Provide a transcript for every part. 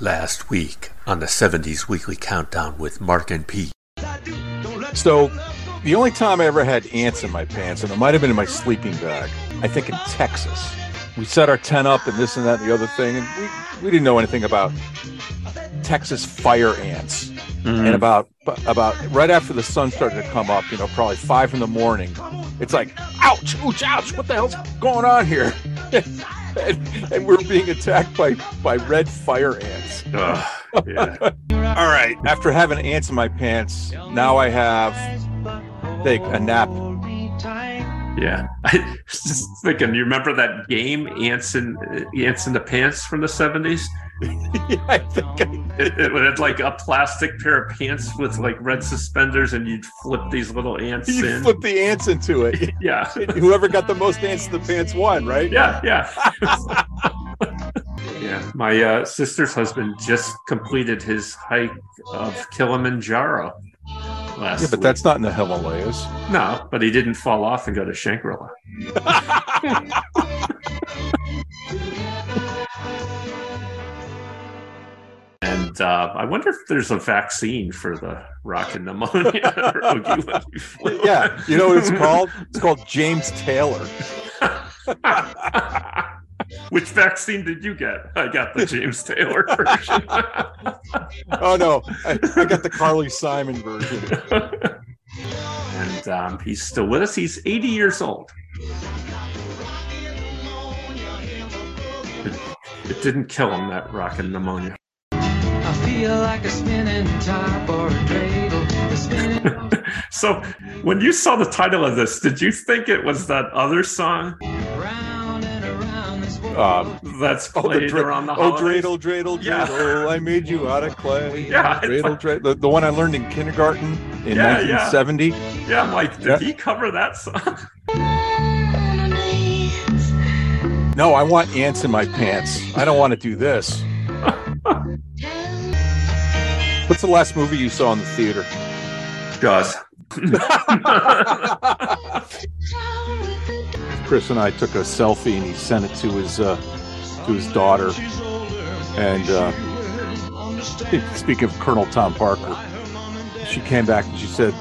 Last week on the 70s Weekly Countdown with Mark and Pete. So, the only time I ever had ants in my pants, and it might have been in my sleeping bag, I think in Texas. We set our tent up and this and that and the other thing, and we, we didn't know anything about Texas fire ants. Mm-hmm. And about about right after the sun started to come up, you know, probably five in the morning, it's like, ouch, ouch, ouch, what the hell's going on here? and, and we're being attacked by by red fire ants. Ugh, yeah. All right. After having ants in my pants, now I have take a nap. Yeah. I was just thinking, you remember that game, Ants in, Ants in the Pants from the 70s? yeah, I think I, It, it had like a plastic pair of pants with like red suspenders, and you'd flip these little ants you in. flip the ants into it. Yeah. Whoever got the most ants in the pants won, right? Yeah, yeah. yeah. My uh, sister's husband just completed his hike of Kilimanjaro last Yeah, but week. that's not in the Himalayas. No, but he didn't fall off and go to Shangri-La. And uh, I wonder if there's a vaccine for the rocket pneumonia. yeah, you know what it's called? It's called James Taylor. Which vaccine did you get? I got the James Taylor version. Oh no, I, I got the Carly Simon version. and um, he's still with us. He's 80 years old. It, it didn't kill him, that rocket pneumonia. I feel like a spinning top or a cradle. Spinning So, when you saw the title of this, did you think it was that other song round Um, that's Oh, the played dra- around the oh, holidays? dreidel, dreidel, Yeah. dreidel, I made you out of clay. Yeah, dreidel, like- dreidel. The, the one I learned in kindergarten in Yeah, yeah. 1970. Yeah, I'm like, did Yeah. he cover that song? No, I want ants in my pants. I don't want to do this. What's the last movie you saw in the theater? Jaws. Chris and I took a selfie and he sent it to his uh, to his daughter. And uh, speaking of Colonel Tom Parker, she came back and she said,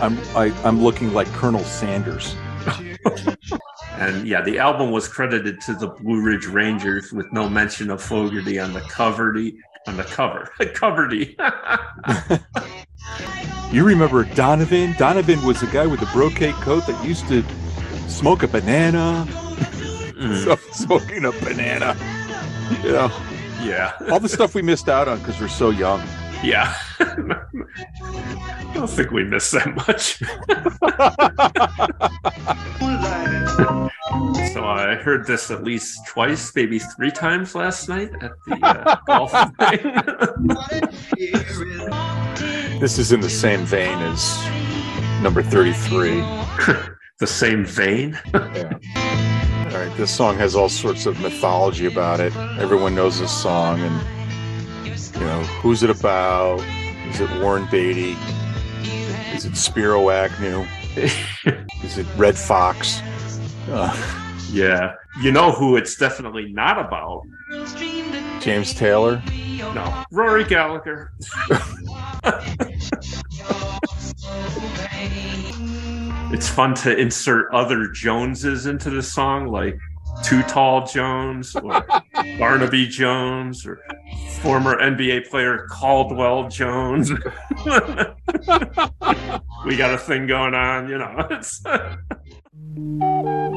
"I'm I, I'm looking like Colonel Sanders." And yeah, the album was credited to the Blue Ridge Rangers with no mention of Fogerty on the cover. On the cover, coverty. You remember Donovan? Donovan was the guy with the brocade coat that used to smoke a banana. Mm, So, smoking a banana. You know, yeah, all the stuff we missed out on because we're so young. yeah. I don't think we missed that much. so I heard this at least twice, maybe three times last night at the uh, golf thing. This is in the same vein as number 33. The same vein. Yeah. All right, this song has all sorts of mythology about it. Everyone knows this song, and you know who's it about? Is it Warren Beatty? Is it Spiro Agnew? Is it Redd Foxx? Uh, Yeah. You know who it's definitely not about? James Taylor? No. Rory Gallagher. it's fun to insert other Joneses into the song, like Too Tall Jones or Barnaby Jones or former NBA player Caldwell Jones. we got a thing going on, you know.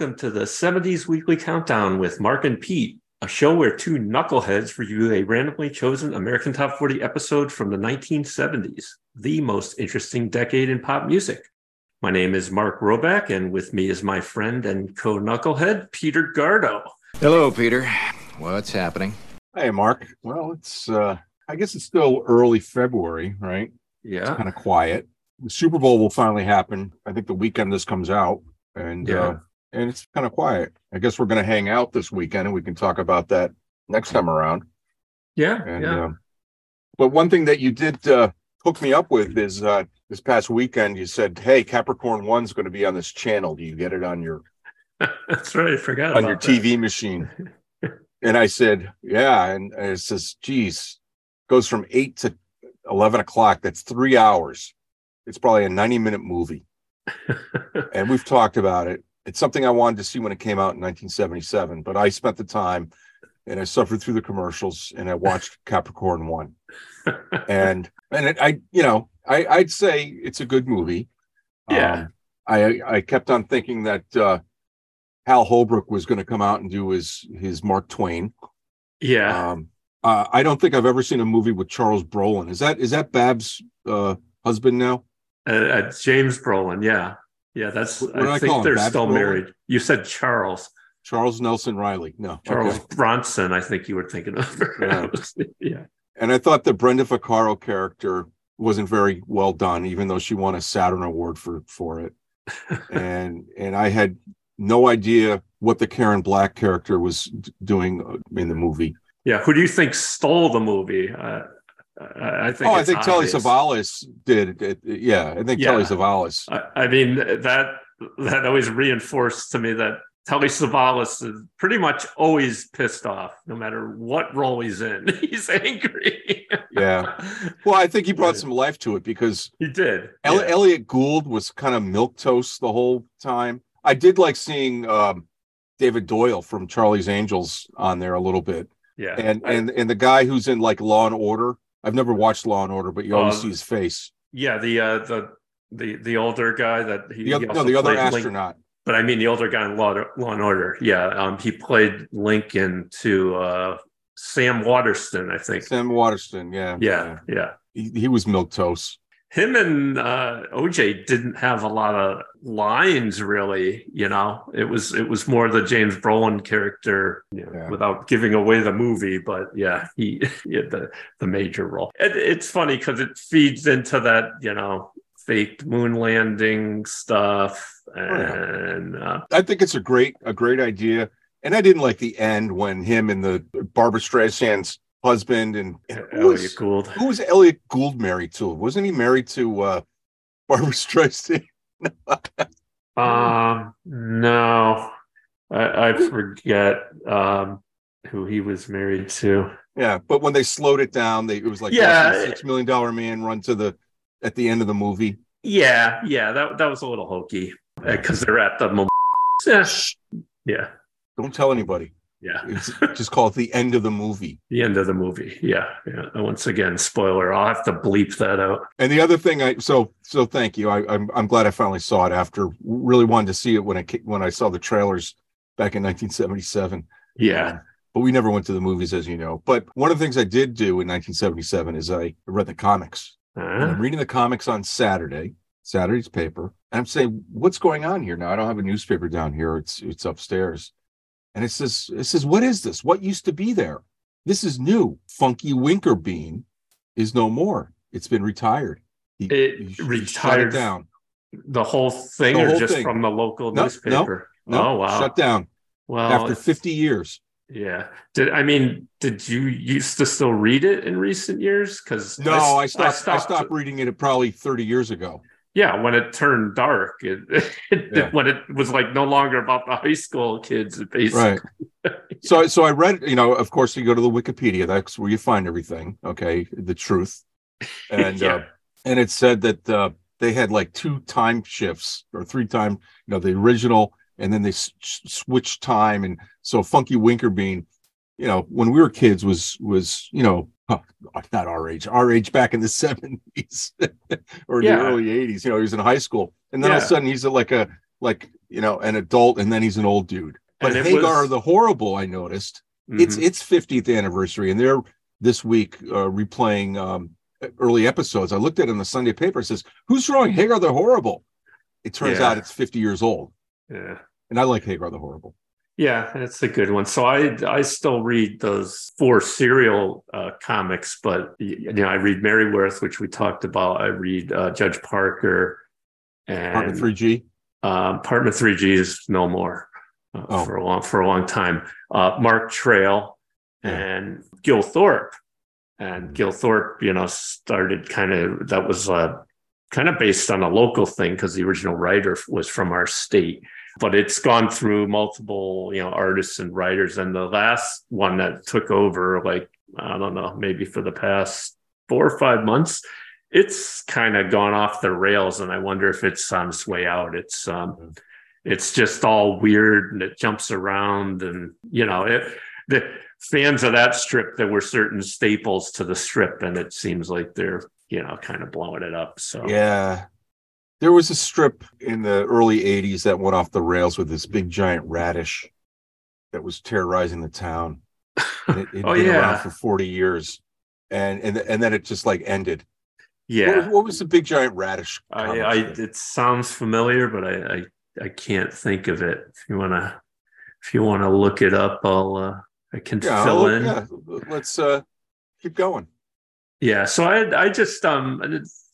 welcome to the 70s Weekly Countdown with Mark and Pete. a show where two knuckleheads review a randomly chosen American Top 40 episode from the 1970s, the most interesting decade in pop music. My name is Mark Roback, and with me is my friend and co knucklehead, Peter Gardo. Hello, Peter. What's happening? Hey, Mark. Well, it's uh, I guess it's still early February, right? Yeah. It's Kind of quiet. The Super Bowl will finally happen. I think the weekend this comes out, and Yeah. uh, and it's kind of quiet. I guess we're going to hang out this weekend, and we can talk about that next time around. Yeah. And yeah. um, but one thing that you did uh, hook me up with is uh, this past weekend. You said, "Hey, Capricorn One's going to be on this channel. Do you get it on your That's right. I forgot on your that. TV machine?" and I said, "Yeah." And, it says, "Geez, goes from eight to eleven o'clock. That's three hours. It's probably a ninety-minute movie." and we've talked about it. It's something I wanted to see when it came out in 1977, but I spent the time and I suffered through the commercials and I watched Capricorn One. And and it, I, you know, I, I'd say it's a good movie. Yeah. Um, I I kept on thinking that uh, Hal Holbrook was going to come out and do his his Mark Twain. yeah. Um, uh, I don't think I've ever seen a movie with Charles Brolin. Is that is that Babs' uh, husband now? Uh, uh, James Brolin. Yeah. Yeah. That's, What- I I think they're Babs still married. You said Charles. Charles Nelson Reilly. No, Charles okay. Bronson, I think you were thinking of. Yeah. yeah. And I thought the Brenda Vaccaro character wasn't very well done, even though she won a Saturn Award for for it. and and I had no idea what the Karen Black character was doing in the movie. Yeah. Who do you think stole the movie? Uh, I think. oh, I think Telly. Savalas did. It, yeah, I think Yeah. Telly Savalas. I, I mean that that always reinforced to me that Telly Savalas is pretty much always pissed off, no matter what role he's in. He's angry. Yeah. Well, I think he brought some life to it because he did. El- yeah. Elliott Gould was kind of milk toast the whole time. I did like seeing um, David Doyle from Charlie's Angels on there a little bit. yeah. and I- and and the guy who's in like Law and Order. I've never watched Law and Order, but you always Uh, see his face. yeah, the uh, the the the older guy that he, The other, he no, the other Link- astronaut. but I mean the older guy in Law, Law and Order. Yeah, um, he played Lincoln to uh, Sam Waterston, I think. Sam Waterston. Yeah, Yeah, yeah. He, he was milk toast. Him and uh, OJ didn't have a lot of lines really. You know, it was it was more the James Brolin character, you know, Yeah. without giving away the movie. But yeah, he, he had the the major role. It, it's funny because it feeds into that you know fake moon landing stuff and uh, I think it's a great a great idea, and I didn't like the end when him and the Barbra Streisand's husband and who Elliott was, Gould. who was Elliott Gould married to? Wasn't he married to uh, Barbra Streisand? Um, no, I, I forget um, who he was married to. Yeah, but when they slowed it down, they it was like Yeah. Six Million Dollar Man run to the at the end of the movie. Yeah, yeah, that that was a little hokey because they're at the yeah, yeah, Don't tell anybody. Yeah. It's just call it the end of the movie. The end of the movie. Yeah, yeah. Once again, spoiler. I'll have to bleep that out. And the other thing, I so so thank you. I, I'm I'm glad I finally saw it after really wanted to see it when I when I saw the trailers back in 1977. Yeah, Um, but we never went to the movies, as you know. But one of the things I did do in 1977 is I read the comics. And Uh, I'm reading the comics on Saturday, Saturday's paper. And I'm saying, what's going on here now? I don't have a newspaper down here. It's it's upstairs. And it says, it says, what is this? What used to be there? This is new. Funky Winkerbean is no more. It's been retired. He, It he retired it down. the whole thing, The or whole just thing. from the local No, no, newspaper. No, oh wow! shut down Well, after 50 years. yeah. Did I mean? Did you used to still read it in recent years? Because No, I stopped, I stopped reading it probably 30 years ago. Yeah when it turned dark it, it Yeah. when it was like no longer about the high school kids basically Right. so so I read, you know, of course you go to the Wikipedia, that's where you find everything, okay, the truth. And Yeah. uh and it said that uh they had like two time shifts or three time, you know, the original and then they s- s- switched time and so Funky Winkerbean, you know, when we were kids was was, you know, not our age, our age back in the 70s or Yeah. the early 80s, you know, he was in high school. And then all of a sudden he's a, like a like, you know, an adult and then he's an old dude. But Hagar was- the Horrible, I noticed, It's Mhm. its 50th anniversary, and they're this week uh, replaying um, early episodes. I looked at it in the Sunday paper. It says, "Who's drawing Hagar the Horrible?" It turns Yeah. out it's 50 years old, yeah. and I like Hagar the Horrible. Yeah, it's a good one. So I I still read those four serial uh, comics, but you know I read Mary Worth, which we talked about. I read uh, Judge Parker and Apartment 3G. Um, Apartment 3G is no more uh, Oh. for a long for a long time. Uh, Mark Trail and Gil Thorp, and Gil Thorp, you know, started kind of that was uh, kind of based on a local thing because the original writer was from our state. But it's gone through multiple, you know, artists and writers, and the last one that took over, like I don't know, maybe for the past four or five months, it's kind of gone off the rails. And i wonder if it's on its way out. It's um it's just all weird and it jumps around and you know it the fans of that strip there were certain staples to the strip and it seems like they're you know kind of blowing it up. So Yeah. There was a strip in the early 80s that went off the rails with this big giant radish that was terrorizing the town. And it, it'd Oh, been yeah. around for 40 years. And, and and then it just like ended. Yeah was- what was the big giant radish? I, I it sounds familiar but i i, I can't think of it if you want to if you want to look it up i'll uh i can yeah, fill look- in yeah, let's uh keep going. Yeah, so I I just um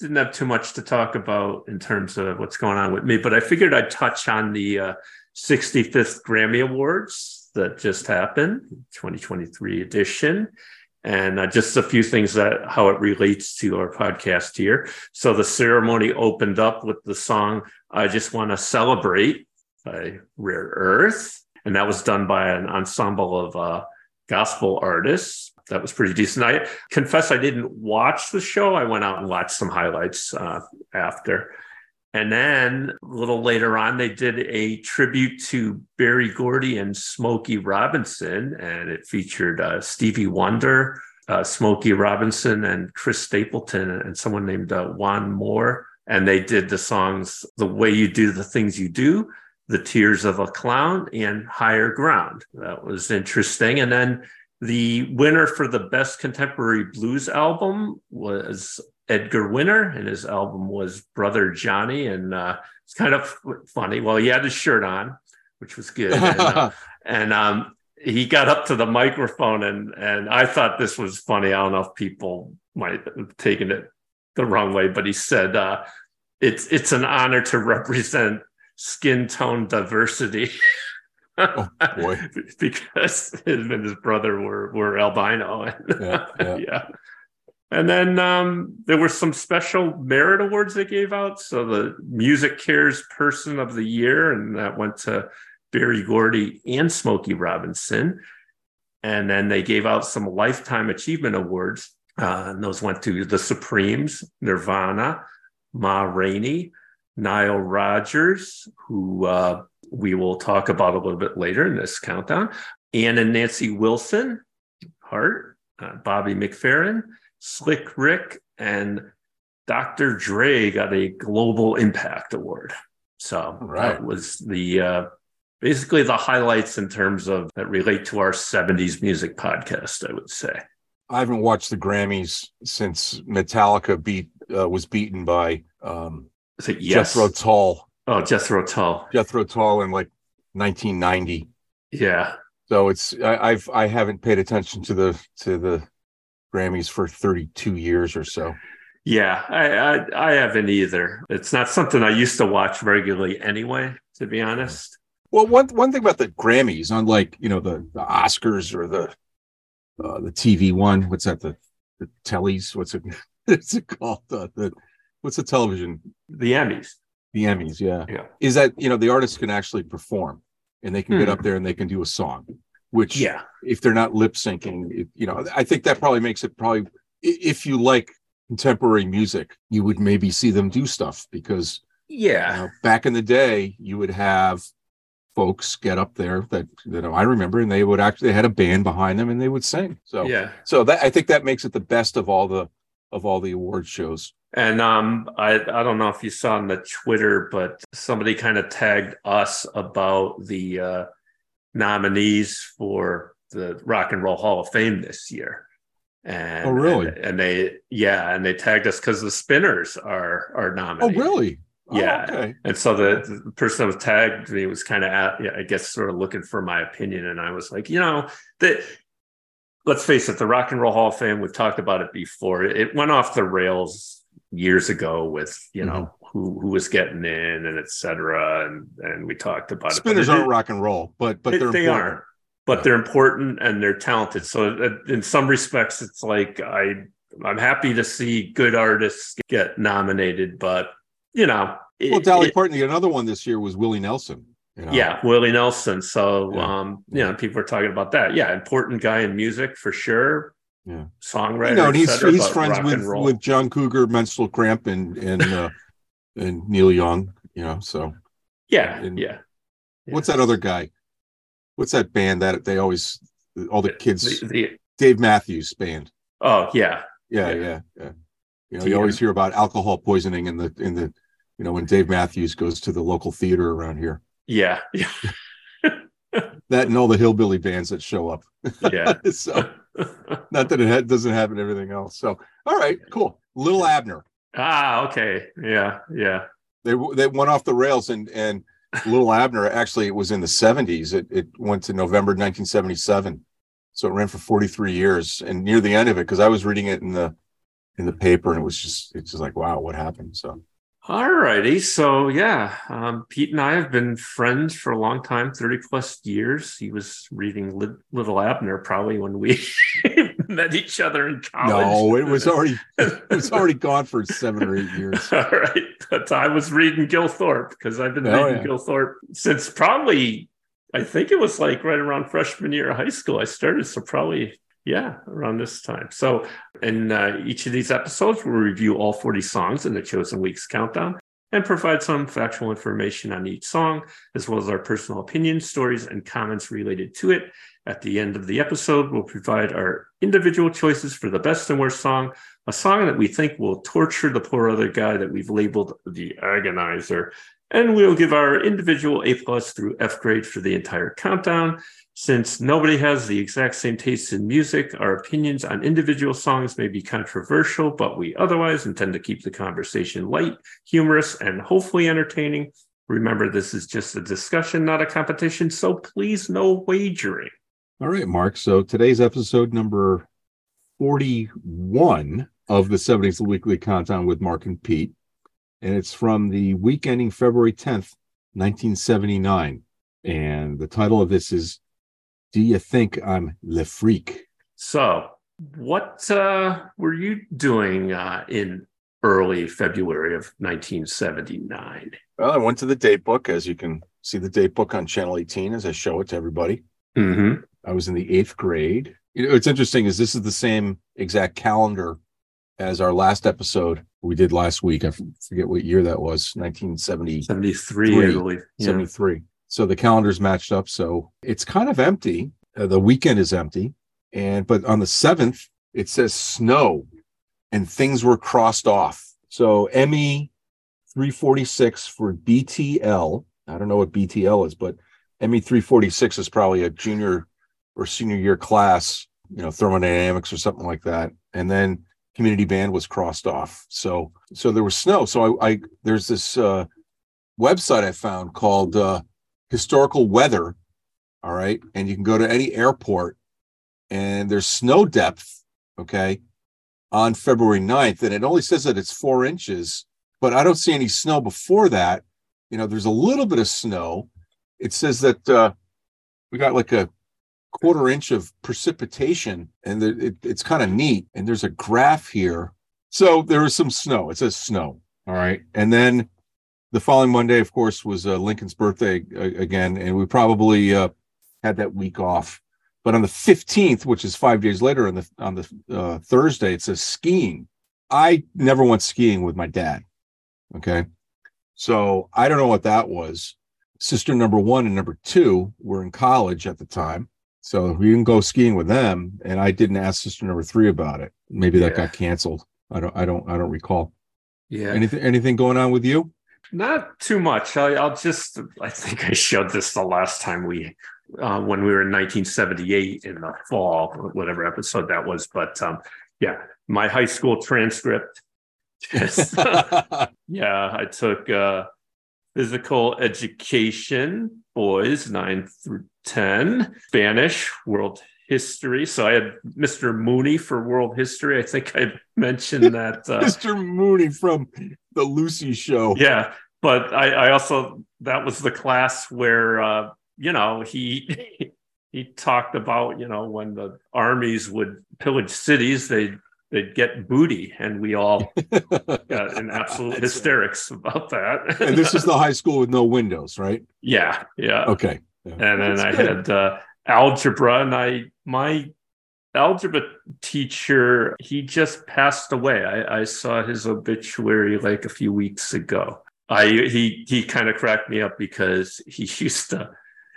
didn't have too much to talk about in terms of what's going on with me, but I figured I'd touch on the uh, 65th Grammy Awards that just happened, 2023 edition, and uh, just a few things that how it relates to our podcast here. So the ceremony opened up with the song "I Just Want to Celebrate" by Rare Earth, and that was done by an ensemble of uh, gospel artists. That was pretty decent. I confess I didn't watch the show. I went out and watched some highlights uh, after. And then a little later on, they did a tribute to Berry Gordy and Smokey Robinson, and it featured uh, Stevie Wonder, uh, Smokey Robinson, and Chris Stapleton, and someone named uh, WanMor. And they did the songs "The Way You Do the Things You Do," "The Tears of a Clown," and "Higher Ground." That was interesting. And then the winner for the best contemporary blues album was Edgar Winter, and his album was Brother Johnny. And uh, it's kind of funny. Well, he had his shirt on, which was good. And, uh, and um, he got up to the microphone, and and I thought this was funny. I don't know if people might have taken it the wrong way, but he said, uh, "It's it's an honor to represent skin tone diversity." Oh, boy. because him and his brother were were albino. Yeah, yeah. yeah. And then um, there were some special merit awards they gave out. So the Music Cares Person of the Year, and that went to Berry Gordy and Smokey Robinson. And then they gave out some Lifetime Achievement Awards. Uh, and those went to the Supremes, Nirvana, Ma Rainey, Nile Rodgers, who uh, we will talk about a little bit later in this countdown, Ann and Nancy Wilson, Heart, uh, Bobby McFerrin, Slick Rick, and Dr. Dre got a Global Impact Award. So right. that was the uh, basically the highlights in terms of that relate to our 70s music podcast, I would say. I haven't watched the Grammys since Metallica beat uh, was beaten by um, yes? Jethro Tull. Oh, Jethro Tull. Jethro Tull in like 1990. Yeah. So it's I, I've I haven't paid attention to the to the Grammys for 32 years or so. Yeah, I, I I haven't either. It's not something I used to watch regularly anyway, to be honest. Well, one one thing about the Grammys, unlike you know the, the Oscars or the uh, the TV one, what's that the the tellies? What's it? What's it called? Uh, the what's the television? The Emmys. The Emmys, yeah. Yeah. Is that you know the artists can actually perform and they can get Hmm. up there and they can do a song, which Yeah. if they're not lip syncing, it, you know, I think that probably makes it probably if you like contemporary music, you would maybe see them do stuff because you Yeah. know, back in the day, you would have folks get up there that you know I remember, and they would actually they had a band behind them and they would sing. So Yeah. so that I think that makes it the best of all the of all the award shows. And um, I I don't know if you saw on the Twitter, but somebody kind of tagged us about the uh, nominees for the Rock and Roll Hall of Fame this year. And, Oh, really? And, and they, yeah, and they tagged us because the Spinners are are nominated. Oh, nominated. really? Oh, Yeah. okay. And so the, the person that was tagged me was kind of yeah, I guess, sort of looking for my opinion. And I was like, you know, that let's face it, the Rock and Roll Hall of Fame, we've talked about it before. It went off the rails years ago with, you know, Mm-hmm. who who was getting in and et cetera. And and we talked about Spinners it. Aren't rock and roll, but but it- they're they important. aren't, but Yeah. they're important and they're talented. So uh, in some respects, it's like I I'm happy to see good artists get nominated, but you know, it- Well, Dolly Parton, another one this year was Willie Nelson. you know? yeah, Willie Nelson. So Yeah. um, you know, people are talking about that. Yeah, important guy in music for sure. Yeah. Songwriter. you know, and he's cetera, he's friends with with John Cougar, Menstrual Cramp, and and uh, and Neil Young. You know, so yeah, and- yeah. what's that other guy? What's that band that they always all the kids? The, the, Dave Matthews Band. oh yeah, Yeah, Yeah. yeah, yeah. You know, you always hear about alcohol poisoning in the in the you know when Dave Matthews goes to the local theater around here. yeah, yeah, That and all the hillbilly bands that show up. yeah. so not that it doesn't happen everything else. So all right, cool. Little Abner. ah, okay. Yeah, yeah. they they went off the rails and and little abner actually it was in the 70s it, it went to november 1977 so it ran for 43 years and near the end of it because i was reading it in the in the paper and it was just it's just like wow what happened so All righty. So yeah, um, Pete and I have been friends for a long time, 30 plus years. He was reading Lit- Little Abner probably when we met each other in college. no it was already it was already gone for seven or eight years All right. But I was reading Gil Thorp because I've been Oh, reading yeah. Gil Thorp since probably, I think it was like right around freshman year of high school. I started. So probably, yeah, around this time. So in uh, each of these episodes, we'll review all 40 songs in the chosen week's countdown and provide some factual information on each song, as well as our personal opinions, stories, and comments related to it. At the end of the episode, we'll provide our individual choices for the best and worst song, a song that we think will torture the poor other guy that we've labeled the agonizer. And we'll give our individual A plus through F grade for the entire countdown. Since nobody has the exact same taste in music, our opinions on individual songs may be controversial, but we otherwise intend to keep the conversation light, humorous, and hopefully entertaining. Remember, this is just a discussion, not a competition, so please no wagering. all right mark so today's episode number 41 of the 70s weekly countdown with mark and pete and it's from the week ending february 10th 1979 and the title of this is do you think i'm le freak So, what uh, were you doing uh, in early February of 1979? well i went to the date book as you can see the date book on channel 18 as i show it to everybody Mm-hmm. i was in the eighth grade you know what's interesting is this is the same exact calendar as our last episode we did last week I forget what year that was 1970 73, I believe. Yeah. 73. So the calendars matched up. So it's kind of empty. Uh, the weekend is empty. And, but on the 7th, it says snow and things were crossed off. So ME 346 for BTL. I don't know what BTL is, but ME 346 is probably a junior or senior year class, you know, thermodynamics or something like that. And then community band was crossed off. So, so there was snow. So I, I there's this, uh, website I found called uh, Historical Weather. All right. And you can go to any airport and there's snow depth. Okay. On February 9th. And it only says that it's four inches, but I don't see any snow before that. You know, there's a little bit of snow. It says that uh, we got like a quarter inch of precipitation and the, it, it's kind of neat. And there's a graph here. So there was some snow. It says snow. All right. And then the following Monday, of course, was uh, Lincoln's birthday uh, again, and we probably uh, had that week off. But on the fifteenth, which is five days later, on the on the uh, Thursday, it says skiing. I never went skiing with my dad. Okay, so I don't know what that was. Sister number one and number two were in college at the time, so we didn't go skiing with them. And I didn't ask sister number three about it. Maybe that Yeah. got canceled. I don't. I don't. I don't recall. Yeah. Anything. Anything going on with you? Not too much. I, I'll just, I think I showed this the last time we uh, when we were in 1978 in the fall, whatever episode that was. But um, yeah, my high school transcript. Just, yeah, I took uh, physical education, boys, nine through 10, Spanish, world history. So I had Mr. Mooney for world history. I think I mentioned that. Uh, Mr. Mooney from the Lucy Show. yeah, but I, I also, that was the class where, uh, you know, he. He talked about, you know, when the armies would pillage cities, they'd they'd get booty, and we all got in absolute hysterics about that. and this is the high school with no windows, right? yeah, yeah. Okay. Yeah. And then That's I good. had uh, algebra, and I my algebra teacher he just passed away. I, I saw his obituary like a few weeks ago. I he he kind of cracked me up because he used to.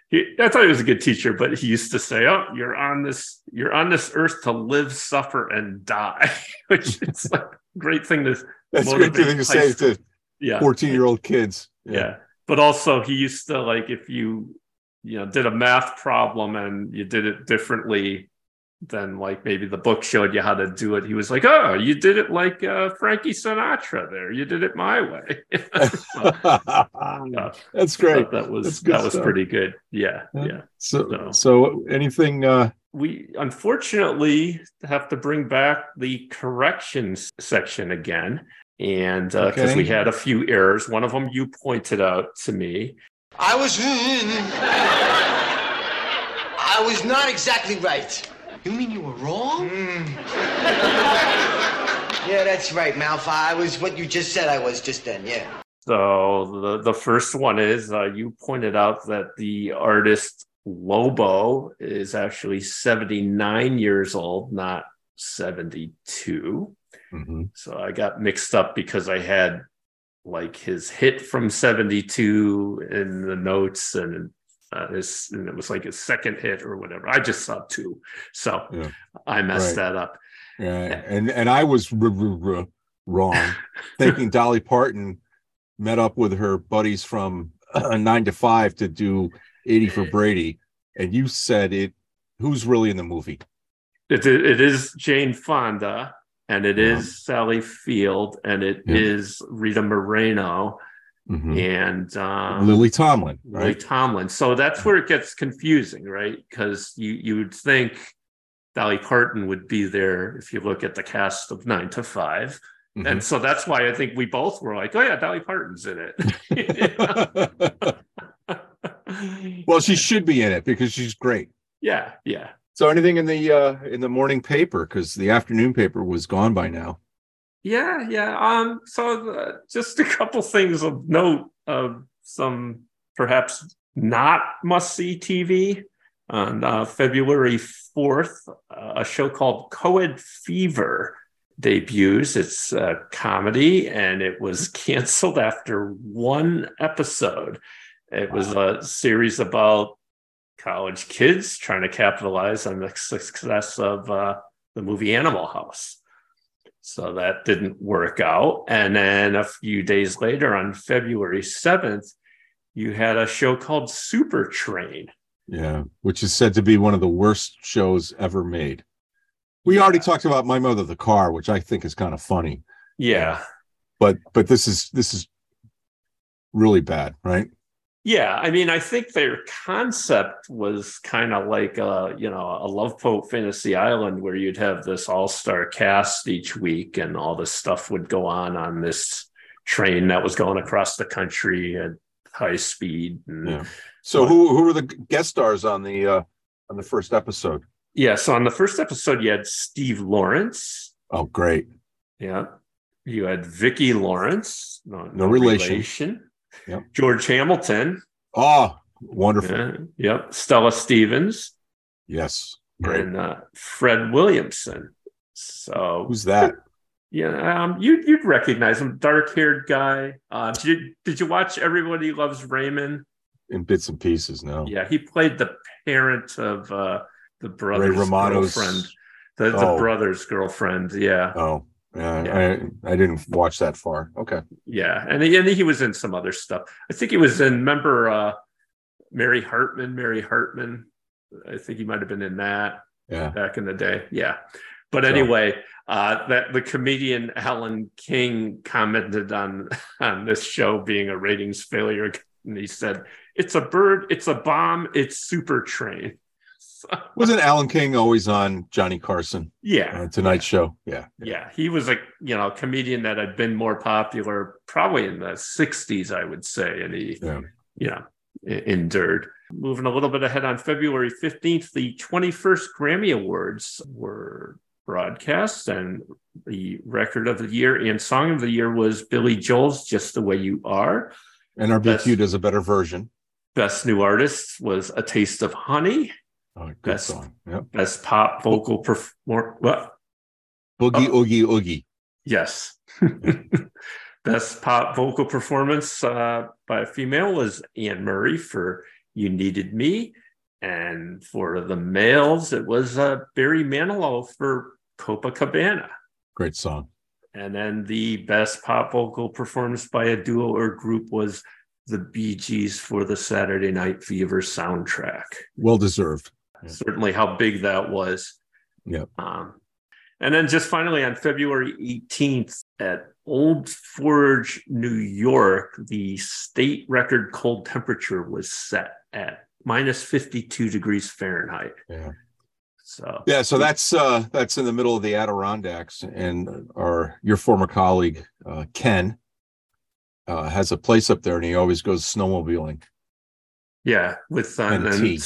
He, I thought he was a good teacher, but he used to say, "Oh, you're on this, you're on this earth to live, suffer, and die," which is like a great thing to That's a great thing to say to yeah 14 year old kids. yeah. But also he used to like if you you know did a math problem and you did it differently than like maybe the book showed you how to do it. He was like, "Oh, you did it like uh, Frankie Sinatra there. You did it my way." Yeah, That's great. that was that was stuff. pretty good. Yeah, Yeah. yeah. So, So- so anything, uh, We unfortunately have to bring back the corrections section again. And because Okay. we had a few errors, one of them you pointed out to me. I was. I was not exactly right. You mean you were wrong? Yeah, that's right, Malfoy. I was what you just said I was just then, yeah. So the the first one is uh, you pointed out that the artist Lobo is actually 79 years old, not 72. mhm. So I got mixed up because I had like his hit from 72 in the notes and uh, and it was like his second hit or whatever. I just saw two. So Yeah. I messed Right. that up. yeah, and and I was r- r- r- wrong, thinking Dolly Parton met up with her buddies from uh, Nine to Five to do eighty for Brady, and you said it. Who's really in the movie? It, it is Jane Fonda and it is Yeah. Sally Field and it is Yeah. Rita Moreno Mhm. and um, Lily Tomlin, Lily? Tomlin. So that's where it gets confusing, right? Because you you would think Dolly Parton would be there if you look at the cast of Nine to 5 Mhm. and so that's why I think we both were like, "Oh yeah, Dolly Parton's in it." well, she should be in it because she's great. yeah, yeah. So anything in the uh in the morning paper because the afternoon paper was gone by now. Yeah, yeah. Um, so uh, just a couple things of note of some perhaps not must see TV. On uh, February 4th, uh, a show called Coed Fever debuts. It's a comedy and it was canceled after one episode. It was a series about college kids trying to capitalize on the success of uh, the movie Animal House. So that didn't work out. And then a few days later, on February 7th, you had a show called Super Train. Yeah, which is said to be one of the worst shows ever made. We already talked about My Mother the Car, which I think is kind of funny, Yeah. but but this is this is really bad, right? Yeah. I mean, I think their concept was kind of like a, you know, a Love Boat Fantasy Island where you'd have this all-star cast each week and all this stuff would go on on this train that was going across the country at high speed. And Yeah. So who who were the guest stars on the uh on the first episode? yeah. So on the first episode, you had Steve Lawrence. Oh, great. Yeah. You had Vicki Lawrence, no, No relation. relation. Yep. George Hamilton. Oh, wonderful. Yeah. Yep. Stella Stevens Yes. Great. and uh, Fred Williamson. So Who's that? yeah, um, you you'd recognize him, dark haired guy. Uh, did you did you watch Everybody Loves Raymond? In bits and pieces, no. Yeah, he played the parent of uh, the brother's girlfriend, the, the Oh. brother's girlfriend. Yeah, Oh, yeah, Yeah. I I didn't watch that far. Okay. Yeah, and he, and he was in some other stuff. I think he was in. Remember, uh, Mary Hartman, Mary Hartman. I think he might have been in that Yeah. back in the day. Yeah. But So- anyway, uh, that the comedian Alan King commented on on this show being a ratings failure, and he said, "It's a bird, it's a bomb, it's Super Train." So, Wasn't Alan King always on Johnny Carson yeah, uh, Tonight Show? Yeah. yeah, he was a you know comedian that had been more popular probably in the '60s, I would say, and he Yeah. you know endured. Moving a little bit ahead on February 15th, the 21st Grammy Awards were broadcast, and the record of the year and song of the year was Billy Joel's "Just the Way You Are." NRBQ That's- does a better version. Best new artist was "A Taste of Honey." Good Best- song. Yep. Best pop vocal performer. What? Boogie Oh. Oogie Oogie. Yes. Best pop vocal performance uh, by a female was Anne Murray for You Needed Me. And for the males, it was uh, Barry Manilow for Copacabana. Great song. And then the best pop vocal performance by a duo or group was the Bee Gees for the Saturday Night Fever soundtrack Well deserved. Yeah. certainly how big that was. Yeah. Um, and then just finally on February 18th at Old Forge, New York, the state record cold temperature was set at minus 52 degrees Fahrenheit. Yeah. So Yeah, so that's uh that's in the middle of the Adirondacks, and our your former colleague uh, Ken uh, has a place up there, and he always goes snowmobiling. yeah, with uh, And and tea.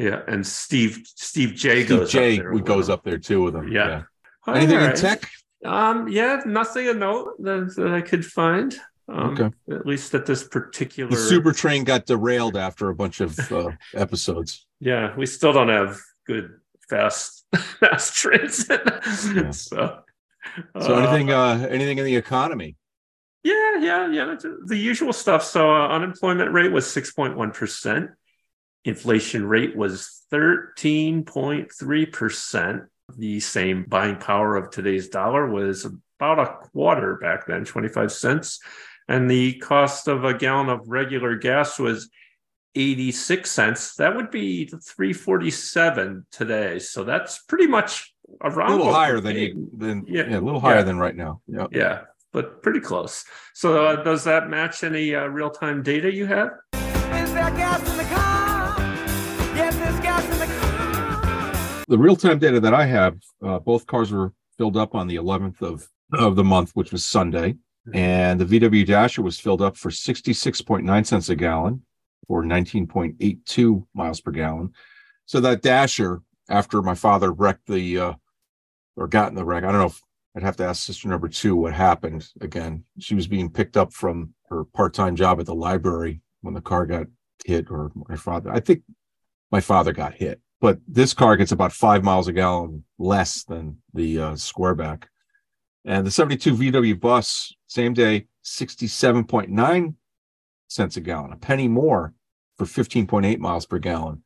Yeah, and Steve Steve J Steve goes J up there goes up there too with him. Yeah. All Anything in tech? Um, yeah, nothing a note that, that I could find. Um, Okay. At least at this particular. The super train got derailed after a bunch of uh, episodes. Yeah, we still don't have good fast fast transit. Yeah. So, So uh, anything uh anything in the economy? Yeah, yeah, yeah. The usual stuff. So, uh, unemployment rate was six point one percent. Inflation rate was thirteen point three percent. The same buying power of today's dollar was about a quarter back then, twenty five cents, and the cost of a gallon of regular gas was 86 cents that would be 347 today so that's pretty much A around little higher than you than Yeah. yeah, a little higher Yeah. than right now. Yeah. Yeah, but pretty close. So, uh, does that match any uh, real time data you have? The real time data that I have, uh, both cars were filled up on the 11th of, of the month, which was Sunday. And the VW Dasher was filled up for 66.9 cents a gallon or 19.82 miles per gallon. So that Dasher, after my father wrecked the, uh, or got in the wreck, I don't know if I'd have to ask sister number two what happened again. She was being picked up from her part time job at the library when the car got hit, or my father, I think my father got hit but this car gets about five miles a gallon less than the uh, squareback. And the 72 VW bus, same day, 67.9 cents a gallon, a penny more for 15.8 miles per gallon.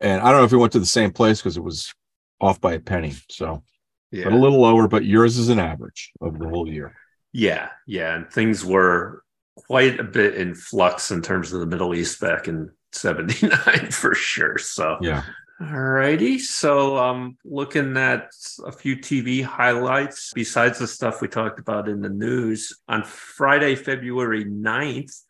And I don't know if we went to the same place because it was off by a penny. So, Yeah. but a little lower, but yours is an average of the whole year. Yeah, yeah. And things were quite a bit in flux in terms of the Middle East back in 79 for sure. So, Yeah. Alrighty, so um, looking at a few TV highlights besides the stuff we talked about in the news. On Friday, February 9th,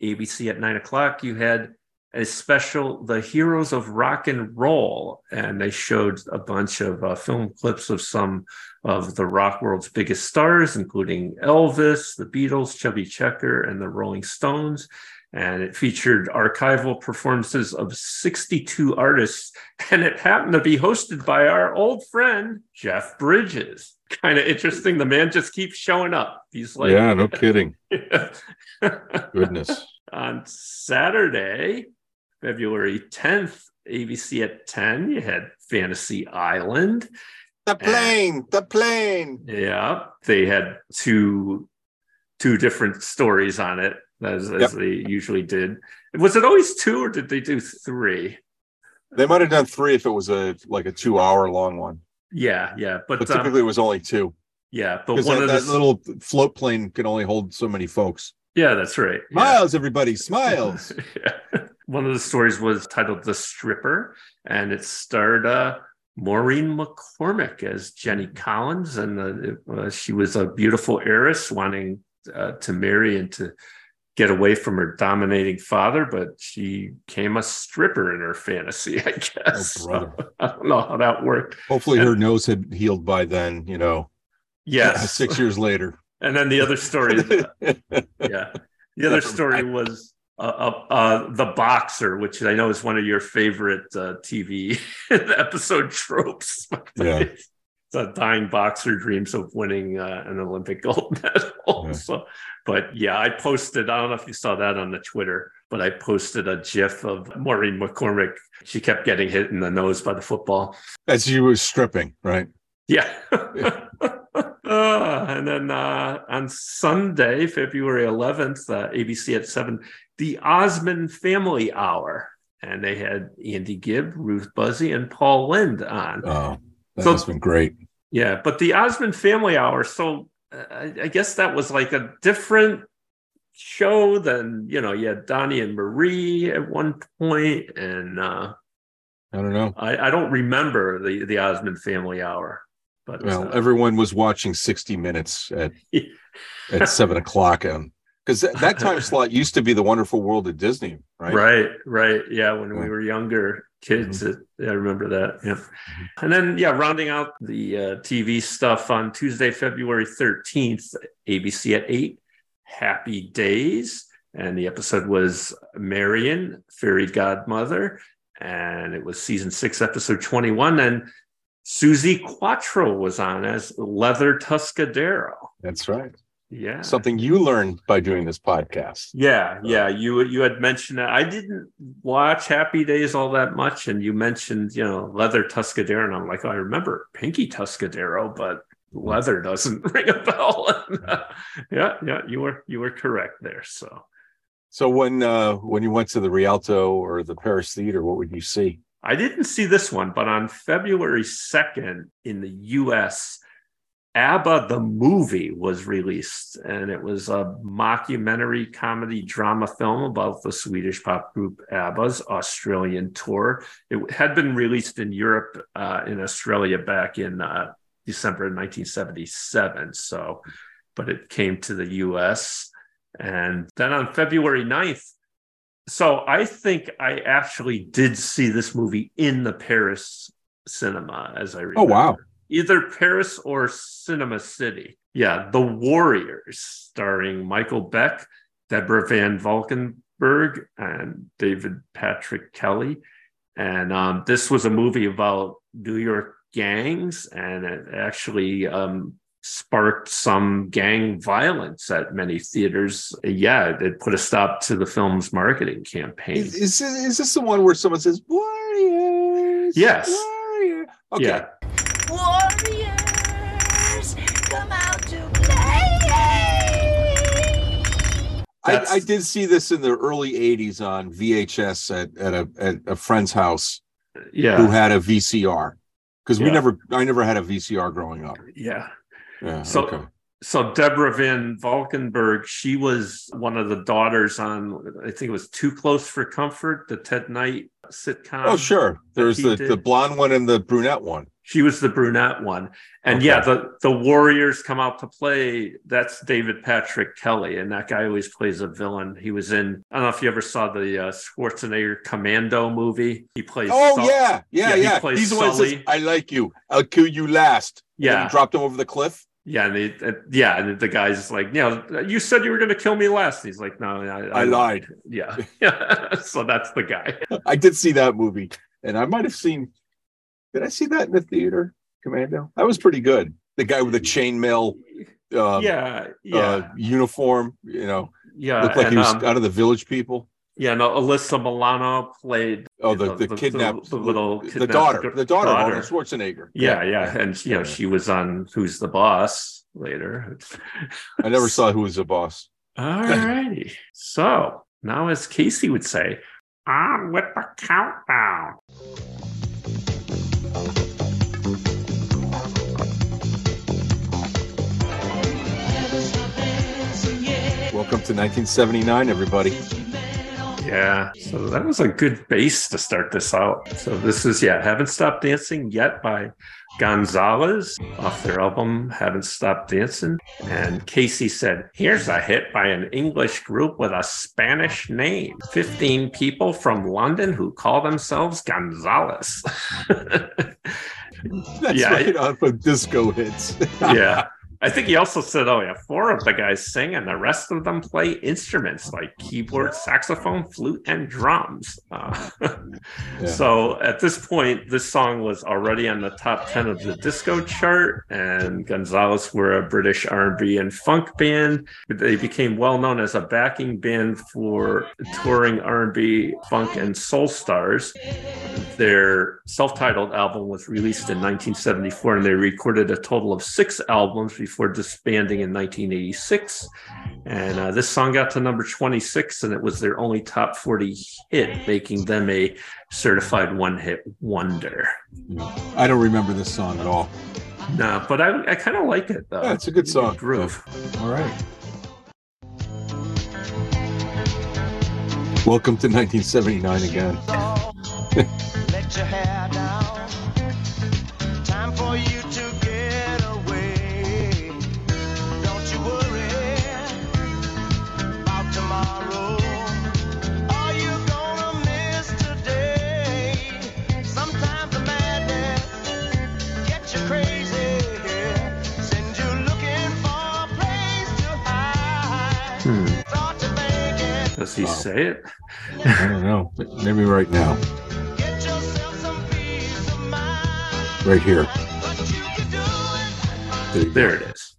ABC at 9 o'clock, you had a special, The Heroes of Rock and Roll, and they showed a bunch of uh, film clips of some of the rock world's biggest stars, including Elvis, the Beatles, Chubby Checker, and the Rolling Stones and it featured archival performances of 62 artists and it happened to be hosted by our old friend jeff bridges kind of interesting the man just keeps showing up he's like yeah, no kidding. Goodness. on saturday february 10th abc at 10 you had fantasy island The plane, the plane. yeah they had two two different stories on it as, as Yep. they usually did was it always two or did they do three They might have done three if it was a like a two hour long one, yeah yeah but, but um, typically it was only two. yeah but one that, of that the little float plane can only hold so many folks. yeah that's right yeah. Smiles, everybody, smiles. Yeah. one of the stories was titled "The Stripper," and it starred uh, Maureen McCormick as Jenny Collins, and uh, it, uh, she was a beautiful heiress wanting uh, to marry and to get away from her dominating father, but she became a stripper in her fantasy, I guess. Oh. So, I don't know how that worked. Hopefully, her nose had healed by then. You know, Yes. six years later. And then the other story, yeah, the other story was uh, uh, uh, the boxer, which I know is one of your favorite uh, TV episode tropes. Yeah. The dying boxer dreams of winning uh, an Olympic gold medal. Yeah. So, but yeah, I posted. I don't know if you saw that on the Twitter, but I posted a GIF of Maureen McCormick. She kept getting hit in the nose by the football. As she was stripping, right? Yeah. Uh, and then uh, on Sunday, February 11th, uh, ABC at 7, the Osmond Family Hour. And they had Andy Gibb, Ruth Buzzi, and Paul Lynde on. Oh, that So- has been great. Yeah, but the Osmond Family Hour. So uh, I, I guess that was like a different show than you know. You had Donnie and Marie at one point, and uh, I don't know. I, I don't remember the the Osmond Family Hour. But Well, uh, everyone was watching 60 Minutes at at seven o'clock, and because that, that time slot used to be the Wonderful World of Disney, right? right, right, yeah. When we were younger kids, yeah, I remember that. Yeah, and then yeah, rounding out the uh, TV stuff on Tuesday, February thirteenth, ABC at eight. Happy Days, and the episode was Marion, Fairy Godmother, and it was season six, episode twenty-one, and Suzi Quatro was on as Leather Tuscadero. That's right. Yeah, Something you learned by doing this podcast. Yeah, yeah. You you had mentioned that. I didn't watch Happy Days all that much, and you mentioned you know leather Tuscadero, and I'm like, oh, I remember Pinky Tuscadero, but leather doesn't ring a bell. And, uh, yeah, yeah. You were you were correct there. So So when uh when you went to the Rialto or the Paris Theater, what would you see? I didn't see this one, but on February second in the U.S. ABBA the movie was released, and it was a mockumentary comedy drama film about the Swedish pop group ABBA's Australian tour. It had been released in Europe, uh, in Australia back in uh, December of 1977. So, but it came to the U.S. And then on February 9th, so I think I actually did see this movie in the Paris cinema, as I remember. Oh wow. Either Paris or Cinema City. Yeah, The Warriors, starring Michael Beck, Deborah Van Valkenburgh, and David Patrick Kelly. And um, this was a movie about New York gangs, and it actually um, sparked some gang violence at many theaters. Yeah, it put a stop to the film's marketing campaign. Is, is, this- is this the one where someone says Warriors? Yes. Warrior. Okay. Yeah. Warriors, come out to play. I, I did see this in the early 80s on VHS at, at a at a friend's house Yeah. who had a VCR. Because we never I never had a VCR growing up. yeah. Yeah. So- okay. so Deborah Van Valkenburgh, she was one of the daughters on, I think it was Too Close for Comfort, the Ted Knight sitcom. Oh sure. There's the, did. the blonde one and the brunette one. She was the brunette one. And Okay. yeah, the, the Warriors come out to play. That's David Patrick Kelly. And that guy always plays a villain. He was in, I don't know if you ever saw the uh, Schwarzenegger Commando movie. He plays. Oh Sul- yeah, yeah, Yeah, he yeah. plays He's the one that says, I like you. I'll kill you last. Yeah. dropped him over the cliff. Yeah, and they, uh, yeah, and the guy's like, you know, you said you were going to kill me last. He's like, no, I, I lied. Yeah, yeah. so that's the guy. I did see that movie, and I might have seen. Did I see that in the theater? Commando. That was pretty good. The guy with the chainmail, um, yeah, yeah, uh, uniform. You know, yeah. looked like and, he was um, out of the Village People. yeah, no, Alyssa Milano played. Oh, the know, the, kidnapped the, little the daughter, the daughter, of Arnold Schwarzenegger. Yeah, yeah, and you know, she was on Who's the Boss later. I never saw Who's the boss. All righty. So now, as Casey would say, on with the countdown. Welcome to 1979, everybody. Yeah, so that was a good base to start this out. So this is yeah, haven't stopped dancing yet by Gonzalez off their album Haven't Stopped Dancing. And Casey said, Here's a hit by an English group with a Spanish name. 15 people from London who call themselves Gonzalez. That's Yeah, right on from disco hits. yeah. I think he also said, oh, yeah, four of the guys sing and the rest of them play instruments like keyboard, saxophone, flute, and drums. Uh, So at this point, this song was already on the top 10 of the disco chart, and Gonzalez were a British R&B and funk band. They became well known as a backing band for touring R&B, funk, and soul stars. Their self-titled album was released in 1974, and they recorded a total of six albums before disbanding in 1986. And uh, this song got to number 26, and it was their only top 40 hit, making them a certified one-hit wonder. I don't remember this song at all. No, but I, I kind of like it though. Yeah, it's a good song. groove. All right. Welcome to 1979 again. Let your hair down. Time for you Hmm. Start to thinking. Does he Wow. say it? I don't know. Maybe right now. Get yourself some peace of mind. Right here. But you can do it. There. There it is.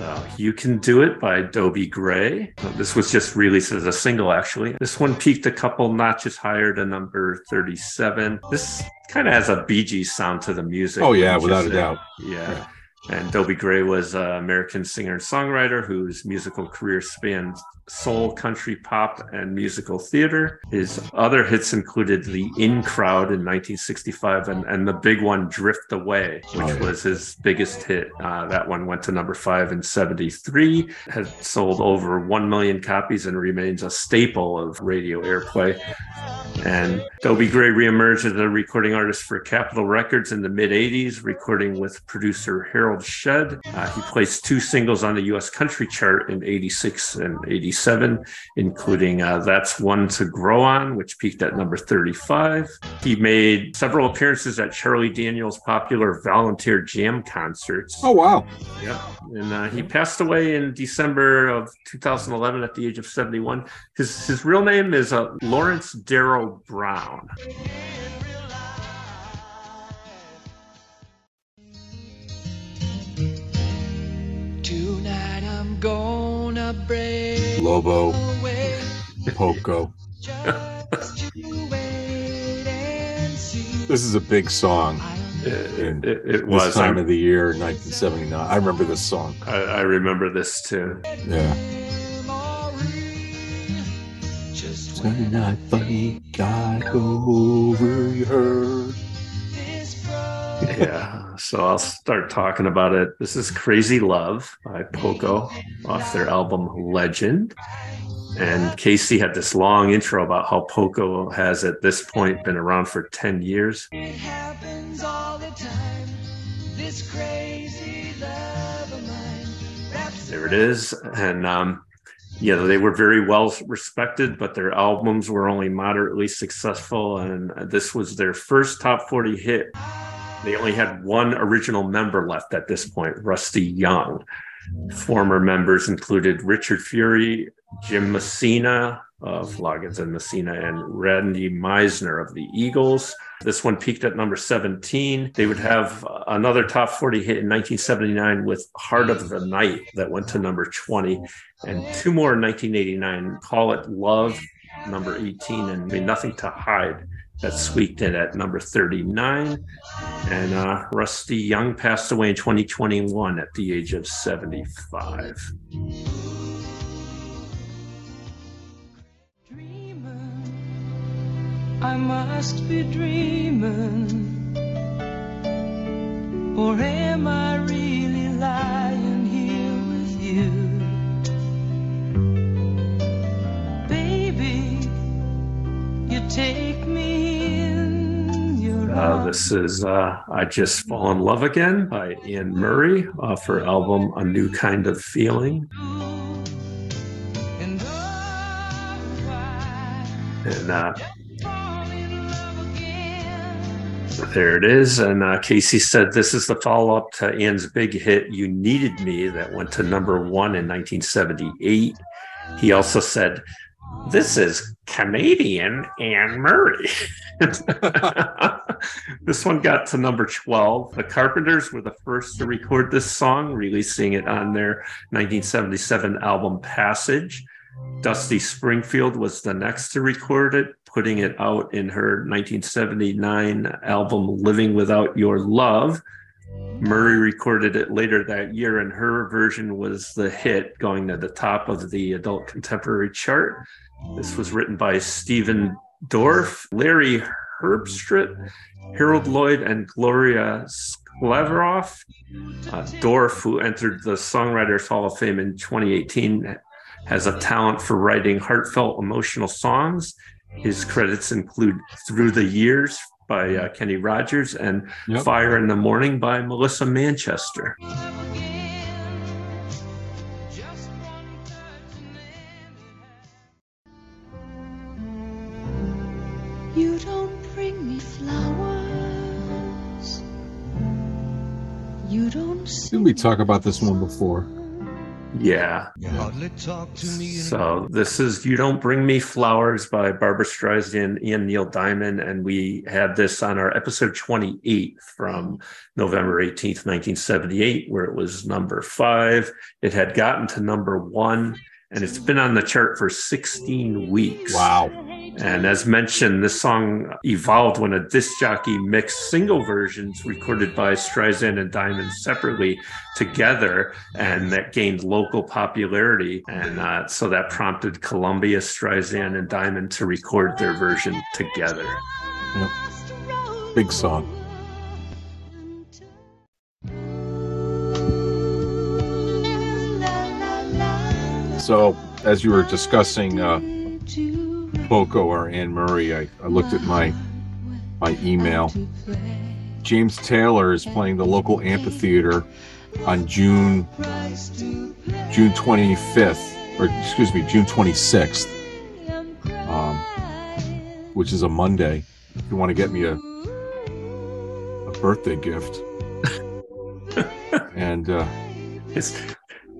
Uh, you Can Do It by Dobie Gray. Uh, This was just released as a single, actually. This one peaked a couple notches higher to number 37. This kind of has a Bee Gees sound to the music. Oh, yeah, without a doubt. Yeah. Yeah. And Dobie Gray was an American singer and songwriter whose musical career spanned soul, country, pop, and musical theater. His other hits included The In Crowd in 1965 and, and the big one, Drift Away, which Oh, was his biggest hit. Uh, that one went to number five in 73, had sold over 1 million copies and remains a staple of radio airplay. And Dobie Gray reemerged as a recording artist for Capitol Records in the mid 80s, recording with producer Harold Shedd. Uh, he placed two singles on the US country chart in 86 and 87, including uh, That's One to Grow On, which peaked at number 35. He made several appearances at Charlie Daniels' popular volunteer jam concerts. Oh, wow. Yeah. And uh, he passed away in December of 2011 at the age of 71. His his real name is uh, Lawrence Darrow Brown. Tonight I'm gonna break Lobo, Poco. just to wait and see. This is a big song. It, it, it This was. time I, of the year, 1979. I remember this song. I, I remember this too. Yeah. Maureen, just Sunday night funny got over her. this Yeah. So I'll start talking about it. This is Crazy Love by Poco off their album Legend. And Casey had this long intro about how Poco has at this point been around for 10 years. It happens all the time. This crazy love of mine There it is. And um, yeah, they were very well respected, but their albums were only moderately successful. And this was their first top 40 hit. They only had one original member left at this point, Rusty Young. Former members included Richard Furay, Jim Messina uh, of Loggins and Messina, and Randy Meisner of the Eagles. This one peaked at number 17. They would have uh, another top 40 hit in 1979 with Heart of the Night that went to number 20, and two more in 1989 Call It Love, number 18, and Nothing to Hide. That squeaked in at number 39. And uh, Rusty Young passed away in 2021 at the age of 75. dreamer. I must be dreaming. Or am I really lying here with you? Baby, this is uh, I Just Fall in Love Again by Anne Murray off her album A New Kind of Feeling. And uh, fall in love again? there it is. And uh, Casey said this is the follow up to Anne's big hit, You Needed Me, that went to number one in 1978. He also said, This is Canadian Anne Murray. this one got to number 12. The Carpenters were the first to record this song, releasing it on their 1977 album Passage. Dusty Springfield was the next to record it, putting it out in her 1979 album Living Without Your Love. Murray recorded it later that year, and her version was the hit, going to the top of the adult contemporary chart. This was written by Stephen Dorff, Larry Herbstritt, Harold Lloyd, and Gloria Sklerov. Uh, Dorff, who entered the Songwriters Hall of Fame in 2018, has a talent for writing heartfelt, emotional songs. His credits include Through the Years by uh, Kenny Rogers and Yep. Fire in the Morning by Melissa Manchester. Just one touch and then You don't bring me flowers. You don't Didn't we talk about this one before? Yeah. hardly talk to me So this is You Don't Bring Me Flowers by Barbra Streisand and Neil Diamond. And we had this on our episode 28 from November 18th, 1978, where it was number five. It had gotten to number one and it's been on the chart for 16 weeks. Wow. And as mentioned, this song evolved when a disc jockey mixed single versions recorded by Streisand and Diamond separately together, and that gained local popularity. And uh, so that prompted Columbia, Streisand, and Diamond to record their version together. Big song. So, as you were discussing uh, Poco or Anne Murray, I, I looked at my my email. James Taylor is playing the local amphitheater on June June 25th, or excuse me, June 26th, um, which is a Monday. If you want to get me a a birthday gift, and uh, Is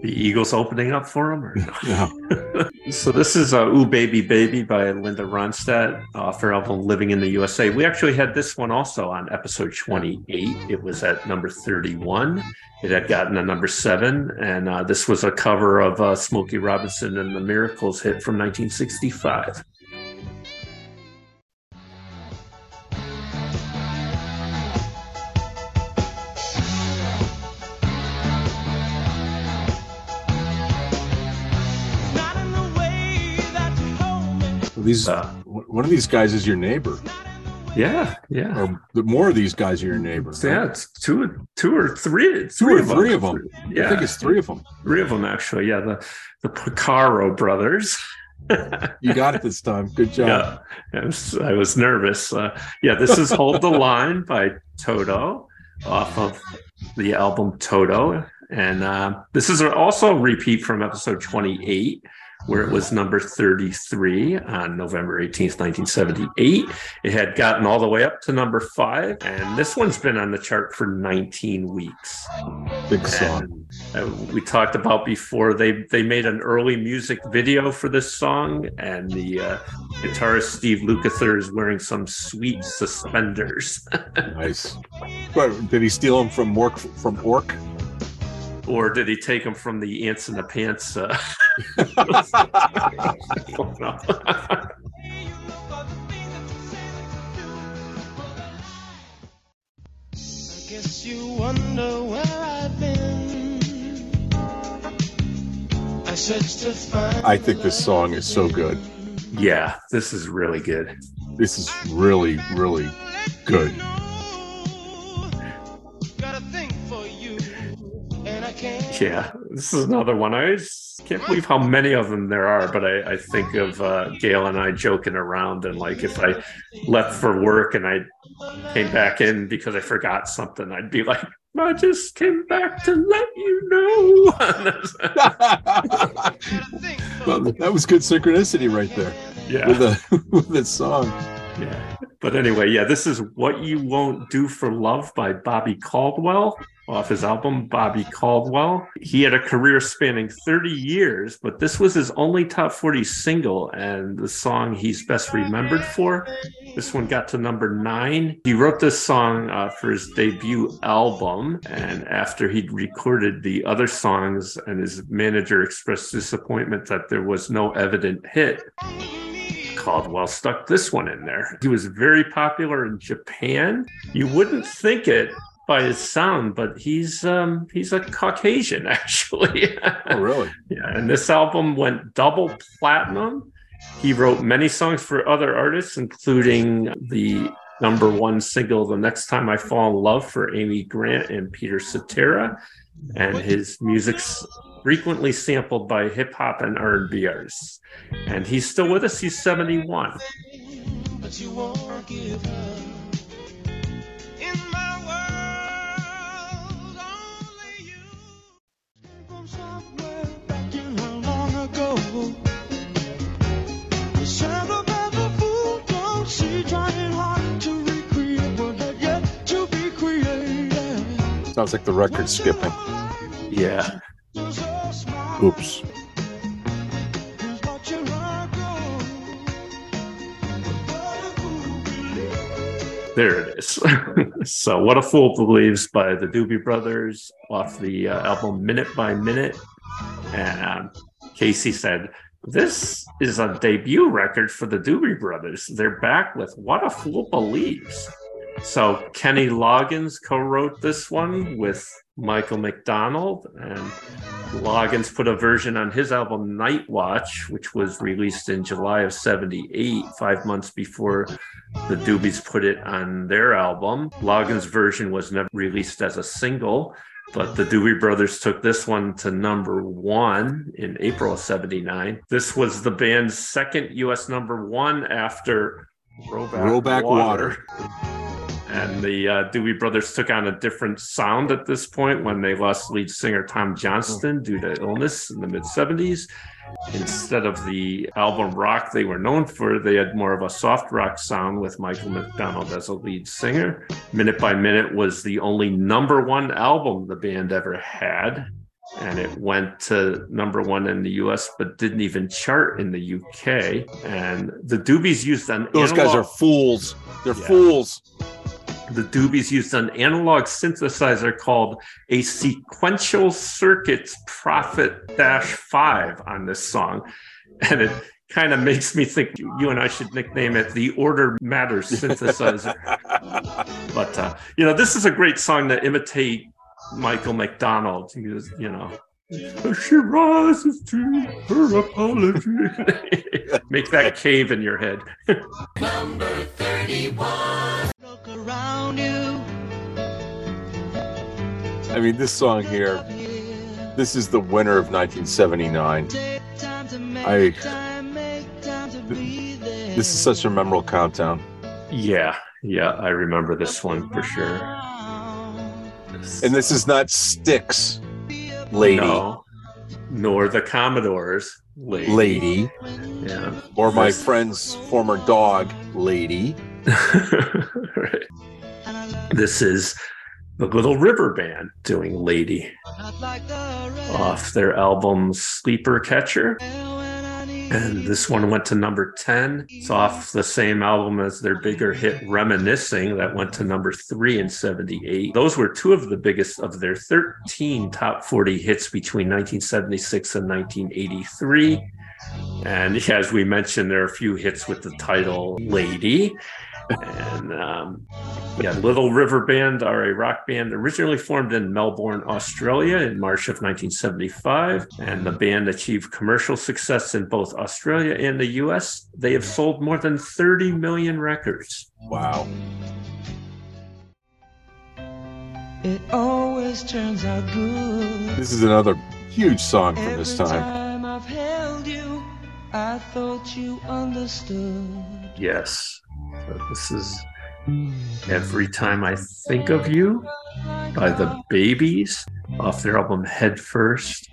the Eagles opening up for him? Or no? yeah. so this is uh, "Ooh Baby Baby" by Linda Ronstadt off her album "Living in the USA." We actually had this one also on episode 28. It was at number 31. It had gotten a number seven, and uh, this was a cover of uh, Smokey Robinson and the Miracles hit from 1965. These Uh, one of these guys is your neighbor, Yeah, yeah, or the more of these guys are your neighbor. Yeah. It's two, two or three, two or of three of them. Yeah, I think it's three of them. three of them actually. Yeah, the the Porcaro brothers. You got it this time. Good job. Yeah, I was, I was nervous. Uh, yeah, this is Hold the Line by Toto off of the album Toto. And uh, this is also a repeat from episode 28, where it was number 33 on November 18th, 1978. It had gotten all the way up to number five, and this one's been on the chart for 19 weeks. Big song. And, uh, we talked about before they they made an early music video for this song, and the uh, guitarist Steve Lukather is wearing some sweet suspenders. Nice. But did he steal them from Mork? From Mork? Or did he take them from the ants in the pants? Uh... I don't know. I guess you wonder where I've been. I searched to find. I think this song is so good. yeah, this is really good. This is really, really good. Yeah, this is another one. I can't believe how many of them there are, but I, I think of uh, Gail and I joking around, and like if I left for work and I came back in because I forgot something, I'd be like, I just came back to let you know. well, that was good synchronicity right there yeah. with a with this song. Yeah. But anyway, yeah, this is What You Won't Do for Love by Bobby Caldwell off his album Bobby Caldwell. He had a career spanning 30 years, but this was his only top 40 single and the song he's best remembered for. This one got to number nine. He wrote this song uh, for his debut album, and after he'd recorded the other songs, and his manager expressed disappointment that there was no evident hit. Caldwell stuck this one in there. He was very popular in Japan. You wouldn't think it by his sound, but he's um he's a Caucasian actually. Oh, really? yeah, and this album went double platinum. He wrote many songs for other artists, including the number one single "The Next Time I Fall in Love" for Amy Grant and Peter Cetera, and his music's frequently sampled by hip hop and R&B artists. And he's still with us. He's 71. Sounds like the record skipping. Yeah. Oops. There it is. so, What a Fool Believes by the Doobie Brothers off the uh, album Minute by Minute. And Casey said, This is a debut record for the Doobie Brothers. They're back with What a Fool Believes. So, Kenny Loggins co wrote this one with Michael McDonald, and Loggins put a version on his album Night Watch, which was released in July of 78, five months before the Doobies put it on their album. Loggins' version was never released as a single, but the Doobie Brothers took this one to number one in April of 79. This was the band's second US number one after Roback, Roback Water. And the uh, Doobie Brothers took on a different sound at this point when they lost lead singer Tom Johnston due to illness in the mid 70s. Instead of the album rock they were known for, they had more of a soft rock sound with Michael McDonald as a lead singer. Minute by Minute was the only number one album the band ever had. And it went to number one in the US, but didn't even chart in the UK. And the Doobies used an Those guys analog- are fools. They're Yeah. fools. the Doobies used an analog synthesizer called a sequential circuits Prophet Dash 5 on this song. And it kind of makes me think you and I should nickname it the Order Matters synthesizer. but, uh, you know, this is a great song to imitate Michael McDonald. He was, you know, she rises to her apology. Make that cave in your head. Look around you. I mean, this song here, this is the winner of 1979. Take time to make I- time, make time to be there. This is such a memorable countdown. Yeah, yeah, I remember this one for sure. And this is not Styx, lady, No, nor the Commodores, lady. lady, Yeah. or my This- friend's former dog, lady. Right. This is the Little River Band doing Lady Not like the rest. off their album Sleeper Catcher. And this one went to number 10. It's off the same album as their bigger hit Reminiscing, that went to number three in 78. Those were two of the biggest of their 13 top 40 hits between 1976 and 1983. And as we mentioned, there are a few hits with the title Lady. And um, yeah, Little River Band are a rock band originally formed in Melbourne, Australia in March of 1975. And the band achieved commercial success in both Australia and the US. They have sold more than 30 million records. Wow. It always turns out good. This is another huge song from Every this time. time I thought you understood. Yes. So this is Every Time I Think of You by the Babys off their album Head First.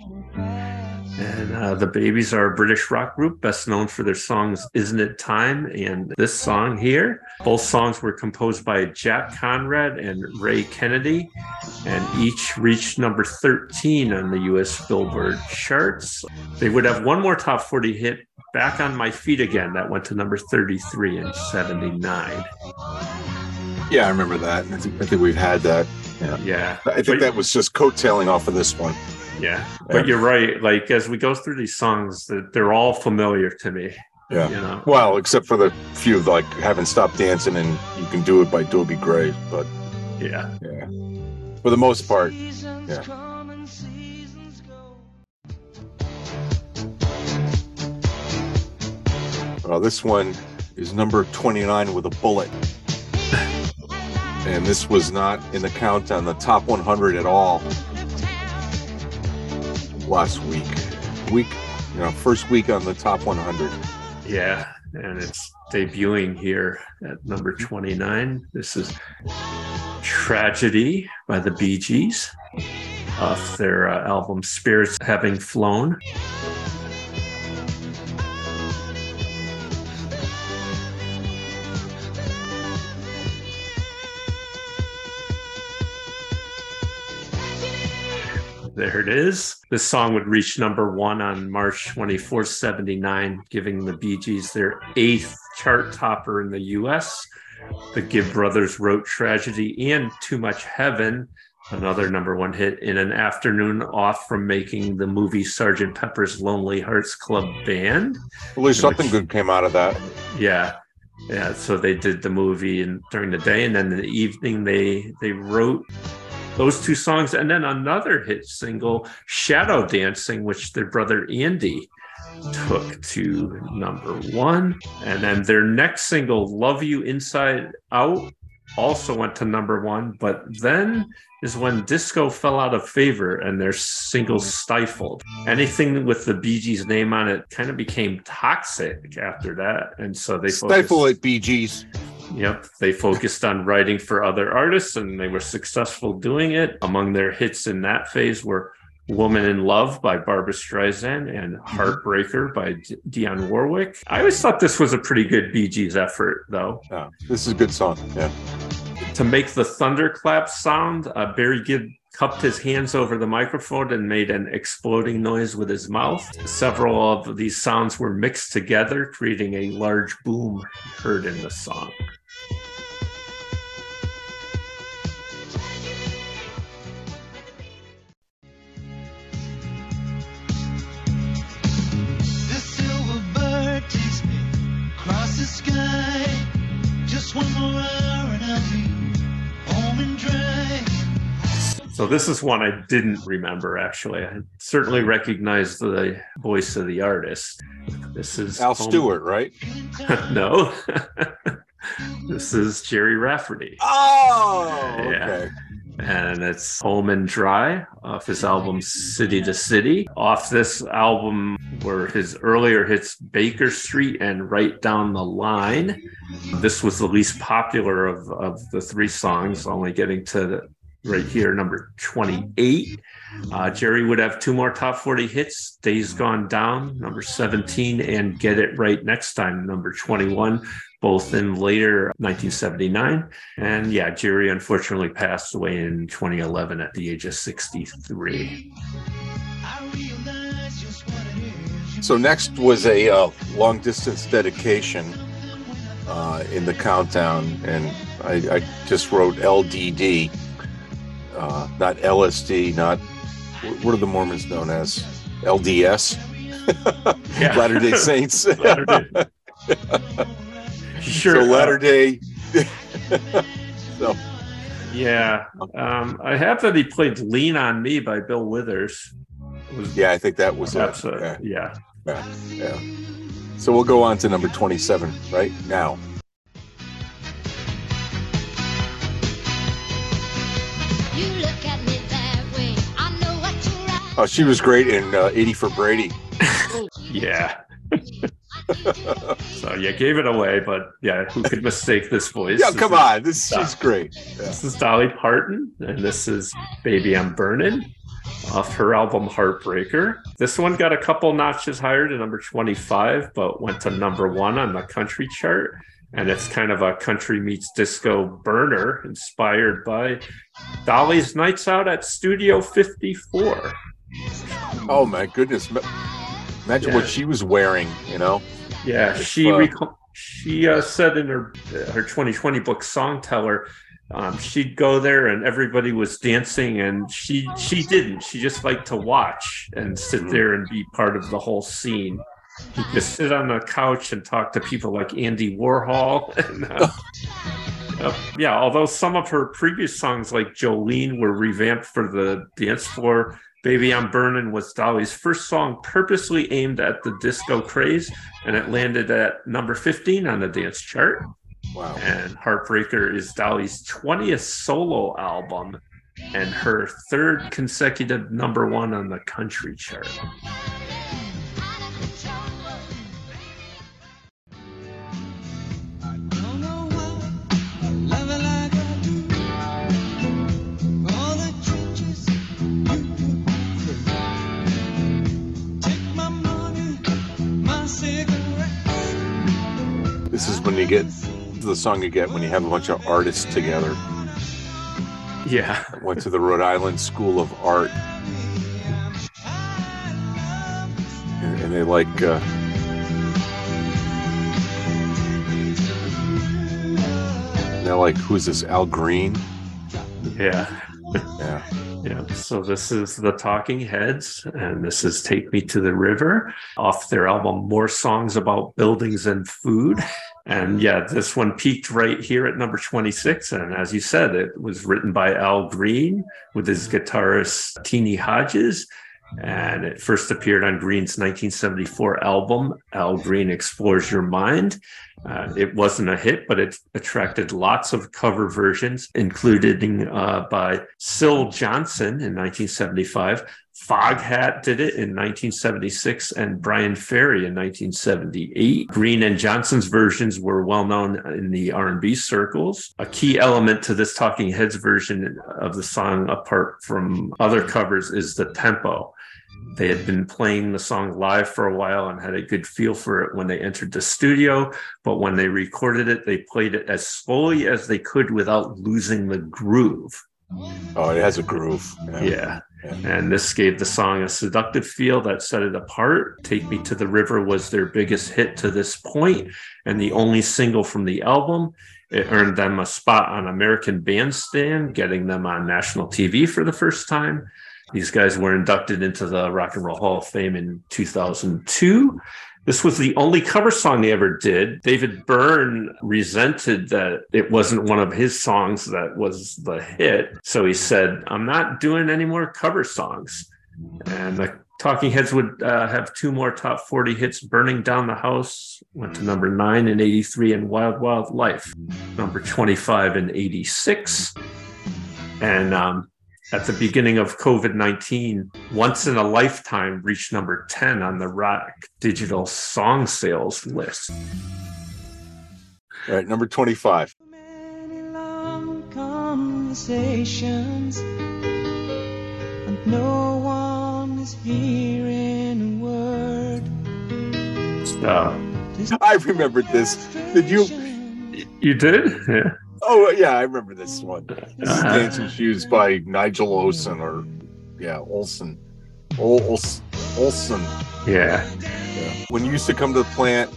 And uh, the Babys are a British rock group best known for their songs Isn't It Time and this song here. Both songs were composed by Jack Conrad and Ray Kennedy, and each reached number 13 on the US Billboard charts. They would have one more top 40 hit, Back on My Feet Again, that went to number 33 in 79. Yeah, I remember that. I think, I think we've had that. Yeah. Yeah. I think But- that was just coattailing off of this one. Yeah, but you're right. Like as we go through these songs, that they're all familiar to me. Yeah. You know. Well, except for the few like haven't stopped dancing and you can do it by Dobie Gray, but Yeah. yeah, for the most part, Yeah. come and seasons go. well, this one is number 29 with a bullet, and this was not in the count on the top 100 at all last week. Week, you know, first week on the top 100. Yeah, and it's debuting here at number 29. This is Tragedy by the Bee Gees off their uh, album Spirits Having Flown. There it is. This song would reach number one on March 24, 79, giving the Bee Gees their eighth chart topper in the US. The Gibb Brothers wrote Tragedy and Too Much Heaven, another number one hit, in an afternoon off from making the movie Sergeant Pepper's Lonely Hearts Club Band. At least something good came out of that. Yeah. Yeah. So they did the movie and during the day and then in the evening they they wrote those two songs and then another hit single, Shadow Dancing, which their brother Andy took to number one. And then their next single, Love You Inside Out, also went to number one. But then is when disco fell out of favor and their singles stifled. Anything with the Bee Gees name on it kind of became toxic after that. And so they Stifle focused- it, Gees. Yep, they focused on writing for other artists and they were successful doing it. Among their hits in that phase were Woman in Love by Barbra Streisand and Heartbreaker by D- Dionne Warwick. I always thought this was a pretty good Bee Gees effort, though. Yeah, this is a good song. Yeah. To make the thunderclap sound, uh, Barry Gibb cupped his hands over the microphone and made an exploding noise with his mouth. Several of these sounds were mixed together, creating a large boom heard in the song. So this is one I didn't remember actually. I certainly recognized the voice of the artist. This is Al Home- Stewart, right? no. this is Gerry Rafferty. Oh, Yeah. okay. And it's Home and Dry off his album City to City. Off this album were his earlier hits Baker Street and Right Down the Line. This was the least popular of, of the three songs, only getting to the, right here, number 28. Uh, Gerry would have two more top 40 hits Days Gone Down, number 17, and Get It Right Next Time, number 21, both in later 1979. And yeah, Gerry unfortunately passed away in 2011 at the age of 63. I realize just what it is. So next was a uh, long distance dedication uh, in the countdown, and I, I just wrote LDD, uh, not LSD, not what are the Mormons known as? LDS, Yeah. Latter Day Saints. Latter-day- Sure. so uh, Latter Day. so yeah. Um, I have that he played Lean on Me by Bill Withers. Was yeah, I think that was it. a, Yeah, yeah. yeah, yeah. So we'll go on to number twenty-seven right now. Oh, she was great in uh, 80 for Brady. Yeah. So yeah, gave it away, but yeah, who could mistake this voice? Yeah, This come is- on. This is great. Yeah. This is Dolly Parton, and this is Baby I'm Burning off her album Heartbreaker. This one got a couple notches higher to number 25, but went to number one on the country chart. And it's kind of a country meets disco burner inspired by Dolly's Nights Out at Studio 54. Oh my goodness. Imagine Yeah. what she was wearing, you know? Yeah, she uh, reco- she uh, said in her her 2020 book Songteller, um, she'd go there and everybody was dancing, and she she didn't. She just liked to watch and sit Mhm. there and be part of the whole scene. She'd just sit on the couch and talk to people like Andy Warhol. And, uh, uh, yeah, although some of her previous songs like Jolene were revamped for the dance floor. Baby I'm Burning was Dolly's first song purposely aimed at the disco craze, and it landed at number 15 on the dance chart. Wow. And Heartbreaker is Dolly's 20th solo album and her third consecutive number one on the country chart. This is when you get the song you get when you have a bunch of artists together. Yeah. Went to the Rhode Island School of Art. And, and they like uh, they're like, who's this? Al Green? Yeah. Yeah. Yeah, so this is the Talking Heads, and this is Take Me to the River off their album More Songs About Buildings and Food. And yeah, this one peaked right here at number 26. And as you said, it was written by Al Green with his guitarist Teeny Hodges. And it first appeared on Green's 1974 album, Al Green Explores Your Mind. Uh, it wasn't a hit, but it attracted lots of cover versions, including uh, by Syl Johnson in 1975. Foghat did it in 1976, and Bryan Ferry in 1978. Green and Johnson's versions were well known in the R&B circles. A key element to this Talking Heads version of the song, apart from other covers, is the tempo. They had been playing the song live for a while and had a good feel for it when they entered the studio. But when they recorded it, they played it as slowly as they could without losing the groove. Oh, it has a groove. Yeah. And this gave the song a seductive feel that set it apart. Take Me to the River was their biggest hit to this point and the only single from the album. It earned them a spot on American Bandstand, getting them on national TV for the first time. These guys were inducted into the Rock and Roll Hall of Fame in 2002. This was the only cover song they ever did. David Byrne resented that it wasn't one of his songs that was the hit. So he said, I'm not doing any more cover songs. And the Talking Heads would uh, have two more top 40 hits Burning Down the House, went to number nine in 83, and Wild Wild Life, number 25 in 86. And um, at the beginning of COVID 19, Once in a Lifetime reached number 10 on the rock digital song sales list. All right, number 25. Many long conversations, and no one is hearing a word. Uh, I remembered this. Did you? you did? Yeah. Oh, yeah, I remember this one. This Uh-huh. Dancing Shoes by Nigel Olsen or yeah, Olson. Ol- Ols- Olson. Yeah. Yeah. When you used to come to the plant,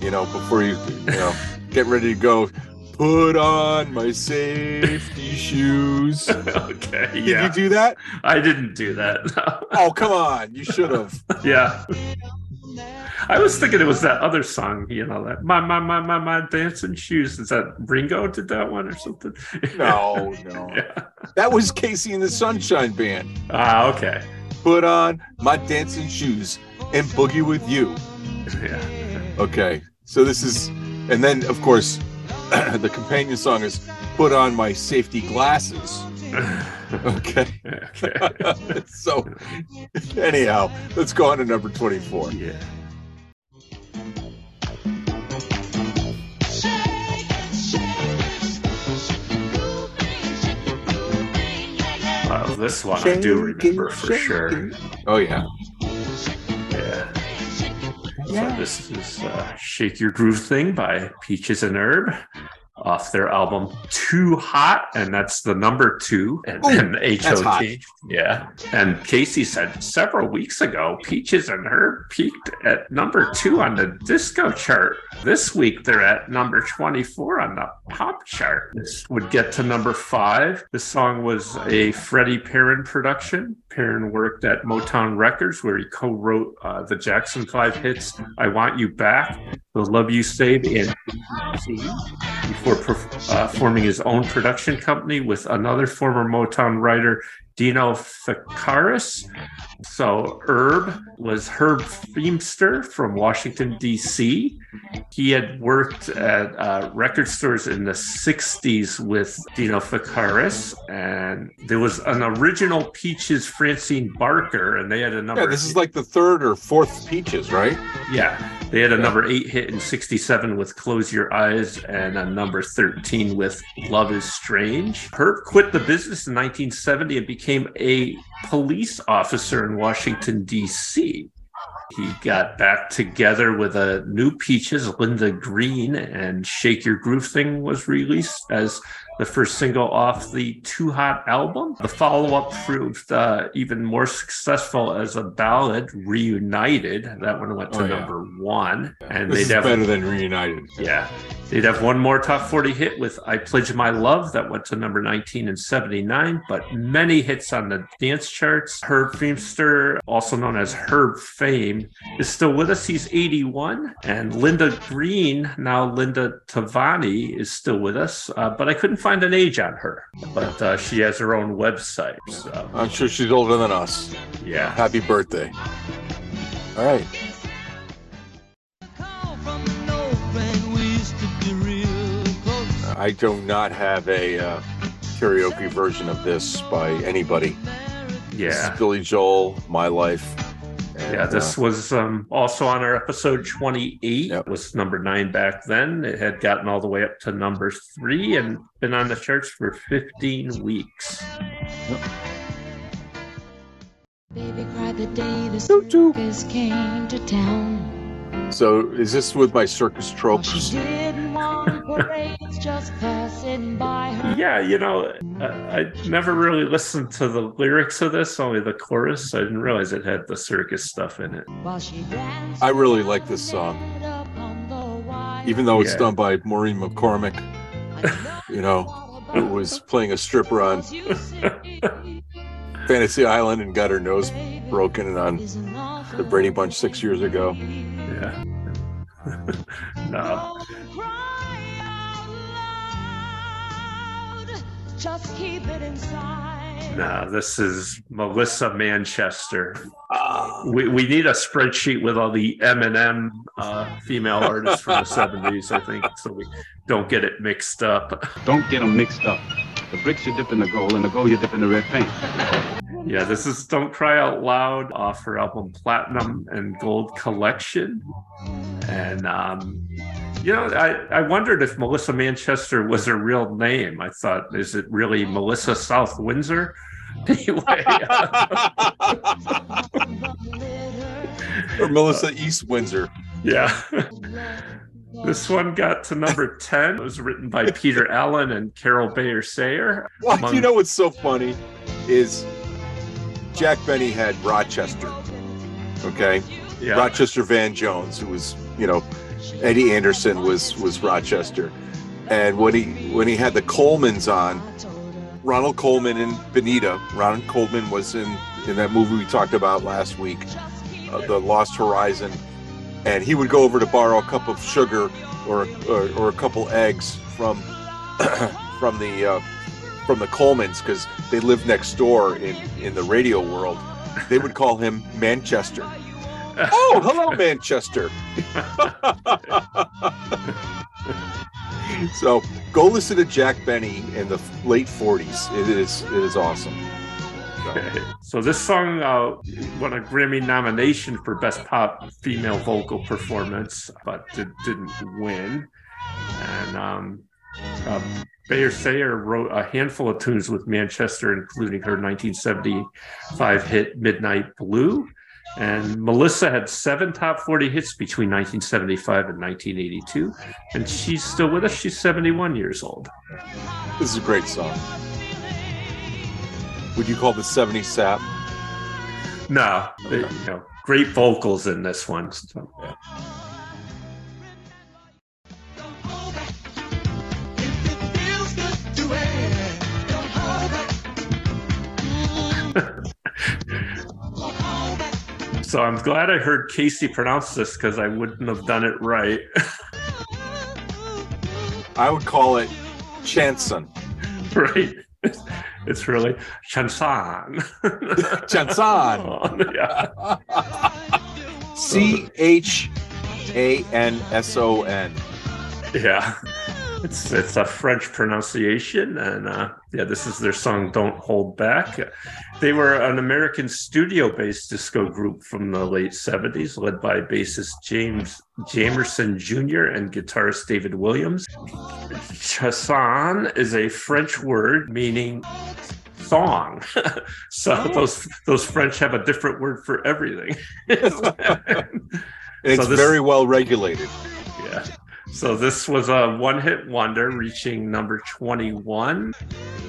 you know, before you, you know, get ready to go, put on my safety shoes. Did okay. Yeah. Did you do that? I didn't do that. Oh, come on. You should have. yeah. I was thinking it was that other song, you know, that my my my my my dancing shoes. Is that Ringo did that one or something? No, no. yeah. That was KC and the Sunshine Band. Ah, okay. Put on my dancing shoes and boogie with you. Yeah. Okay. So this is, and then of course, the companion song is "Put on my safety glasses." Okay. okay. so, anyhow, let's go on to number twenty-four. Yeah. This one I do remember for sure. Oh yeah. Yeah. So this is uh, "Shake Your Groove Thing" by Peaches and Herb off their album "Too Hot," and that's the number two and then H O hot. Yeah, and Casey said several weeks ago, Peaches and Herb peaked at number two on the disco chart. This week they're at number twenty-four on the pop chart. This would get to number five. This song was a Freddie Perren production. Perren worked at Motown Records, where he co-wrote uh, the Jackson Five hits "I Want You Back," "The Love You Save," and before perf- uh, forming his own production company with another former Motown writer, Dino Fekaris. So Herb was Herb Feemster from Washington, D.C. He had worked at uh, record stores in the 60s with Dino Fekaris, and there was an original Peaches Francine Barker, and they had a number. Yeah, this is like the third or fourth peaches, right? Yeah, they had a number eight hit in 67 with Close Your Eyes and a number 13 with Love is Strange. Herb quit the business in 1970 and became a police officer in Washington, D.C. He got back together with a new Peaches, Linda Green, and Shake Your Groove Thing was released as the first single off the Too Hot album. The follow up proved uh, even more successful as a ballad, Reunited. That one went to Oh, yeah. number one. And This they'd have better than reunited. yeah. They'd have one more top 40 hit with I Pledge My Love that went to number 19 and 79, but many hits on the dance charts. Herb Feemster, also known as Herb Fame, is still with us. He's 81. And Linda Green, now Linda Tavani, is still with us, uh, but I couldn't find an age on her. But uh, she has her own website. So, I'm sure she's older than us. yeah. Happy birthday. All right. Call from an old friend, we used to be real close. I do not have a uh, karaoke version of this by anybody. Yeah. Billy Joel, My Life. And, Yeah, this uh, was um, also on our episode 28. Yep. It was number nine back then. It had gotten all the way up to number three and been on the charts for 15 weeks. Baby cried the day the circus came to town. So is this with my circus She tropes? didn't want parades just passing by her. Yeah, you know, I, I never really listened to the lyrics of this, only the chorus. I didn't realize it had the circus stuff in it. While she I really like this song. upon the wide Even though it's Yeah. done by Maureen McCormick, you know, who was playing a stripper on Fantasy Island and got her nose broken and on the Brady Bunch six years ago. Yeah. no. Just keep it inside. No, this is Melissa Manchester. We, we need a spreadsheet with all the Eminem uh, female artists from the 70s, I think, so we don't get it mixed up. Don't get them mixed up. The bricks you dip in the gold, and the gold you dip in the red paint. Yeah, this is Don't Cry Out Loud off her album Platinum and Gold Collection. And, um, you know, I, I wondered if Melissa Manchester was her real name. I thought, is it really Melissa South Windsor? Anyway, Or Melissa East Windsor. yeah. This one got to number 10. It was written by Peter Allen and Carole Bayer Sager. Well, Among- you know what's so funny is Jack Benny had Rochester. Okay. Yeah. Rochester Van Jones, who was, you know, Eddie Anderson was was Rochester. And when he when he had the Colmans on, Ronald Colman and Benita, Ronald Colman was in in that movie we talked about last week, uh, The Lost Horizon, and he would go over to borrow a cup of sugar or or, or a couple eggs from from the uh, from the Colmans because they lived next door in in the radio world. They would call him Manchester. Oh, hello, Manchester. so go listen to Jack Benny in the late 40s. It is it is awesome. So. So this song uh, won a Grammy nomination for Best Pop Female Vocal Performance, but did, didn't win. And um, Uh, Bayer Sager wrote a handful of tunes with Manchester, including her 1975 hit Midnight Blue. And Melissa had seven top 40 hits between 1975 and 1982. And she's still with us. She's 71 years old. This is a great song. Would you call the 70s sap? No, you know, great vocals in this one. So, Yeah. So I'm glad I heard Casey pronounce this because I wouldn't have done it right. I would call it Chanson. right? It's, it's really chanson. Chanson. yeah. C H A N S O N. Yeah. It's it's a French pronunciation, and uh, yeah, this is their song "Don't Hold Back." They were an American studio-based disco group from the late '70s, led by bassist James Jamerson Jr. and guitarist David Williams. Chanson is a French word meaning song, so oh. those those French have a different word for everything. It's So this- very well regulated. Yeah. So this was a one-hit wonder, reaching number twenty-one.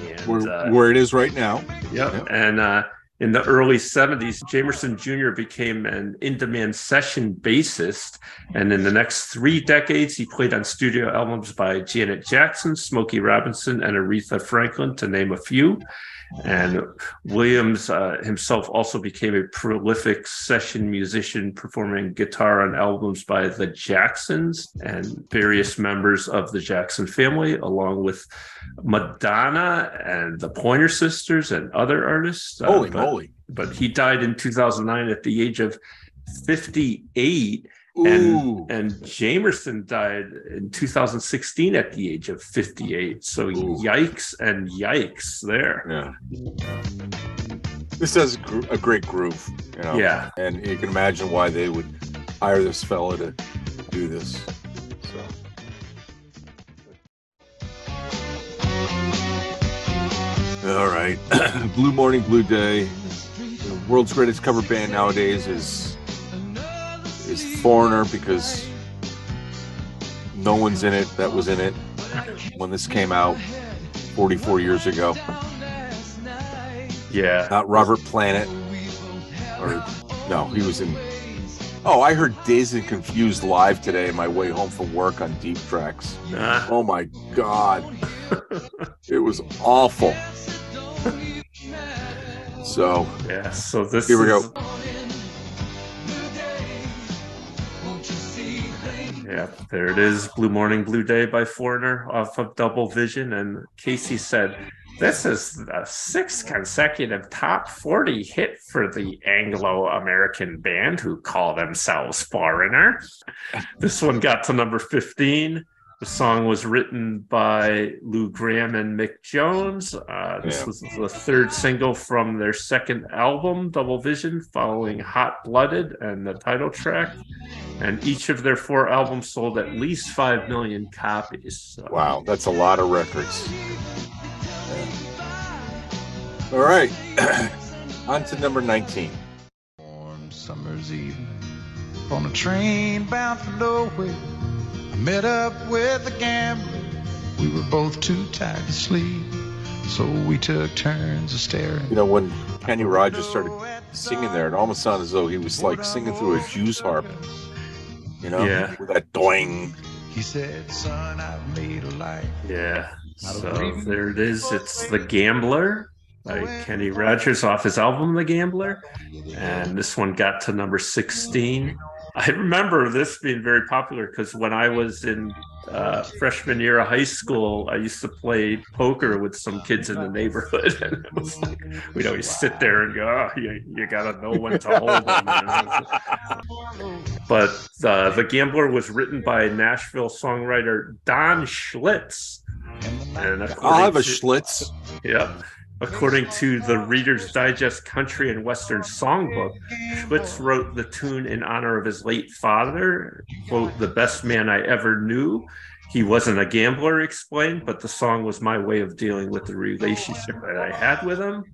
And, Where, uh, where it is right now. Yep. Yep. And uh, in the early 70s, Jamerson Jr. became an in demand session bassist. And in the next three decades, he played on studio albums by Janet Jackson, Smokey Robinson, and Aretha Franklin, to name a few. And Williams uh, himself also became a prolific session musician, performing guitar on albums by the Jacksons and various members of the Jackson family, along with Madonna and the Pointer Sisters and other artists. Uh, Holy but, moly. But he died in 2009 at the age of 58. Ooh. And, and Jamerson died in 2016 at the age of 58. So Ooh. yikes and yikes there. yeah. This has a great groove. You know? Yeah. And you can imagine why they would hire this fella to do this. So. All right. Blue Morning, Blue Day. The world's greatest cover band nowadays is is Foreigner because no one's in it that was in it when this came out 44 years ago. Yeah. Not Robert Planet. Or no, he was in. Oh, I heard Dazed and Confused live today on my way home from work on Deep Tracks. Nah. Oh my god, it was awful. So Yeah. So this Here we is- go. Yeah, there it is. Blue Morning, Blue Day by Foreigner off of Double Vision. And Casey said, This is the sixth consecutive top 40 hit for the Anglo American band who call themselves Foreigner. This one got to number 15. The song was written by Lou Gramm and Mick Jones. Uh, this Yeah. was the third single from their second album, Double Vision, following Hot Blooded and the title track. And each of their four albums sold at least 5 million copies. So, wow, that's a lot of records. All right, on to number 19. warm summer's evening on a train bound for nowhere. I met up with a gambler. We were both too tired to sleep, so we took turns of staring. You know, when Kenny Rogers started singing there, it almost sounded as though he was like singing through a Jew's harp. You know, Yeah. with that doing. He said, "Son, I've made a life." yeah. So there it is. It's The Gambler by Kenny Rogers off his album, The Gambler. And this one got to number 16. I remember this being very popular because when I was in uh, freshman year of high school, I used to play poker with some kids in the neighborhood. And it was like, we'd always sit there and go, oh, you, you got to know when to hold them. but uh, The Gambler was written by Nashville songwriter Don Schlitz. And I'll have a according to- Schlitz. yeah. According to the Reader's Digest Country and Western Songbook, Schlitz wrote the tune in honor of his late father, quote, the best man I ever knew. he wasn't a gambler, explained, but the song was my way of dealing with the relationship that I had with him.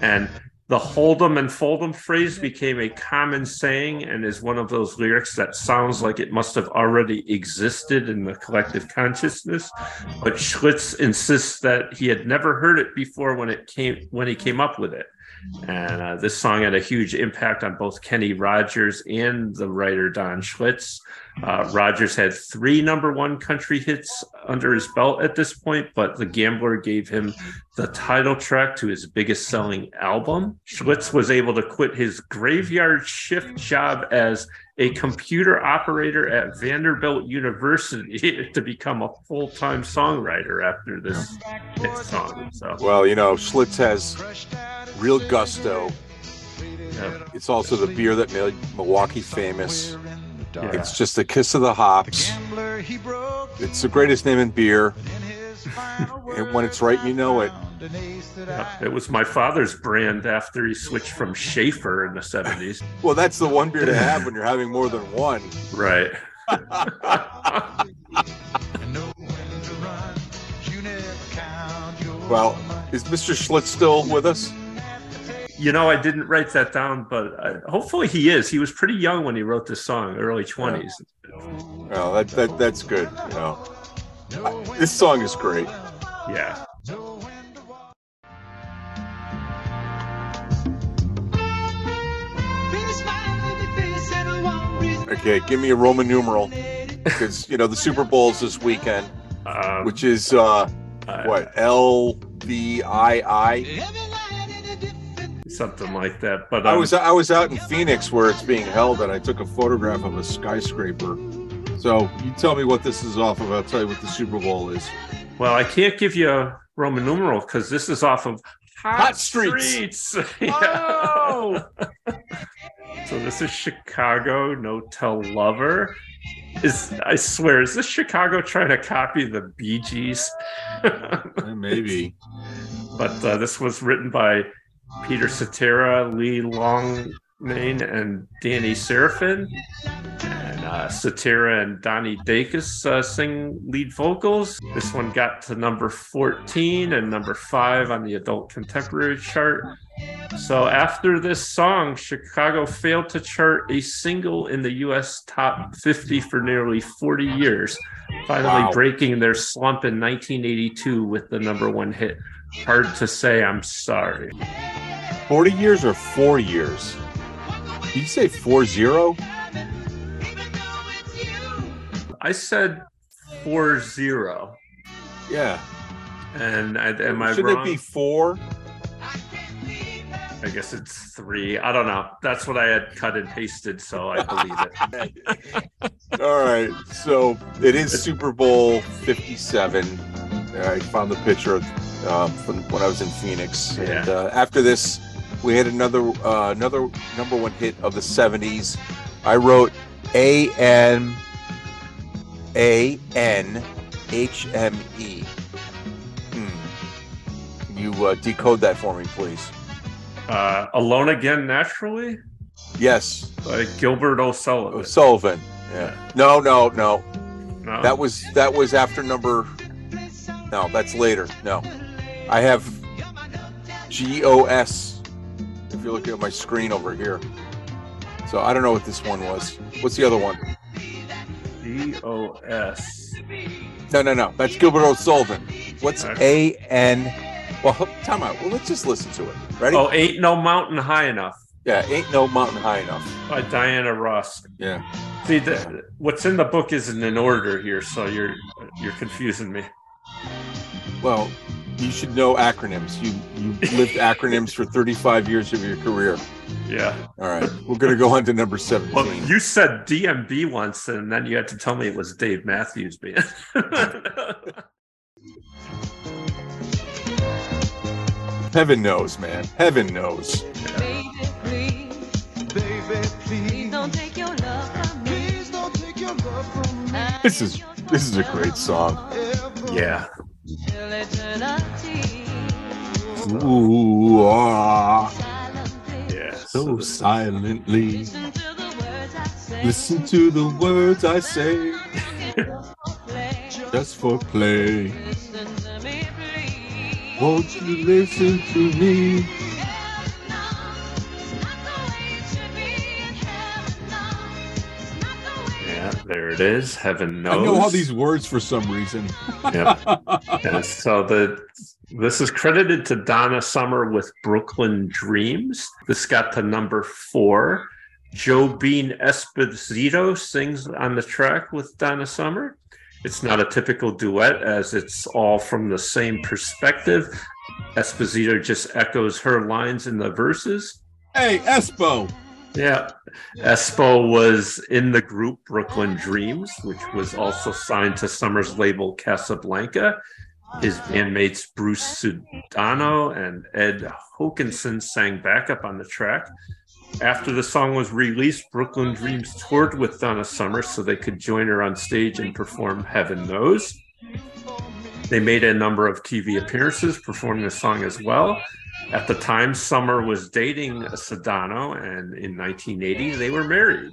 And the hold 'em and fold 'em phrase became a common saying and is one of those lyrics that sounds like it must have already existed in the collective consciousness. But Schlitz insists that he had never heard it before when it came when he came up with it. And uh, this song had a huge impact on both Kenny Rogers and the writer Don Schlitz. Uh, Rogers had three number one country hits under his belt at this point, but The Gambler gave him the title track to his biggest selling album. Schlitz was able to quit his graveyard shift job as a computer operator at Vanderbilt University to become a full time songwriter after this hit song. So, Well, you know, Schlitz has real gusto. yeah. It's also the beer that made Milwaukee famous. Yeah. It's just a kiss of the hops. It's the greatest name in beer. and when it's right, you know it. Yeah, it was my father's brand after he switched from Schaefer in the 70s. Well, that's the one beer to have when you're having more than one. Right. Well, is Mr. Schlitz still with us? You know, I didn't write that down, but uh, hopefully he is. He was pretty young when he wrote this song, early 20s. Well, that, that that's good. You know, I- this song is great. Yeah. Okay, give me a Roman numeral because you know the Super Bowl's this weekend, Um, which is uh uh, what L V I I. Something like that. But I um, was I was out in Phoenix where it's being held, and I took a photograph of a skyscraper. So you tell me what this is off of. I'll tell you what the Super Bowl is. well, I can't give you a Roman numeral because this is off of Hot, Hot Streets. Streets. Yeah. so this is Chicago No Tell Lover. Is I swear, is this Chicago trying to copy the Bee Gees? Maybe. but uh, this was written by Peter Cetera, Lee Loughnane, and Danny Seraphine. And uh, Cetera and Donnie Dacus uh, sing lead vocals. This one got to number 14 and number five on the adult contemporary chart. So after this song, Chicago failed to chart a single in the US top 50 for nearly 40 years, finally Wow. breaking their slump in 1982 with the number one hit. Hard to say, I'm sorry. 40 years or four years? Did you say four zero? I said 4 0. Yeah. And I, am I wrong? it be four? I guess it's three. I don't know. That's what I had cut and pasted, so I believe it. All right. So it is Super Bowl 57. I found the picture um, from when I was in Phoenix. And uh, after this, we had another uh, another number one hit of the 70s. I wrote A N A N H M E. Hmm. You uh, decode that for me, please. Uh, Alone Again Naturally Yes, by Gilbert O'Sullivan. Sullivan. Yeah. No, no, no. No? That was that was after number. No, that's later. No, I have G O S. If you're looking at my screen over here, so I don't know what this one was. What's the other one? GOS. No, no, no. That's Gilbert O'Sullivan. What's. A N? Well, time out. Well, let's just listen to it. Ready? Oh, Ain't No Mountain High Enough Yeah, ain't no mountain high enough. by Diana Ross. Yeah. See, the, what's in the book isn't in order here, so you're you're confusing me. Well, you should know acronyms. You you lived acronyms for 35 years of your career. Yeah. All right, we're gonna go on to number 17. Well, you said DMB once, and then you had to tell me it was Dave Matthews Band. Heaven knows, man. Heaven knows. Baby, please. Baby, Please don't take your love from me. please don't take your love from me. This is this is a great song. yeah. Ooh, ah. Yeah. so silently. Listen to the words I say. Listen to the words I say. Just for play. Won't you listen to me? Yeah, there it is. Heaven knows. I know all these words for some reason. Yeah. and so the this is credited to Donna Summer with Brooklyn Dreams. This got to number four. Joe Bean Esposito sings on the track with Donna Summer. It's not a typical duet as it's all from the same perspective. Esposito just echoes her lines in the verses. Hey, Espo. Yeah. Espo was in the group Brooklyn Dreams, which was also signed to Summer's label Casablanca. His bandmates Bruce Sudano and Ed Hokenson sang backup on the track. After the song was released, Brooklyn Dreams toured with Donna Summer so they could join her on stage and perform Heaven Knows. They made a number of TV appearances performing the song as well. At the time, Summer was dating Sudano, and in 1980, they were married.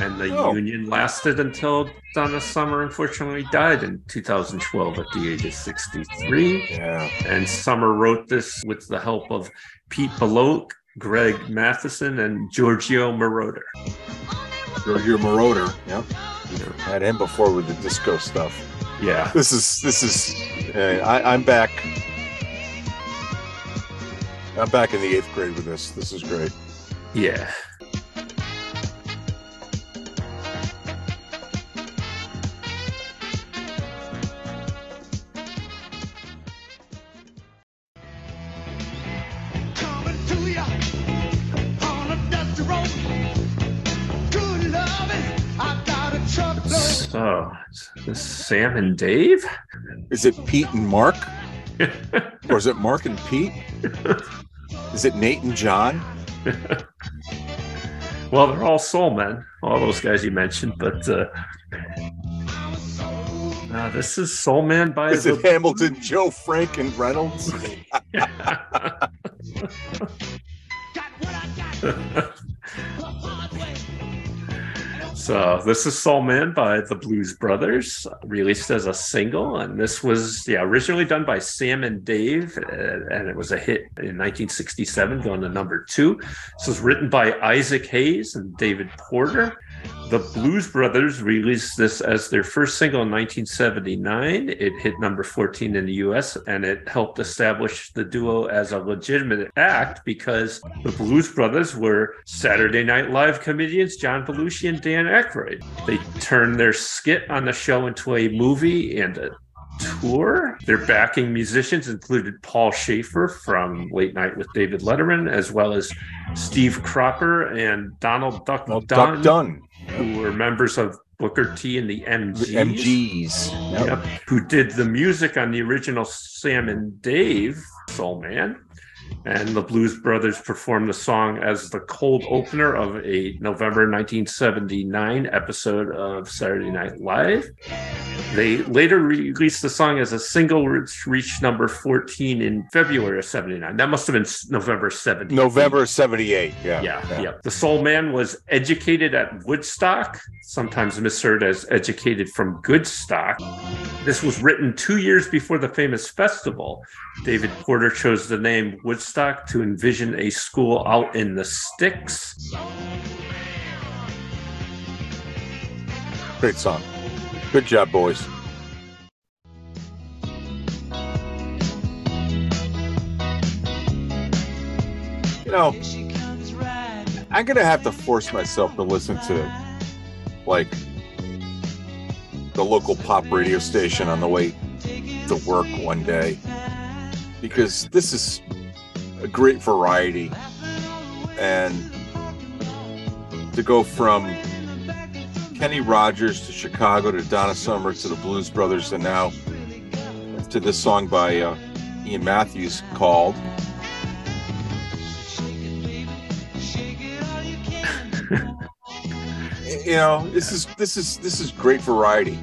And the Oh. union lasted until Donna Summer unfortunately died in 2012 at the age of 63. Yeah. And Summer wrote this with the help of Pete Bellotte, Greg Mathieson, and Giorgio Moroder. Giorgio Moroder. Yep. Had him before with the disco stuff. Yeah. This is this is. Uh, I, I'm back. I'm back in the eighth grade with this. This is great. Yeah. Coming to ya on a dusty road. Good loving, I got a truckload. So, this Sam and Dave? Is it Pete and Mark, or is it Mark and Pete? Is it Nate and John? well, they're all soul men, all those guys you mentioned, but uh, uh, this is Soul Man by Is the it Hamilton, Joe, Frank, and Reynolds? So this is Soul Man by the Blues Brothers, released as a single, and this was yeah originally done by Sam and Dave, uh, and it was a hit in 1967, going to number two. This was written by Isaac Hayes and David Porter. The Blues Brothers released this as their first single in 1979. It hit number 14 in the US and it helped establish the duo as a legitimate act because the Blues Brothers were Saturday Night Live comedians John Belushi and Dan Aykroyd. They turned their skit on the show into a movie and a tour. Their backing musicians included Paul Shaffer from Late Night with David Letterman, as well as Steve Cropper and Donald Duck Well, Dunn, Duck Dunn, who were members of Booker T and the MGs. MGs. Yep. Yep, who did the music on the original Sam and Dave Soul Man. And the Blues Brothers performed the song as the cold opener of a November 1979 episode of Saturday Night Live. They later released the song as a single, which reached number 14 in February of 79. That must have been November 70. November '78. Yeah. Yeah, yeah. The Soul Man was educated at Woodstock, sometimes misheard as educated from Goodstock. This was written two years before the famous festival. David Porter chose the name Woodstock to envision a school out in the sticks. Great song. Good job, boys. You know, I'm gonna have to force myself to listen to like the local pop radio station on the way to work one day because this is a great variety and to go from Kenny Rogers to Chicago to Donna Summer to the Blues Brothers and now to this song by uh, Ian Matthews called you know this is this is this is great variety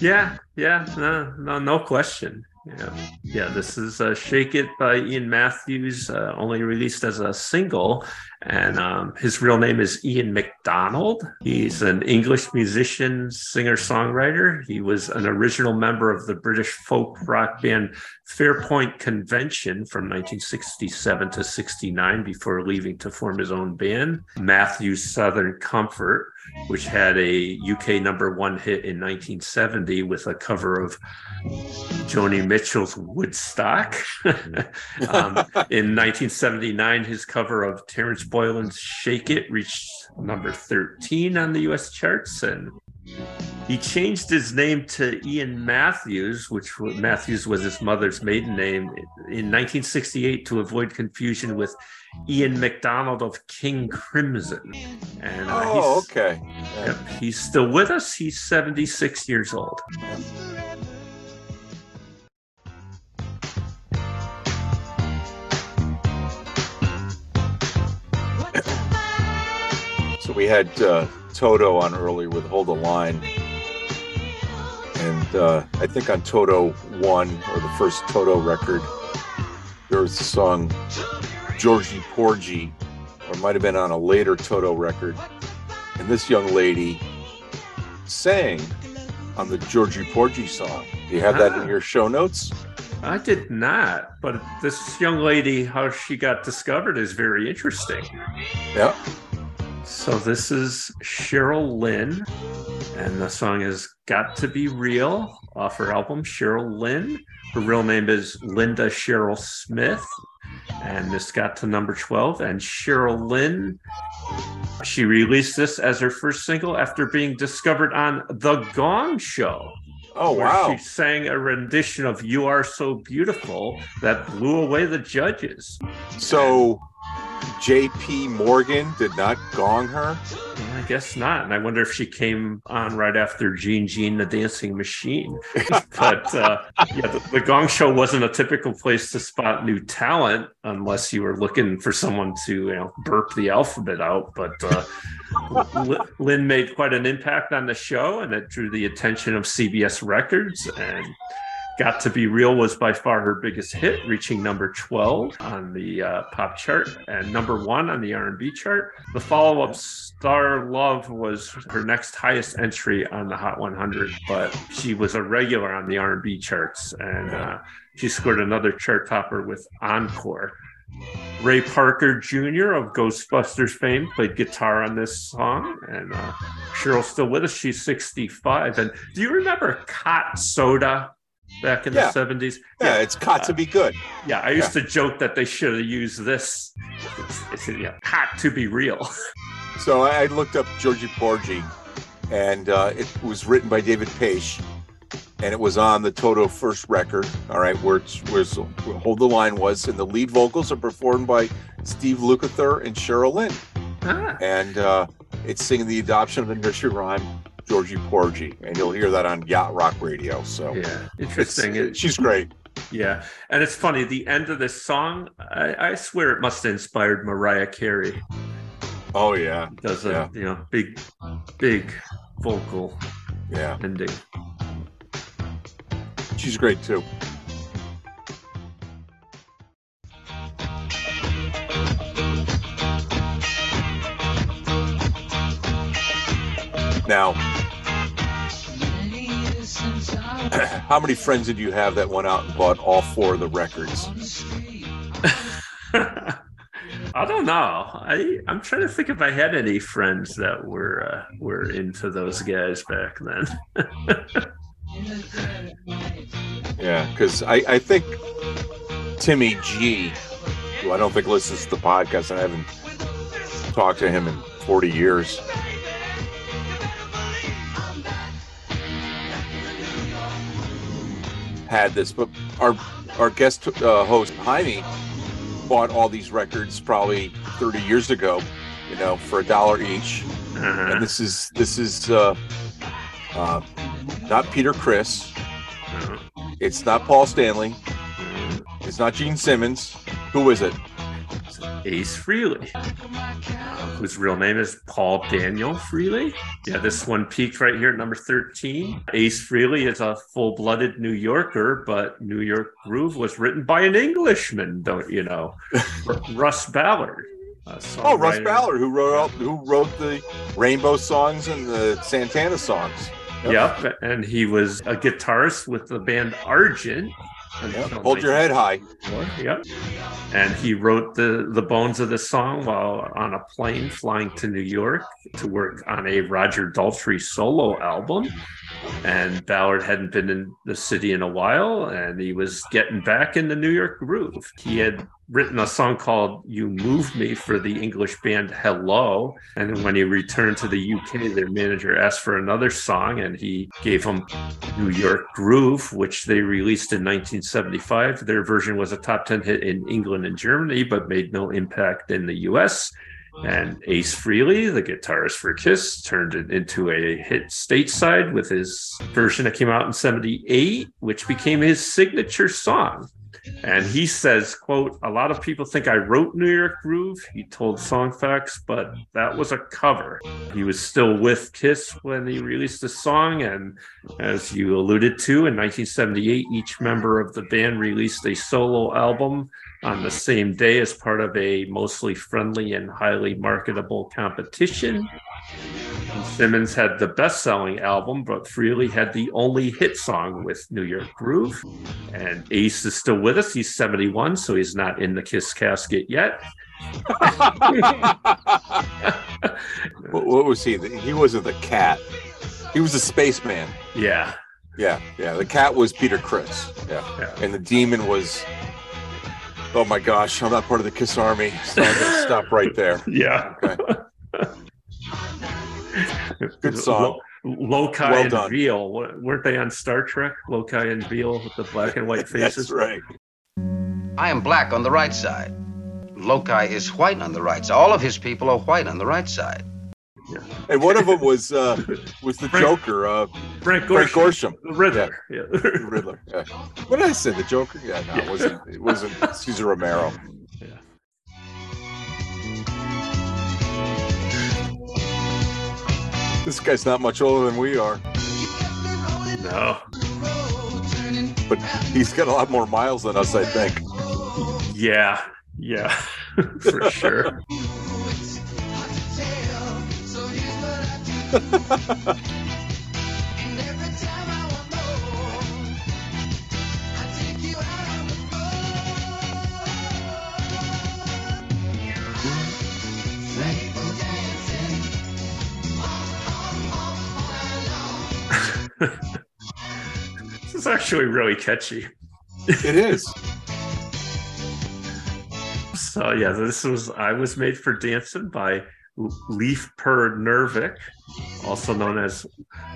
Yeah, yeah, no, no, no question. Yeah, yeah. This is uh, "Shake It" by Ian Matthews, uh, only released as a single, And um, his real name is Ian McDonald. He's an English musician, singer, songwriter. He was an original member of the British folk rock band Fairport Convention from 1967 to 69 before leaving to form his own band, Matthews Southern Comfort, which had a UK number one hit in 1970 with a cover of Joni Mitchell's Woodstock. um, in 1979, his cover of Terence Boylan's Shake It reached number 13 on the US charts. And he changed his name to Ian Matthews, which Matthews was his mother's maiden name, in 1968 to avoid confusion with Ian McDonald of King Crimson. And uh, Oh, okay. yep, he's still with us. He's 76 years old. So we had uh, Toto on earlier with Hold the Line. And uh, I think on Toto 1, or the first Toto record, there was the song Georgie Porgy, or might have been on a later Toto record. And this young lady sang on the Georgie Porgy song. Do you have that Ah. in your show notes? I did not, but this young lady, how she got discovered is very interesting. Yeah. So this is Cheryl Lynn, and the song is Got to Be Real off her album, Cheryl Lynn. Her real name is Linda Cheryl Smith, and this got to number 12. And Cheryl Lynn, she released this as her first single after being discovered on The Gong Show. Oh, where wow. She sang a rendition of You Are So Beautiful that blew away the judges. So Jaye P. Morgan did not gong her? I guess not. And I wonder if she came on right after Gene Gene the Dancing Machine. but uh, yeah, the, the Gong Show wasn't a typical place to spot new talent unless you were looking for someone to you know burp the alphabet out. But uh, Lynn made quite an impact on the show, and it drew the attention of CBS Records and. Got to Be Real was by far her biggest hit, reaching number 12 on the uh, pop chart and number one on the R&B chart. The follow-up Star Love was her next highest entry on the Hot 100, but she was a regular on the R&B charts, and uh, she scored another chart topper with Encore. Ray Parker Jr. of Ghostbusters fame played guitar on this song, and uh, Cheryl's still with us. She's 65. And do you remember Cott Soda back in Yeah. the 70s? Yeah, it's got to be good. Yeah, I used to joke that they should have used this. It's, it's, yeah, hot to be real. So I looked up Georgie Porgy, and uh, it was written by David Paich, and it was on the Toto first record. All right, where it's, where it's- where Hold the Line was, and the lead vocals are performed by Steve Lukather and Cheryl Lynn, Ah, and uh, it's singing the adoption of the nursery rhyme Georgie Porgy, and you'll hear that on Yacht Rock Radio. So yeah, interesting. It- she's great. yeah, and it's funny. The end of this song, I, I swear it must have inspired Mariah Carey. Oh yeah, Does a Yeah. you know big, big vocal yeah, ending. she's great too. Now, how many friends did you have that went out and bought all four of the records? I don't know. I I'm trying to think if I had any friends that were uh, were into those guys back then. Yeah, because I, I think Timmy G, who I don't think listens to the podcast, and I haven't talked to him in 40 years. Had this, but our our guest uh, host Jaime bought all these records probably 30 years ago, you know, for a dollar each. Uh-huh. And this is this is uh, uh, not Peter Criss. Uh, It's not Paul Stanley. It's not Gene Simmons. Who is it? Ace Frehley, whose real name is Paul Daniel Frehley. Yeah, this one peaked right here at number 13. Ace Frehley is a full blooded New Yorker, but New York Groove was written by an Englishman, don't you know? Russ Ballard. Oh, Russ. Ballard, who wrote who wrote the Rainbow songs and the Santana songs. Yep, and he was a guitarist with the band Argent. Yep. Hold your head high. Yep. And he wrote the the bones of the song while on a plane flying to New York to work on a Roger Daltrey solo album. And Ballard hadn't been in the city in a while, and he was getting back in the New York groove. He had written a song called You Move Me for the English band Hello. And when he returned to the UK, their manager asked for another song, and he gave him New York Groove, which they released in 1975. Their version was a top 10 hit in England and Germany, but made no impact in the US. And Ace Frehley, the guitarist for Kiss, turned it into a hit stateside with his version that came out in 78, which became his signature song. And he says, quote, a lot of people think I wrote New York Groove. He told Songfacts, but that was a cover. He was still with Kiss when he released the song. And as you alluded to, in 1978, each member of the band released a solo album on the mm-hmm. same day as part of a mostly friendly and highly marketable competition. And Simmons had the best selling album, but Frehley had the only hit song with New York Groove. And Ace is still with us. He's 71, so he's not in the Kiss casket yet. What, what was he? He wasn't the cat. He was a spaceman. Yeah. Yeah, yeah. The cat was Peter Criss. Yeah. Yeah. And the demon was. Oh my gosh, I'm not part of the Kiss Army. So I'm gonna stop right there. Yeah. Okay. Good song. Lo- Loci Well and done. Veal. Weren't they on Star Trek? Loci and Veal with the black and white faces? That's right. I am black on the right side. Loki is white on the right side. All of his people are white on the right side. And one of them was uh was the Frank- Joker, uh Frank Frank Gorshin. Gorshin. The Riddler. Yeah. The Riddler. Yeah. What did I say? The Joker? Yeah, no, it wasn't it wasn't Cesar Romero. Yeah. This guy's not much older than we are, No. but he's got a lot more miles than us, I think. Yeah. Yeah. For sure. This is actually really catchy. It is. So yeah, this was I was made for dancing by Leif Per Nervik, also known as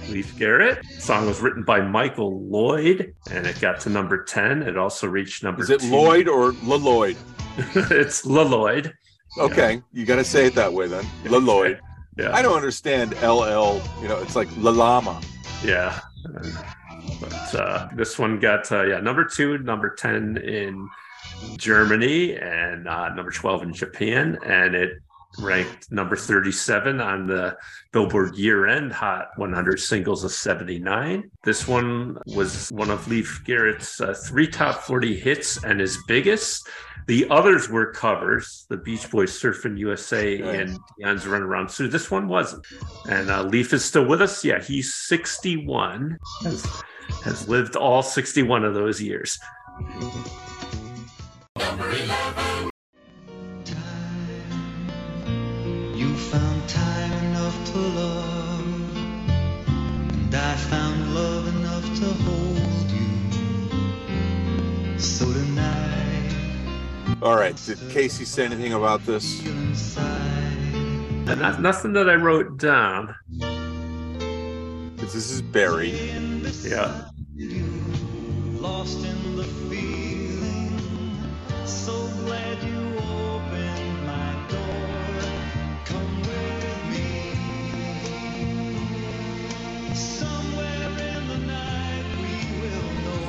Leif Garrett. The song was written by Michael Lloyd, and it got to number ten. It also reached number. Is it. Lloyd or LaLloyd? it's Lloyd. Okay, you got to say it that way then. LaLloyd. Yeah, I don't understand LL. You know, it's like La Llama. yeah. But uh, this one got uh, yeah number two, number ten in Germany, and uh, number twelve in Japan, and it ranked number 37 on the Billboard year end Hot 100 singles of 79. This one was one of Leif Garrett's uh, three top 40 hits and his biggest. The others were covers, the Beach Boys Surfing USA and Dion's Run Around Sue. This one wasn't. And uh, Leif is still with us. Yeah, he's 61, has, has lived all 61 of those years. You found time enough to love, and I found love enough to hold you. So tonight, All right. Did Casey say anything about this? And not, nothing that I wrote down. 'Cause This is Barry. Yeah. Lost in the feeling. So glad you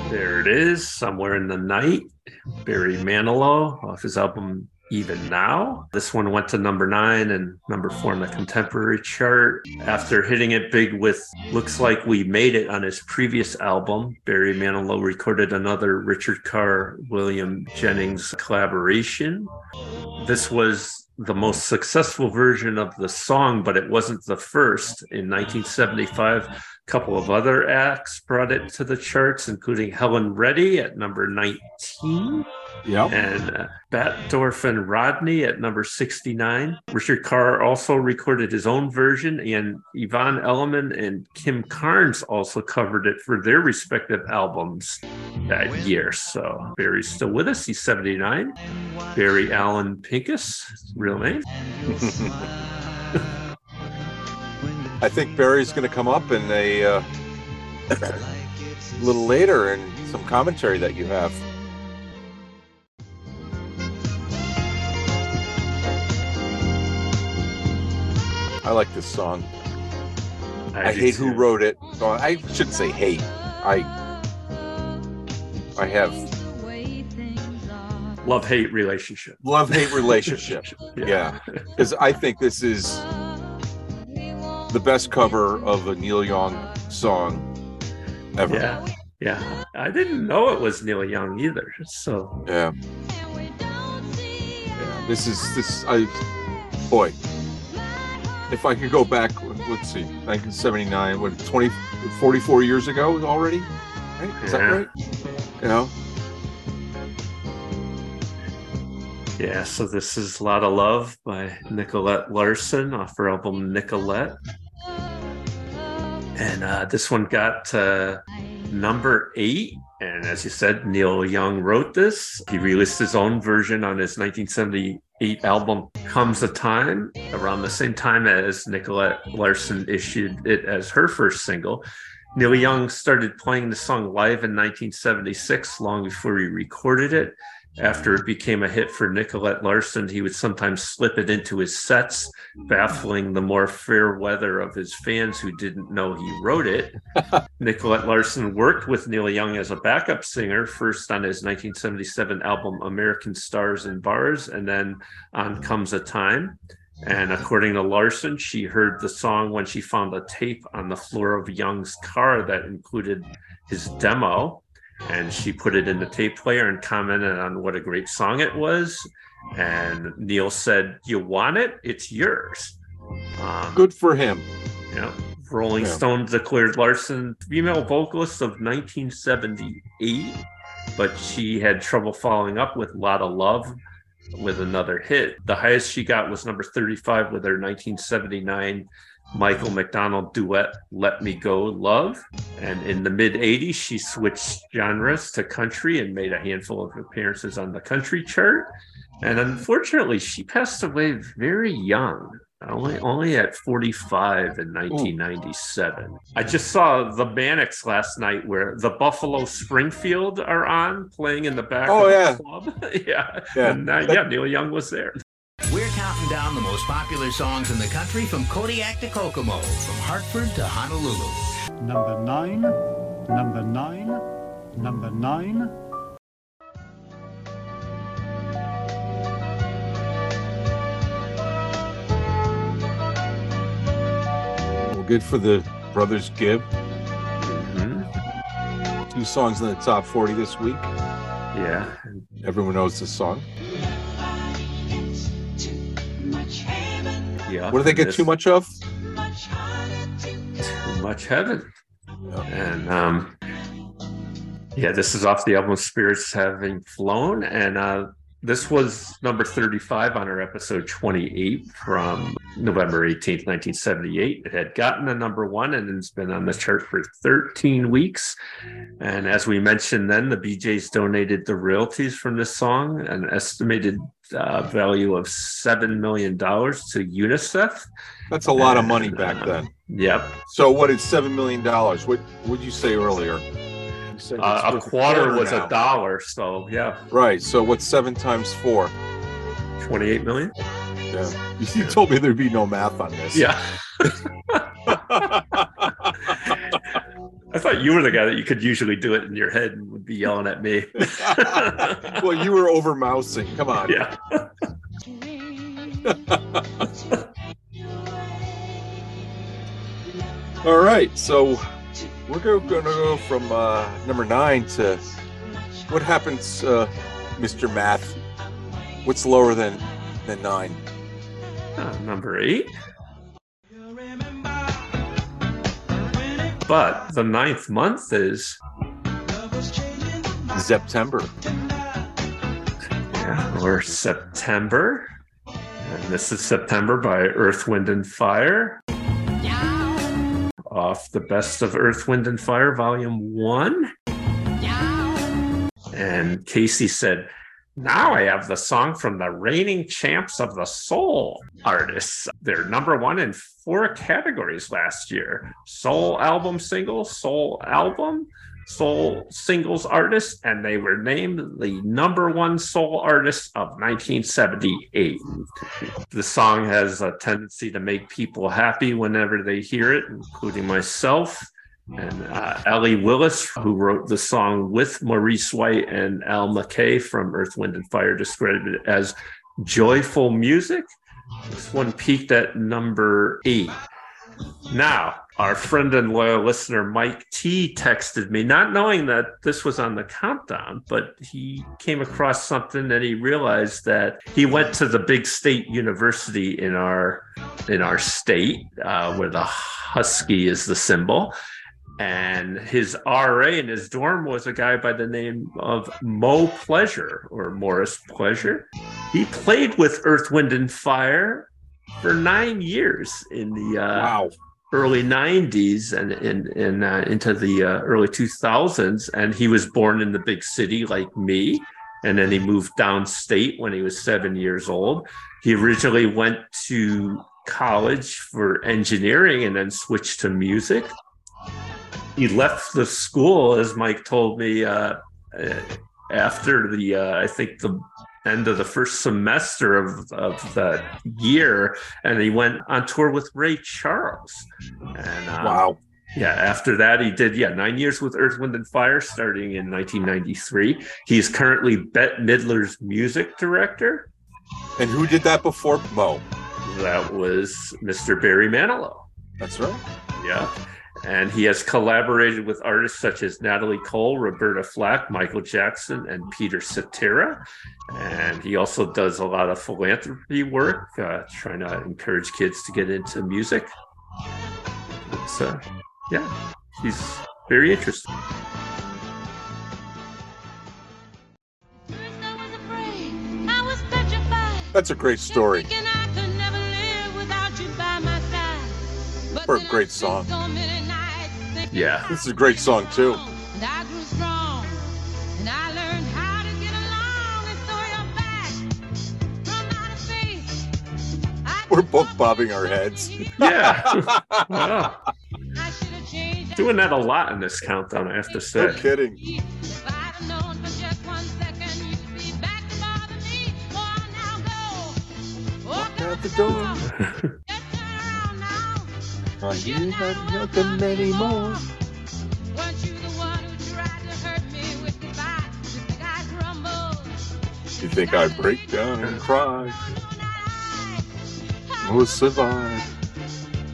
There it is, somewhere in the night. Barry Manilow off his album Even Now. This one went to number nine and number four in the contemporary chart. After hitting it big with Looks Like We Made It on his previous album, Barry Manilow recorded another Richard Carr William Jennings collaboration. This was the most successful version of the song, but it wasn't the first. In 1975, a couple of other acts brought it to the charts, including Helen Reddy at number 19 Yep. and uh, Batdorf and Rodney at number 69. Richard Carr also recorded his own version, and Yvonne Elliman and Kim Carnes also covered it for their respective albums that year. So Barry's still with us. He's 79. Barry Allen Pincus, real name. I think Barry's going to come up in a uh, a little later in some commentary that you have. I like this song. I, do hate who wrote it. Oh, I shouldn't say hate. I I have Love hate relationship. love hate relationship. yeah, because I think this is the best cover of a Neil Young song ever. Yeah. Yeah. I didn't know it was Neil Young either. So Yeah. Yeah. This is this I boy. If I could go back, let's see, 1979, what 20 44 years ago already? Right? Is that Yeah. right? You know? Yeah, so this is A Lot of Love by Nicolette Larson off her album Nicolette. And uh, this one got uh, number eight. And as you said, Neil Young wrote this. He released his own version on his 1978 album Comes a Time, around the same time as Nicolette Larson issued it as her first single. Neil Young started playing the song live in 1976, long before he recorded it. After it became a hit for Nicolette Larson, he would sometimes slip it into his sets, baffling the more fair weather of his fans who didn't know he wrote it. Nicolette Larson worked with Neil Young as a backup singer, first on his 1977 album American Stars and Bars, and then on Comes a Time. And according to Larson, she heard the song when she found a tape on the floor of Young's car that included his demo. And she put it in the tape player and commented on what a great song it was. And Neil said, You want it? It's yours. Um, Good for him. yeah. Rolling Yeah. Stone declared Larson female vocalist of 1978, but she had trouble following up with Lotta Love with another hit. The highest she got was number 35 with her 1979 Michael McDonald duet Let Me Go Love. And in the mid 80s, she switched genres to country and made a handful of appearances on the country chart. And unfortunately, she passed away very young, only only at 45 in 1997. I just saw the Mannix last night where the Buffalo Springfield are on playing in the back Oh, of yeah. the club. yeah. Yeah. And uh, yeah, Neil Young was there. We're counting down the most popular songs in the country from Kodiak to Kokomo, from Hartford to Honolulu. Number nine, number nine, number nine. Well, good for the brothers Gibb. Mhm. Two songs in the top 40 this week. Yeah. Everyone knows this song. Yeah. What do they get too much of? Too much heaven. And um yeah, this is off the album Spirits Having Flown. And uh this was number 35 on our episode 28 from November 18th, 1978. It had gotten a number one and it's been on the chart for 13 weeks. And as we mentioned then, the Bee Gees donated the royalties from this song, an estimated uh, value of $7 million to UNICEF. That's a lot of money back uh, then. Yep. So what is seven million dollars? What would you say earlier? You said Uh, a worth quarter was now. a dollar. So, yeah, Right. So what's seven times four? 28 million. Yeah. You told me there'd be no math on this. Yeah. I thought you were the guy that you could usually do it in your head and would be yelling at me. well, you were over mousing. Come on. Yeah. All right. So we're going to go from uh, number nine to what happens, uh, Mr. Math? What's lower than than nine? Uh, number eight. But the ninth month is September. Yeah, or September. And this is September by Earth, Wind, and Fire. Off the Best of Earth, Wind, and Fire, Volume 1. And Casey said, Now I have the song from the reigning champs of the soul artists. They're number one in four categories last year soul album single, soul album, soul singles artist, and they were named the number one soul artist of 1978. The song has a tendency to make people happy whenever they hear it, including myself. And uh, Allee Willis, who wrote the song with Maurice White and Al McKay from Earth, Wind, and Fire, described it as joyful music. This one peaked at number eight. Now, our friend and loyal listener Mike T texted me, not knowing that this was on the countdown, but he came across something and he realized that he went to the big state university in our in our state, uh, where the husky is the symbol. And his RA in his dorm was a guy by the name of Mo Pleasure or Morris Pleasure. He played with Earth, Wind, and Fire for nine years in the uh, Wow. early 90s and in, in, uh, into the uh, early 2000s and he was born in the big city like me and then he moved downstate when he was seven years old he originally went to college for engineering and then switched to music he left the school as mike told me uh, uh, after the uh, i think the end of the first semester of, of that year and he went on tour with ray charles and uh, Wow. yeah after that he did yeah nine years with earth wind and fire starting in 1993 he's currently bette midler's music director And who did that before Mo? that was mr barry manilow That's right. yeah. And he has collaborated with artists such as Natalie Cole, Roberta Flack, Michael Jackson, and Peter Cetera. And he also does a lot of philanthropy work, uh, trying to encourage kids to get into music. So, uh, yeah, he's very interesting. I was petrified. That's a great story. Thinking I could never live without you by my side. But For a great song. Yeah. This is a great song too. And I grew strong. And I learned how to get along and throw your back from outer space. I We're both bobbing our heads. Yeah. Wow. I should have changed. Doing that a lot in this countdown, I have to No say. kidding. If I'd have known for just one second you'd be back to bother me. Now go. Walk Out the door. Just turn around now. I hear that nothing anymore. Weren't you the one who tried to hurt me with goodbye? You think I crumble? You think I break down and cry? Will survive.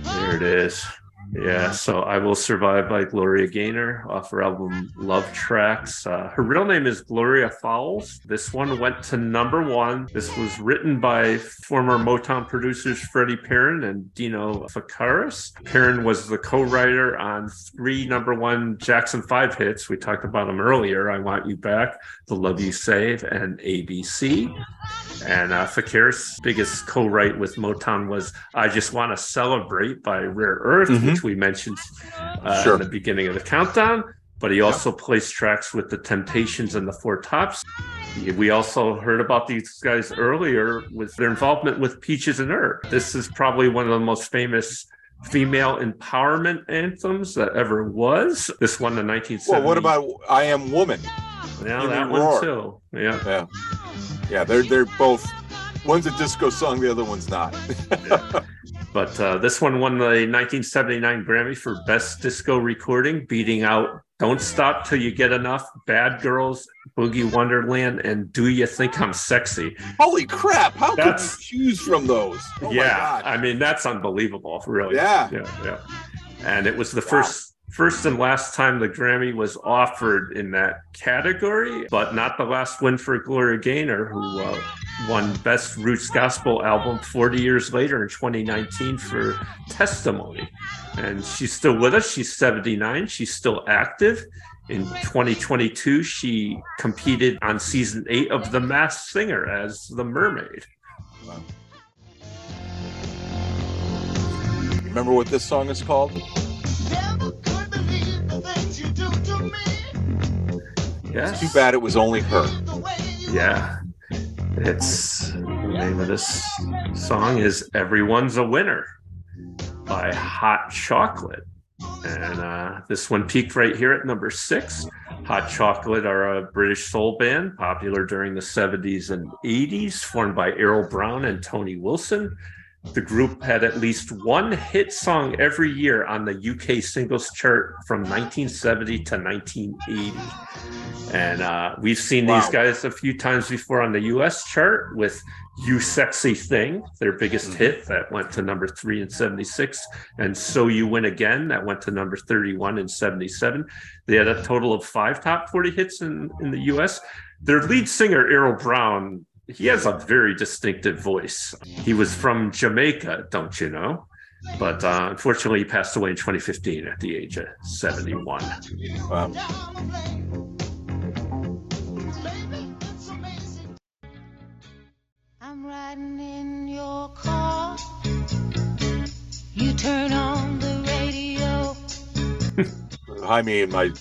There it is. Yeah, so I Will Survive by Gloria Gaynor off her album Love Tracks. Uh, her real name is Gloria Fowles. This one went to number one. This was written by former Motown producers Freddie Perren and Dino Fekaris. Perren was the co writer on three number one Jackson 5 hits. We talked about them earlier I Want You Back, The Love You Save, and ABC. And uh, Fekaris' biggest co-write with Motown was "I Just Want to Celebrate" by Rare Earth, Mhm. Which we mentioned uh, Sure. in the beginning of the countdown. But he also plays tracks with the Temptations and the Four Tops. We also heard about these guys earlier with their involvement with Peaches and Herb. This is probably one of the most famous female empowerment anthems that ever was. This one in 1970. Well, what about I Am Woman? yeah, that one Roar? too? Yeah. Yeah. Yeah, they're they're both one's a disco song, the other one's not. But uh, this one won the 1979 Grammy for Best Disco Recording, beating out Don't Stop Till You Get Enough, Bad Girls, Boogie Wonderland, and Do You Think I'm Sexy? Holy crap! How That's- could you choose from those? Oh yeah. I mean, that's unbelievable, really. Yeah. Yeah, yeah. And it was the first. First and last time the Grammy was offered in that category, but not the last win for Gloria Gaynor, who uh, won Best Roots Gospel Album 40 years later in 2019 for Testimony. And she's still with us. She's 79. She's still active. In 2022, she competed on season eight of The Masked Singer as the mermaid. Remember what this song is called? Yes. Too bad it was only her. Yeah. It's the name of this song is Everyone's a Winner by Hot Chocolate. And uh, this one peaked right here at number six. Hot Chocolate are a British soul band popular during the 70s and 80s, formed by Errol Brown and Tony Wilson. The group had at least one hit song every year on the UK singles chart from 1970 to 1980. And uh, we've seen Wow. these guys a few times before on the US chart with You Sexy Thing, their biggest hit that went to number three in 76, and So You Win Again, that went to number 31 in 77. They had a total of five top 40 hits in, in the US. Their lead singer, Errol Brown, he has a very distinctive voice. He was from Jamaica, don't you know? But uh, unfortunately, he passed away in 2015 at the age of 71. Um, I'm riding in your car. You turn on the radio. Jaime and my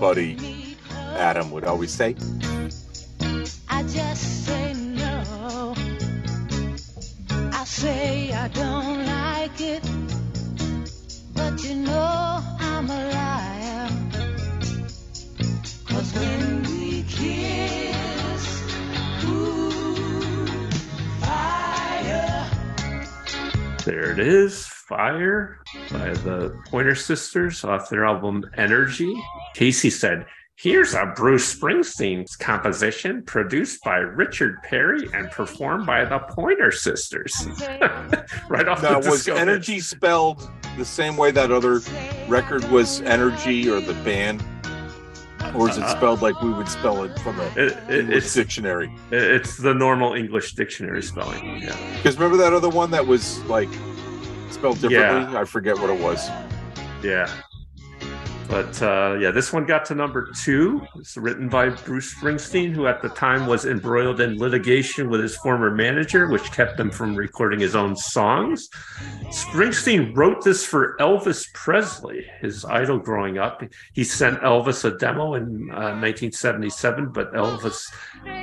buddy Adam would always say, I just I say I don't like it. But you know I'm a liar. Cause when we kiss, ooh, fire. There it is, Fire by the Pointer Sisters off their album Energy. Casey said, Here's a Bruce Springsteen composition produced by Richard Perry and performed by the Pointer Sisters. right off now the was disco energy spelled the same way that other record was energy or the band? Or is it Uh, spelled like we would spell it from a It- it- English it's- dictionary? It's the normal English dictionary spelling. Yeah. Because remember that other one that was like spelled differently? I forget what it was. Yeah. But uh, yeah, this one got to number two. It's written by Bruce Springsteen, who at the time was embroiled in litigation with his former manager, which kept him from recording his own songs. Springsteen wrote this for Elvis Presley, his idol growing up. He sent Elvis a demo in uh, 1977, but Elvis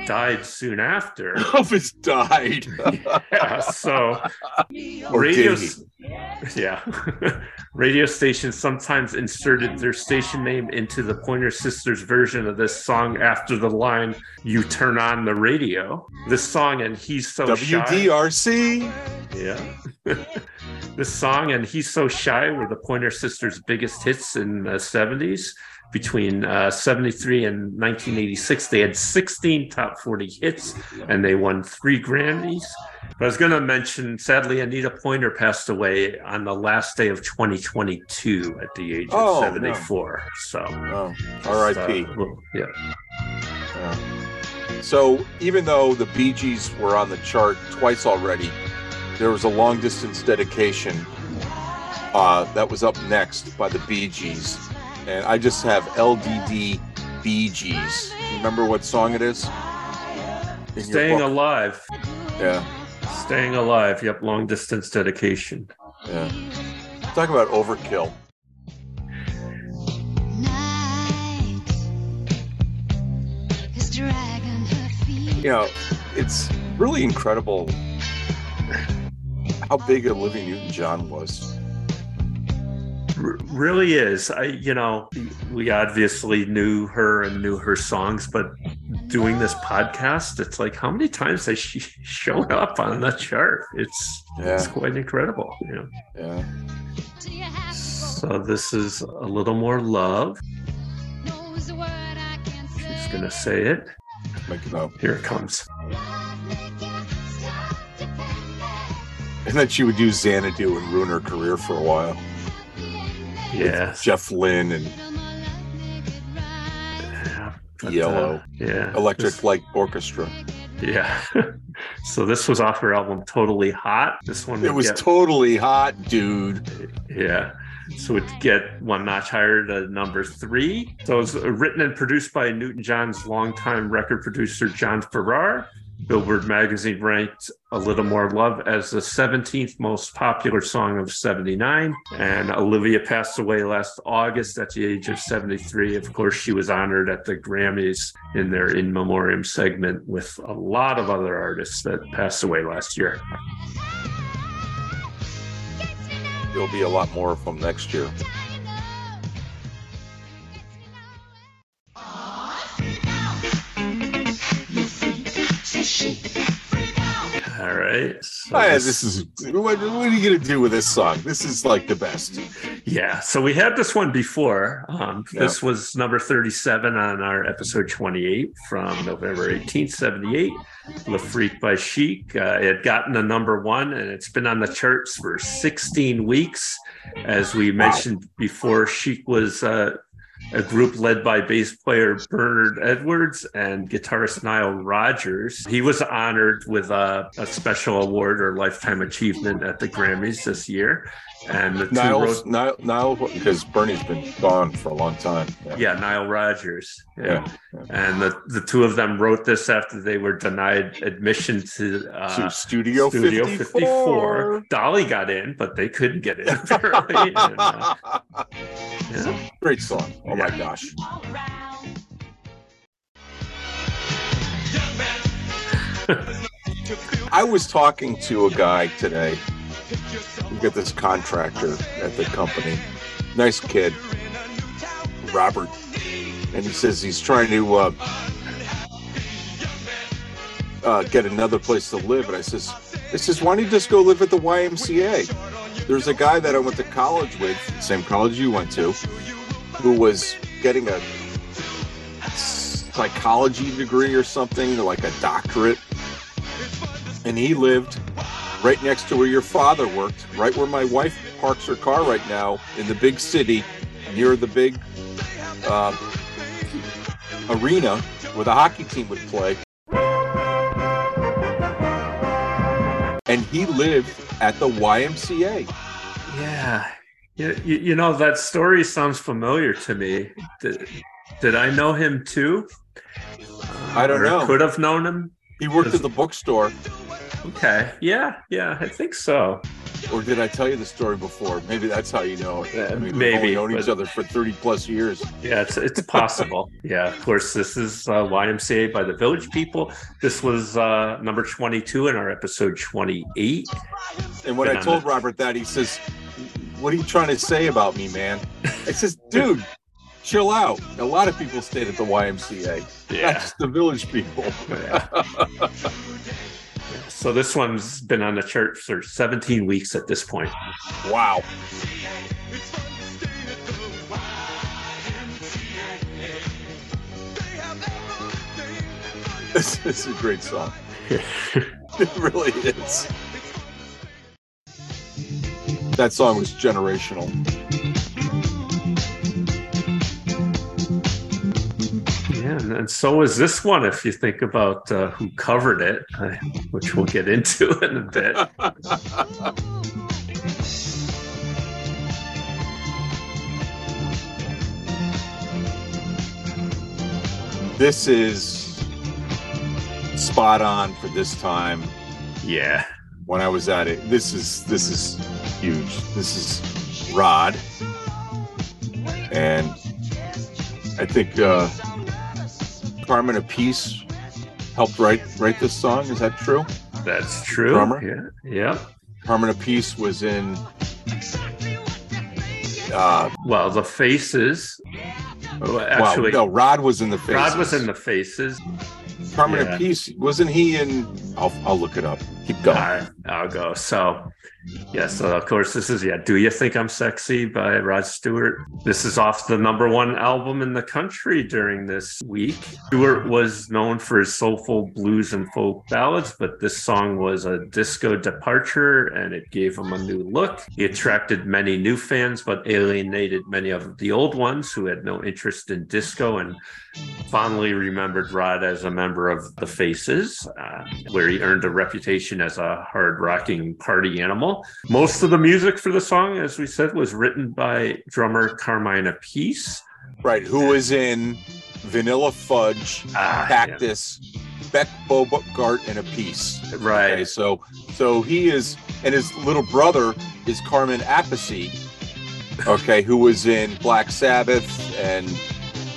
died soon after. Elvis died. yeah, so Or radio, yeah, radio stations sometimes inserted their station name into the Pointer Sisters version of this song after the line "You turn on the radio." This song and he's so shy. WDRC. Yeah. this song and He's So Shy were the Pointer Sisters' biggest hits in the 70s. Between uh, 73 and 1986, they had 16 top 40 hits and they won three Grammys. I was going to mention, sadly, Anita Pointer passed away on the last day of 2022 at the age of Oh, no. 74. So, Oh, R.I.P. uh, yeah. Yeah. So even though the Bee Gees were on the chart twice already, there was a long distance dedication uh, that was up next by the Bee Gees, and I just have LDD Bee Gees. Remember what song it is? Staying alive. Yeah, Staying alive. Yep. Long distance dedication. yeah. Talk about overkill. You know, it's really incredible how big a Olivia Newton-John was. R- really is. I, you know, we obviously knew her and knew her songs, but doing this podcast, it's like how many times has she shown up on the chart? It's it's quite incredible. You know. Yeah. So this is a little more love. She's gonna say it. Like, you know, Here it comes. And then she would do Xanadu and ruin her career for a while. Yeah. Jeff Lynne and But, Yellow. uh, yeah. Electric This- Light Orchestra. Yeah. so this was off her album Totally Hot. This one It was get- totally hot, dude. Yeah. So it'd get one notch higher to number three. So it was written and produced by Newton John's longtime record producer, John Farrar. Billboard magazine ranked A Little More Love as the 17th most popular song of 79. And Olivia passed away last August at the age of 73. Of course, she was honored at the Grammys in their in memoriam segment with a lot of other artists that passed away last year. There'll be a lot more them next year. All right. So Oh, yeah, this- is what, what are you gonna do with this song? This is like the best. Yeah, so we had this one before. Um, This was number 37 on our episode 28 from November 18th, 78. Le Freak by Chic. Uh, it had gotten a number one and it's been on the charts for 16 weeks. As we mentioned before, Chic was uh, a group led by bass player Bernard Edwards and guitarist Nile Rodgers. He was honored with a, a special award or lifetime achievement at the Grammys this year. And the two Niles, wrote- Nile, Nile, because Bernie's been gone for a long time. yeah, Nile Rodgers. Yeah. Yeah. And the, the two of them wrote this after they were denied admission to, uh, To Studio 54. Dolly got in, but they couldn't get in. apparently. And, uh, yeah. Great song. Oh my gosh. I was talking to a guy today. We got this contractor at the company. Nice kid, Robert. And he says he's trying to uh, uh, get another place to live. And I says, I says, why don't you just go live at the YMCA? There's a guy that I went to college with, same college you went to, who was getting a psychology degree or something, like a doctorate. And he lived right next to where your father worked, right where my wife parks her car right now in the big city near the big uh, arena where the hockey team would play. And he lived at the YMCA. Yeah. You, you, know, that story sounds familiar to me. Did, did I know him too? I don't Or know. Could have known him. He worked at the bookstore. Okay. Yeah. Yeah. I think so. Or did I tell you the story before? Maybe that's how you know it. I mean, Maybe we've known each other for 30 plus years. Yeah, it's it's possible. yeah, of course. This is uh, YMCA by the Village People. This was uh, number twenty-two in our episode twenty-eight. And when Been I told the- Robert that, he says, What are you trying to say about me, man? I says, Dude, chill out. A lot of people stayed at the YMCA. Yeah. Not just the village people. So this one's been on the chart for seventeen weeks at this point. wow. This is a great song. it really is. That song was generational. Yeah, and, and so is this one. If you think about uh, who covered it, which we'll get into in a bit. This is spot on for this time Yeah, when I was at it. This is this is huge. This is Rod, and I think uh, Carmine Appice helped write write this song. Is that true? that's true. Drummer? Yeah, yeah. Carmine Appice was in. Uh, Well, the faces. Well, actually, well, no, Rod was in the face. Rod was in the faces. Carmine yeah. Appice wasn't he in? I'll I'll look it up. Keep going. Right. I'll go. So, yeah, so of course, this is, yeah, Do You Think I'm Sexy by Rod Stewart. This is off the number one album in the country during this week. Stewart was known for his soulful blues and folk ballads, but this song was a disco departure and it gave him a new look. He attracted many new fans, but alienated many of the old ones who had no interest in disco and fondly remembered Rod as a member of the Faces, uh, where he earned a reputation as a hard rocking party animal. Most of the music for the song, as we said, was written by drummer Carmine Appice. Right, who was in Vanilla Fudge, Ah, Cactus, Beck Bogert, and a piece. Right. Okay, so so he is, and his little brother is Carmen Appice, okay, who was in Black Sabbath and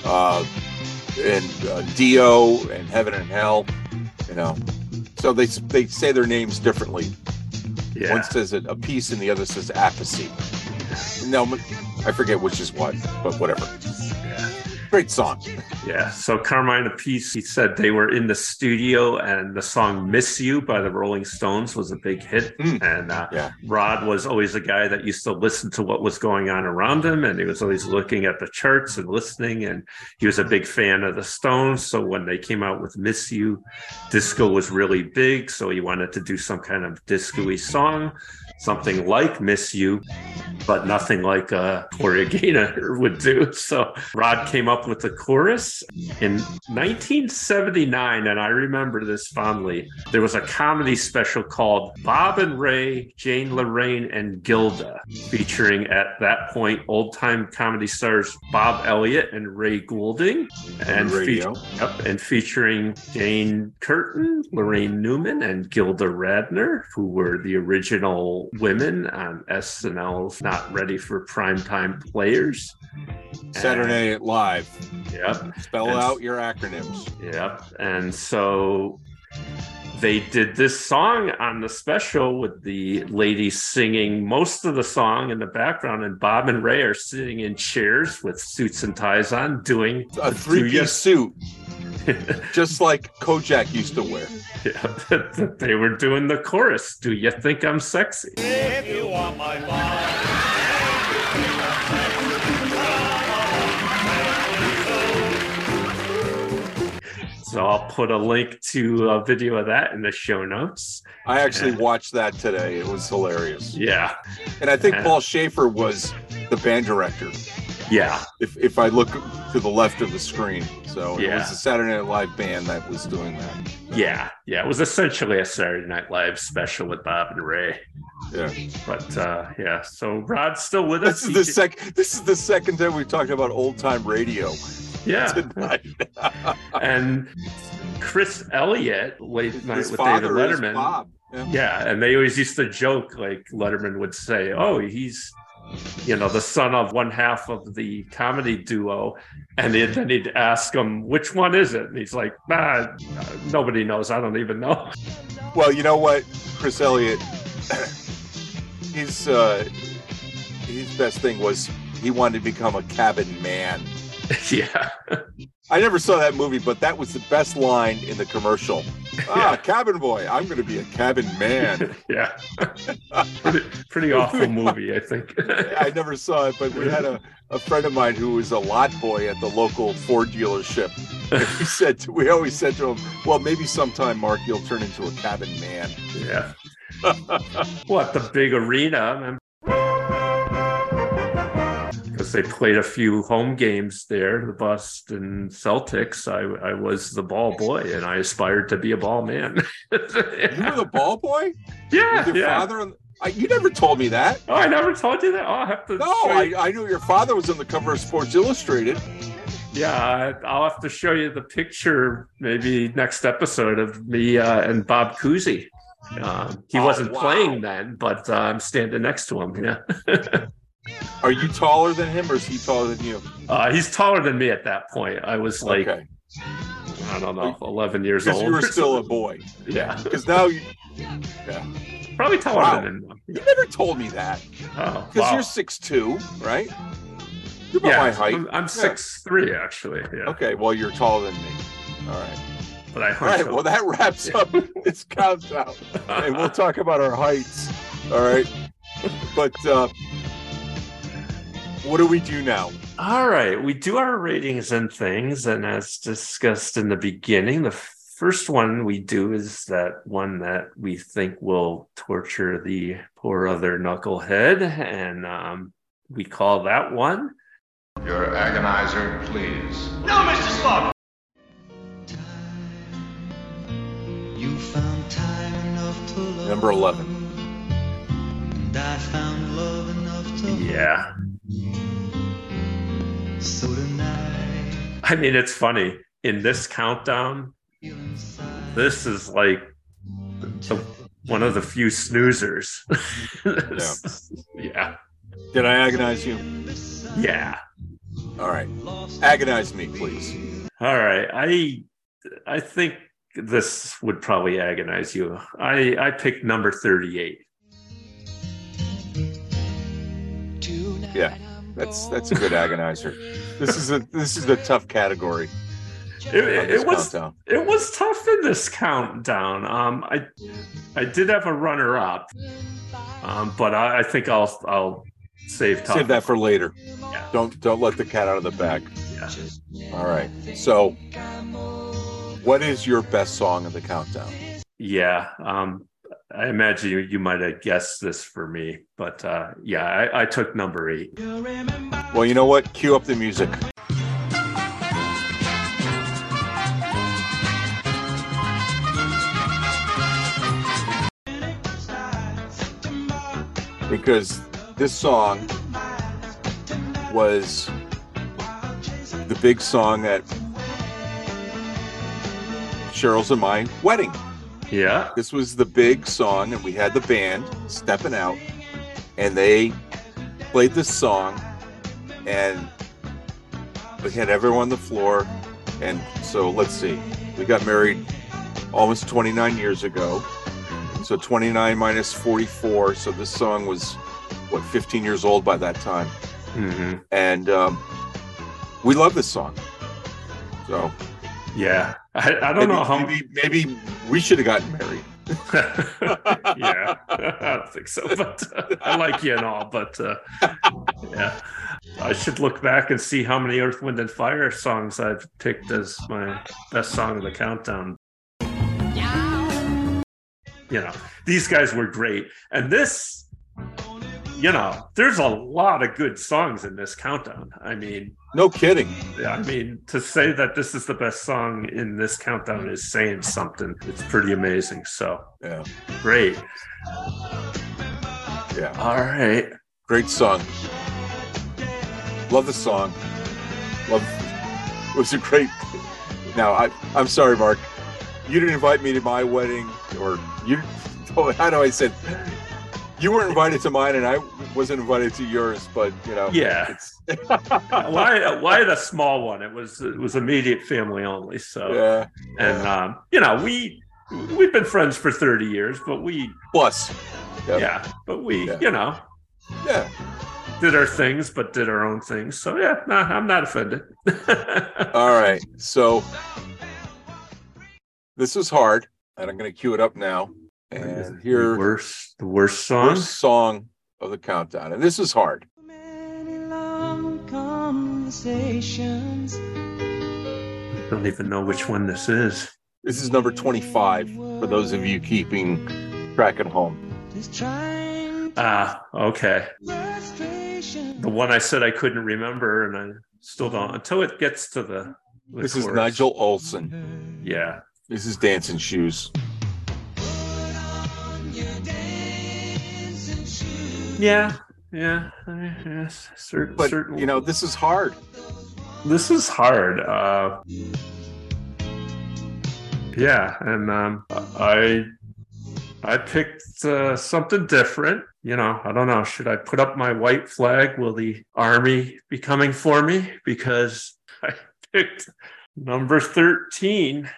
uh, and uh, Dio and Heaven and Hell, you know. So they they say their names differently. Yeah. One says a piece and the other says Appice. No, I forget which is what, but whatever. Great song. Yeah. So Carmine Appice, he said they were in the studio and the song Miss You by the Rolling Stones was a big hit. And uh, Yeah. Rod was always a guy that used to listen to what was going on around him. And he was always looking at the charts and listening. And he was a big fan of the Stones. So when they came out with Miss You, disco was really big. So he wanted to do some kind of disco song, something like Miss You but nothing like uh, Gloria Gaynor would do. So Rod came up with the chorus in 1979, and I remember this fondly. There was a comedy special called Bob and Ray, Jane Laraine, and Gilda, featuring at that point old time comedy stars Bob Elliott and Ray Goulding, and, radio. yep, and featuring Jane Curtin, Laraine Newman, and Gilda Radner, who were the original women on SNL's Not Ready for Primetime Players. Saturday Night Live. Yep. Spell And- out your acronyms. Yep. And so they did this song on the special with the ladies singing most of the song in the background, and Bob and Ray are sitting in chairs with suits and ties on doing A three two- piece suit, just like Kojak used to wear. Yeah, they were doing the chorus. Do you think I'm sexy? So I'll put a link to a video of that in the show notes. I actually watched that today. It was hilarious. Yeah. And I think Yeah. Paul Shaffer was the band director. Yeah. If, if I look to the left of the screen. So it was the Saturday Night Live band that was doing that. Yeah. Yeah. It was essentially a Saturday Night Live special with Bob and Ray. Yeah. But uh yeah, so Rod's still with us. This is the sec this is the second time we've talked about old time radio. Yeah. and Chris Elliott late night His with David Letterman. Bob. Yeah. Yeah, and they always used to joke like Letterman would say, "Oh, he's you know the son of one half of the comedy duo," and then he'd ask him which one is it, and he's like, "Ah, nobody knows. I don't even know." Well, you know what, Chris Elliott, his uh, his best thing was he wanted to become a cabin man. yeah, I never saw that movie, but that was the best line in the commercial. Ah, cabin boy, I'm going to be a cabin man. yeah, pretty, pretty awful movie, I think. I never saw it, but we had a, a friend of mine who was a lot boy at the local Ford dealership. And he said, to, we always said to him, "Well, maybe sometime, Mark, you'll turn into a cabin man." Yeah. what the big arena? Because they played a few home games there, the Boston Celtics. I, I was the ball boy, and I aspired to be a ball man. You were the ball boy? Yeah, With your yeah. father? on- I, you never told me that. Oh, I never told you that. Oh, I have to. No, I, I knew your father was on the cover of Sports Illustrated. Yeah, I- I'll have to show you the picture maybe next episode of me uh, and Bob Cousy. Um, he Oh, wasn't wow. playing then, but uh, I'm standing next to him. Yeah. Are you taller than him, or is he taller than you? Uh, he's taller than me at that point. I was like, Okay. I don't know, 11 years old. you were still a boy. Yeah. Because now you, yeah. Probably taller Wow. than him. You never told me that. Oh, Because wow. you're six two, right? You're about yeah, my height. I'm, I'm Yeah. six three actually. Yeah. Okay, well, you're taller than me. All right. but I All right. up. Well, that wraps up this countdown, and we'll talk about our heights. All right. But uh, what do we do now? All right, we do our ratings and things, and as discussed in the beginning, the first one we do is that one that we think will torture the poor other knucklehead, and um, we call that one. Your agonizer, please. No, Mr. Spock! You found time enough to love. Number eleven. And I found love enough to Yeah, So tonight, I mean it's funny in this countdown. This is like the, one of the few snoozers. yeah, Did I agonize you? yeah. All right. Agonize me, please. All right. I I think this would probably agonize you. I I picked number 38. Yeah. That's that's a good agonizer. This is a this is a tough category. It, it, was countdown. it was tough in this countdown. Um I I did have a runner up. Um but I, I think I'll I'll save. Save that for later. Yeah. Don't don't let the cat out of the bag. Yeah. All right. So, what is your best song of the countdown? Yeah. Um I imagine you, you might have guessed this for me, but uh, yeah, I, I took number eight. Well, you know what? Cue up the music. Because this song was the big song at Cheryl's and my wedding. Yeah. This was the big song, and we had the band stepping out, and they played this song, and we had everyone on the floor. And so let's see, we got married almost 29 years ago. So 29 minus 44. So this song was, what, 15 years old by that time. hmm And um, we love this song. So Yeah. I, I don't maybe, know how maybe, maybe we should have gotten married. yeah, I don't think so, but uh, I like you and all, but uh, yeah, I should look back and see how many Earth, Wind, and Fire songs I've picked as my best song of the countdown. You know, these guys were great, and this, you know, there's a lot of good songs in this countdown. I mean, No kidding. yeah, I mean, to say that this is the best song in this countdown is saying something. It's pretty amazing. So Yeah. great. Yeah. All right. Great song. Love the song. Love it was a great now I I'm sorry, Mark. You didn't invite me to my wedding or you oh, how do I say you weren't invited to mine and I wasn't invited to yours, but you know Yeah. it's why why the small one? It was it was immediate family only. So yeah. and um, you know we we've been friends for thirty years, but we Plus. yeah, Yeah. but we Yeah. you know Yeah. did our things, but did our own things. So yeah, nah, I'm not offended. All right. So this is hard, and I'm gonna cue it up now. And here the worst the worst song. first song of the countdown. And this is hard. Conversations. I don't even know which one this is. This is number 25 for those of you keeping track at home. Just trying Ah, okay. The one I said I couldn't remember, and I still don't until it gets to the. the This is. Nigel Olsson. Yeah. This is Dancing Shoes. Yeah. Yeah. Yes. Cer- But, certain, you know, this is hard. this is hard. Uh, yeah, and um, I I picked uh, something different. You know, I don't know. Should I put up my white flag? Will the army be coming for me? Because I picked number thirteen.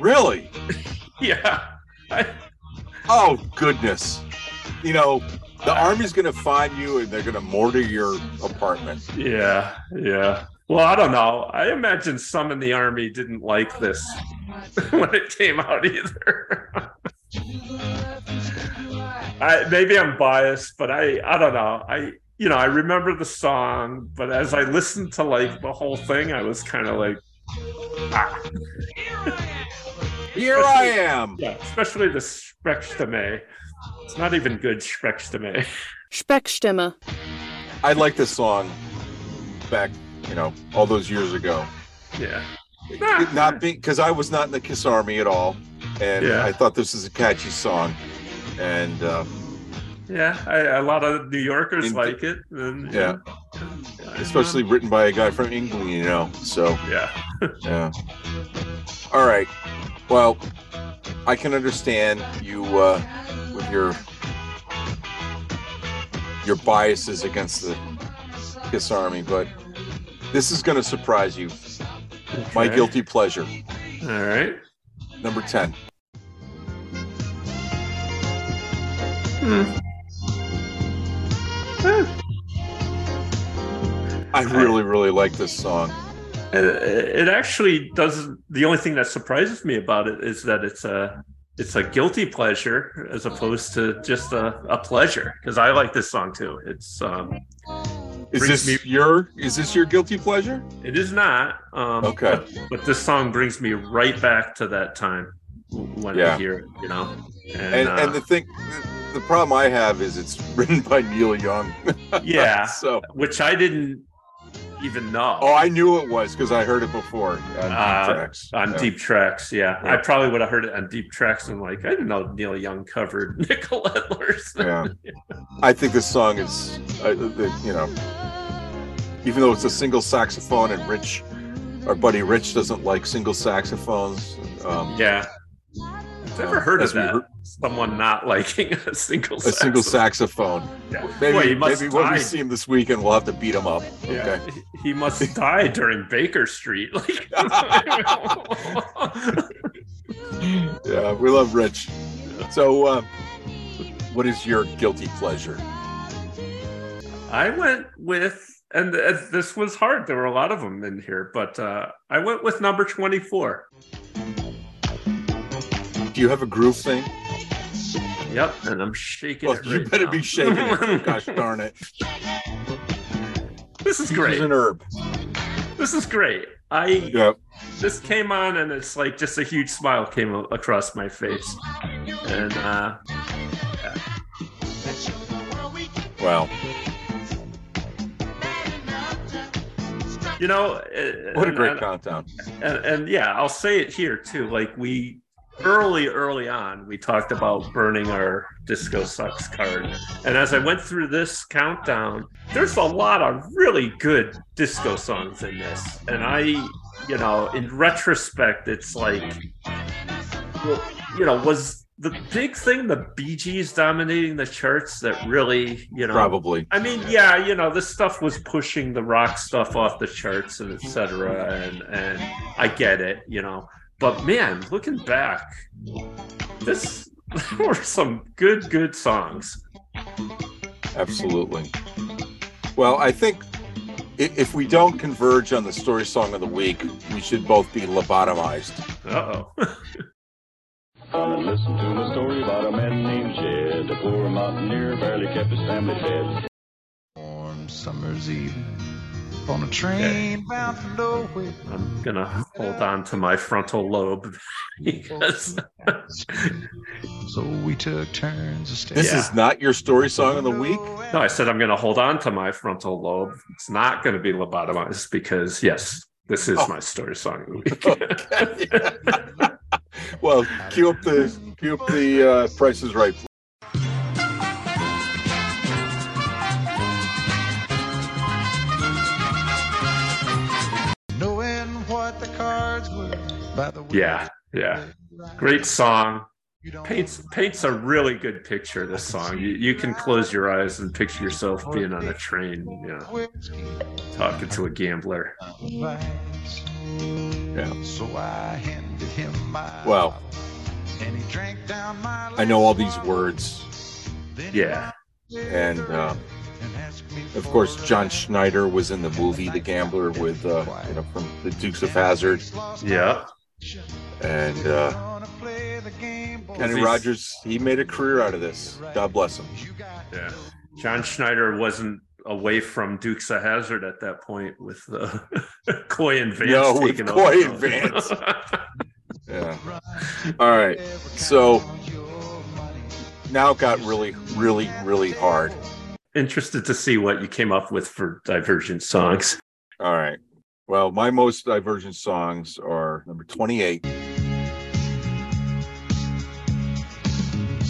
Really? Yeah. Oh, goodness. You know, the army's going to find you and they're going to mortar your apartment. yeah. Yeah. Well, I don't know. I imagine some in the army didn't like this when it came out either. I maybe I'm biased, but I I don't know. I you know I remember the song, but as I listened to like the whole thing, I was kind of like, ah. Here I am. Yeah, especially the Sprechstimme. It's not even good Sprechstimme. Sprechstimme. I like this song back, you know, all those years ago. Yeah. It not because I was not in the Kiss Army at all, and Yeah. I thought this was a catchy song, and uh, Yeah, I, a lot of New Yorkers In- like it. and- yeah, especially written by a guy from England, you know. So yeah, yeah. All right. Well, I can understand you uh, with your your biases against the Kiss Army, but this is going to surprise you. My guilty pleasure, All right. number ten. I really, really like this song. It, it actually doesn't. The only thing that surprises me about it is that it's a it's a guilty pleasure as opposed to just a, a pleasure because I like this song too. It's um, Is this your is this your guilty pleasure? it is not um, Okay. but, but this song brings me right back to that time when Yeah. I hear it. You know, and, And uh, and the thing, the problem I have is it's written by Neil Young. yeah, so which I didn't even know. oh, I knew it was because I heard it before on Deep Uh, tracks. on Yeah. deep tracks yeah. Yeah. i probably would have heard it on deep tracks and like i didn't know neil young covered nicolette larson Yeah. I think this song is, uh, the, you know, even though it's a single saxophone and Rich, our buddy Rich doesn't like single saxophones. Um, yeah i've never heard of that heard- someone not liking a single a single saxophone. saxophone. Yeah. Maybe, Boy, he must maybe when we die. see him this weekend, we'll have to beat him up. yeah Okay. he- he must die during baker street like Yeah, we love Rich. So, uh, what is your guilty pleasure? I went with, and this was hard. There were a lot of them in here, but uh, I went with number 24. Do you have a groove thing? Yep, and I'm shaking Well, you right better now. be shaking it. Gosh darn it. This is great. an herb. This is great. I Yep. this came on and it's like just a huge smile came across my face, and uh, Wow. you know, What a great and- countdown. and, and yeah, I'll say it here too. Like we early, early on, we talked about burning our disco sucks card. And as I went through this countdown, there's a lot of really good disco songs in this. And I, you know, in retrospect, it's like, well, you know, was the big thing the Bee Gees dominating the charts that really, you know, Probably. I mean, yeah, you know, this stuff was pushing the rock stuff off the charts and etc. And and I get it, you know. But man, looking back, this there were some good, good songs. Absolutely. Well, I think if we don't converge on the story song of the week, we should both be lobotomized. Uh oh. Come listen to my story about a man named Jed. A poor mountaineer barely kept his family fed. Warm summer's evening on a train bound for nowhere. I'm gonna hold on to my frontal lobe because So we took turns of staying. This is not your story song of the week. no, I said I'm gonna hold on to my frontal lobe. It's not gonna be lobotomized because yes, this is my story song of the week. Well, cue up the cue up the uh, Price is Right. Yeah, yeah. Great song. Paints paints a really good picture. This song. You, you can close your eyes and picture yourself being on a train, you know, talking to a gambler. Yeah. So I handed him my Wow. and he drank down my I know all these words, Yeah. and uh, Of course, John Schneider was in the movie The Gambler with, uh, you know, from the Dukes of Hazzard. Yeah. And uh, Kenny Rogers, he made a career out of this. God bless him. Yeah. John Schneider wasn't away from Dukes of Hazzard at that point with uh, Coy and Vance No, with taking Coy over. and Vance. Yeah. All right. So now it got really, really, really hard. Interested to see what you came up with for divergent songs. All right. Well, my most divergent songs are number 28.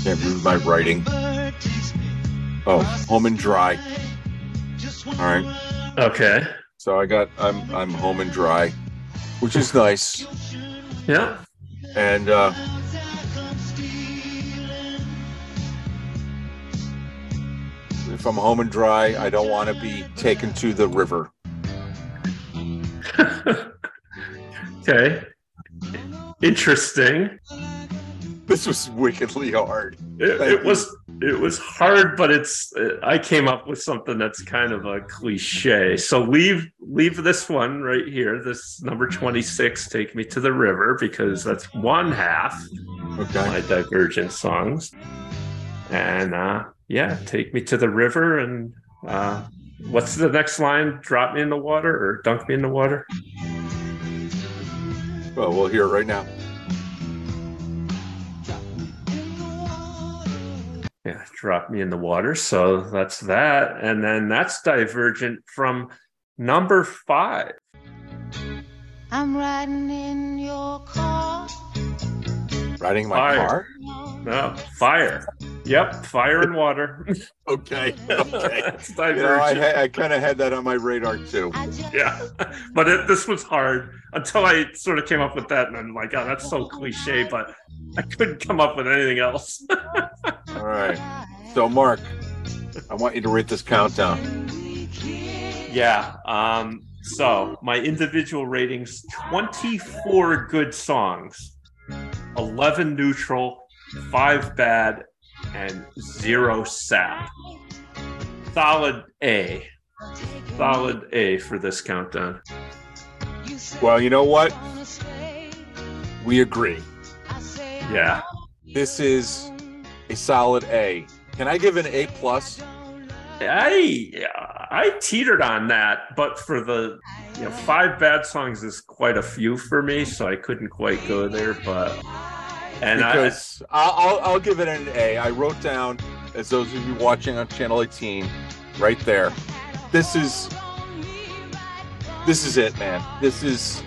Can't read my writing. Oh, home and dry. All right. Okay. So I got I'm I'm home and dry, which is nice. Yeah. And uh if I'm home and dry, I don't want to be taken to the river. Okay. Interesting. This was wickedly hard. It, it was it was hard, but it's I came up with something that's kind of a cliche. So leave leave this one right here. This number twenty six, take me to the river, because that's one half Okay. of my divergent songs. And uh, yeah, take me to the river. And uh, what's the next line? Drop me in the water or dunk me in the water? Well, we'll hear it right now. Yeah, drop me in the water. So that's that. And then that's divergent from number five. I'm riding in your car. Riding my Fire. car. No, fire. Yep, fire and water. Okay. Okay. That's You know, I, ha- I kind of had that on my radar too. yeah, but it, this was hard until I sort of came up with that, and I'm like, oh, that's so cliche, but I couldn't come up with anything else. All right. So, Mark, I want you to rate this countdown. yeah. Um. So my individual ratings: twenty-four good songs, eleven neutral, five bad, and zero sap. Solid A. Solid A for this countdown. Well, you know what? We agree. Yeah. This is a solid A. Can I give an A plus? I I teetered on that, but for the you know, five bad songs is quite a few for me, so I couldn't quite go there. But and because I, will I'll, I'll give it an A. I wrote down, as those of you watching on Channel 18, right there. This is this is it, man. This is.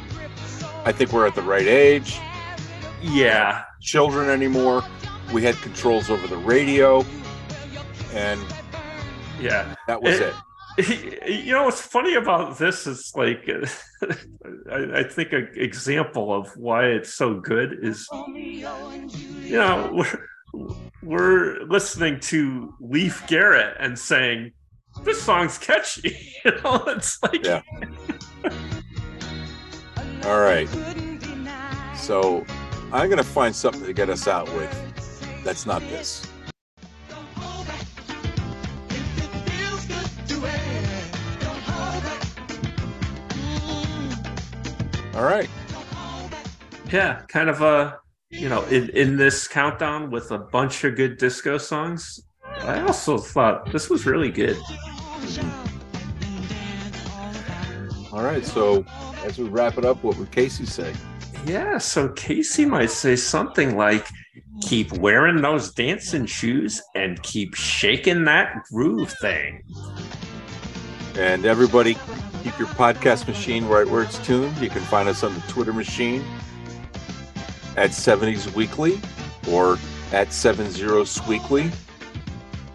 I think we're at the right age. Yeah. Children anymore. We had controls over the radio, and yeah, that was It- it. You know what's funny about this is like I, I think an example of why it's so good is you know we're, we're listening to Leif Garrett and saying this song's catchy you know it's like Yeah. All right. So I'm gonna find something to get us out with. That's not this. All right. yeah kind of a you know in, in this countdown with a bunch of good disco songs i also thought this was really good All right. So as we wrap it up, what would Casey say? Yeah, so Casey might say something like, keep wearing those dancing shoes and keep shaking that groove thing. And everybody, keep your podcast machine right where it's tuned. You can find us on the Twitter machine at 70s Weekly or at 70s Weekly.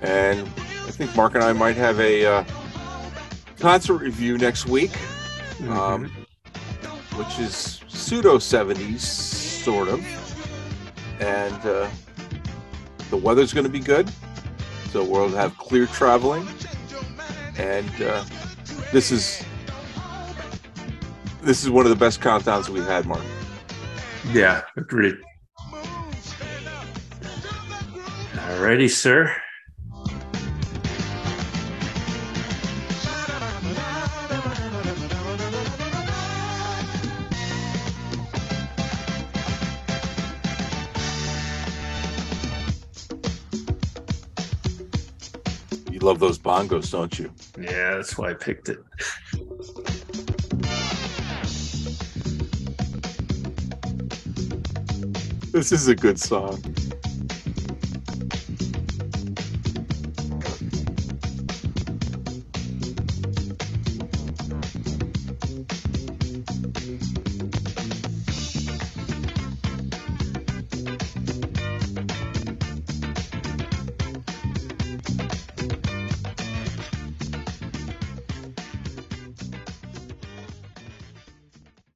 And I think Mark and I might have a uh, concert review next week, um, which is pseudo 70s, sort of. And uh, the weather's going to be good. So we'll have clear traveling and uh, this is this is one of the best countdowns we've had, Mark. Yeah, agreed. Alrighty, sir. You love those bongos, don't you? Yeah, that's why I picked it. This is a good song.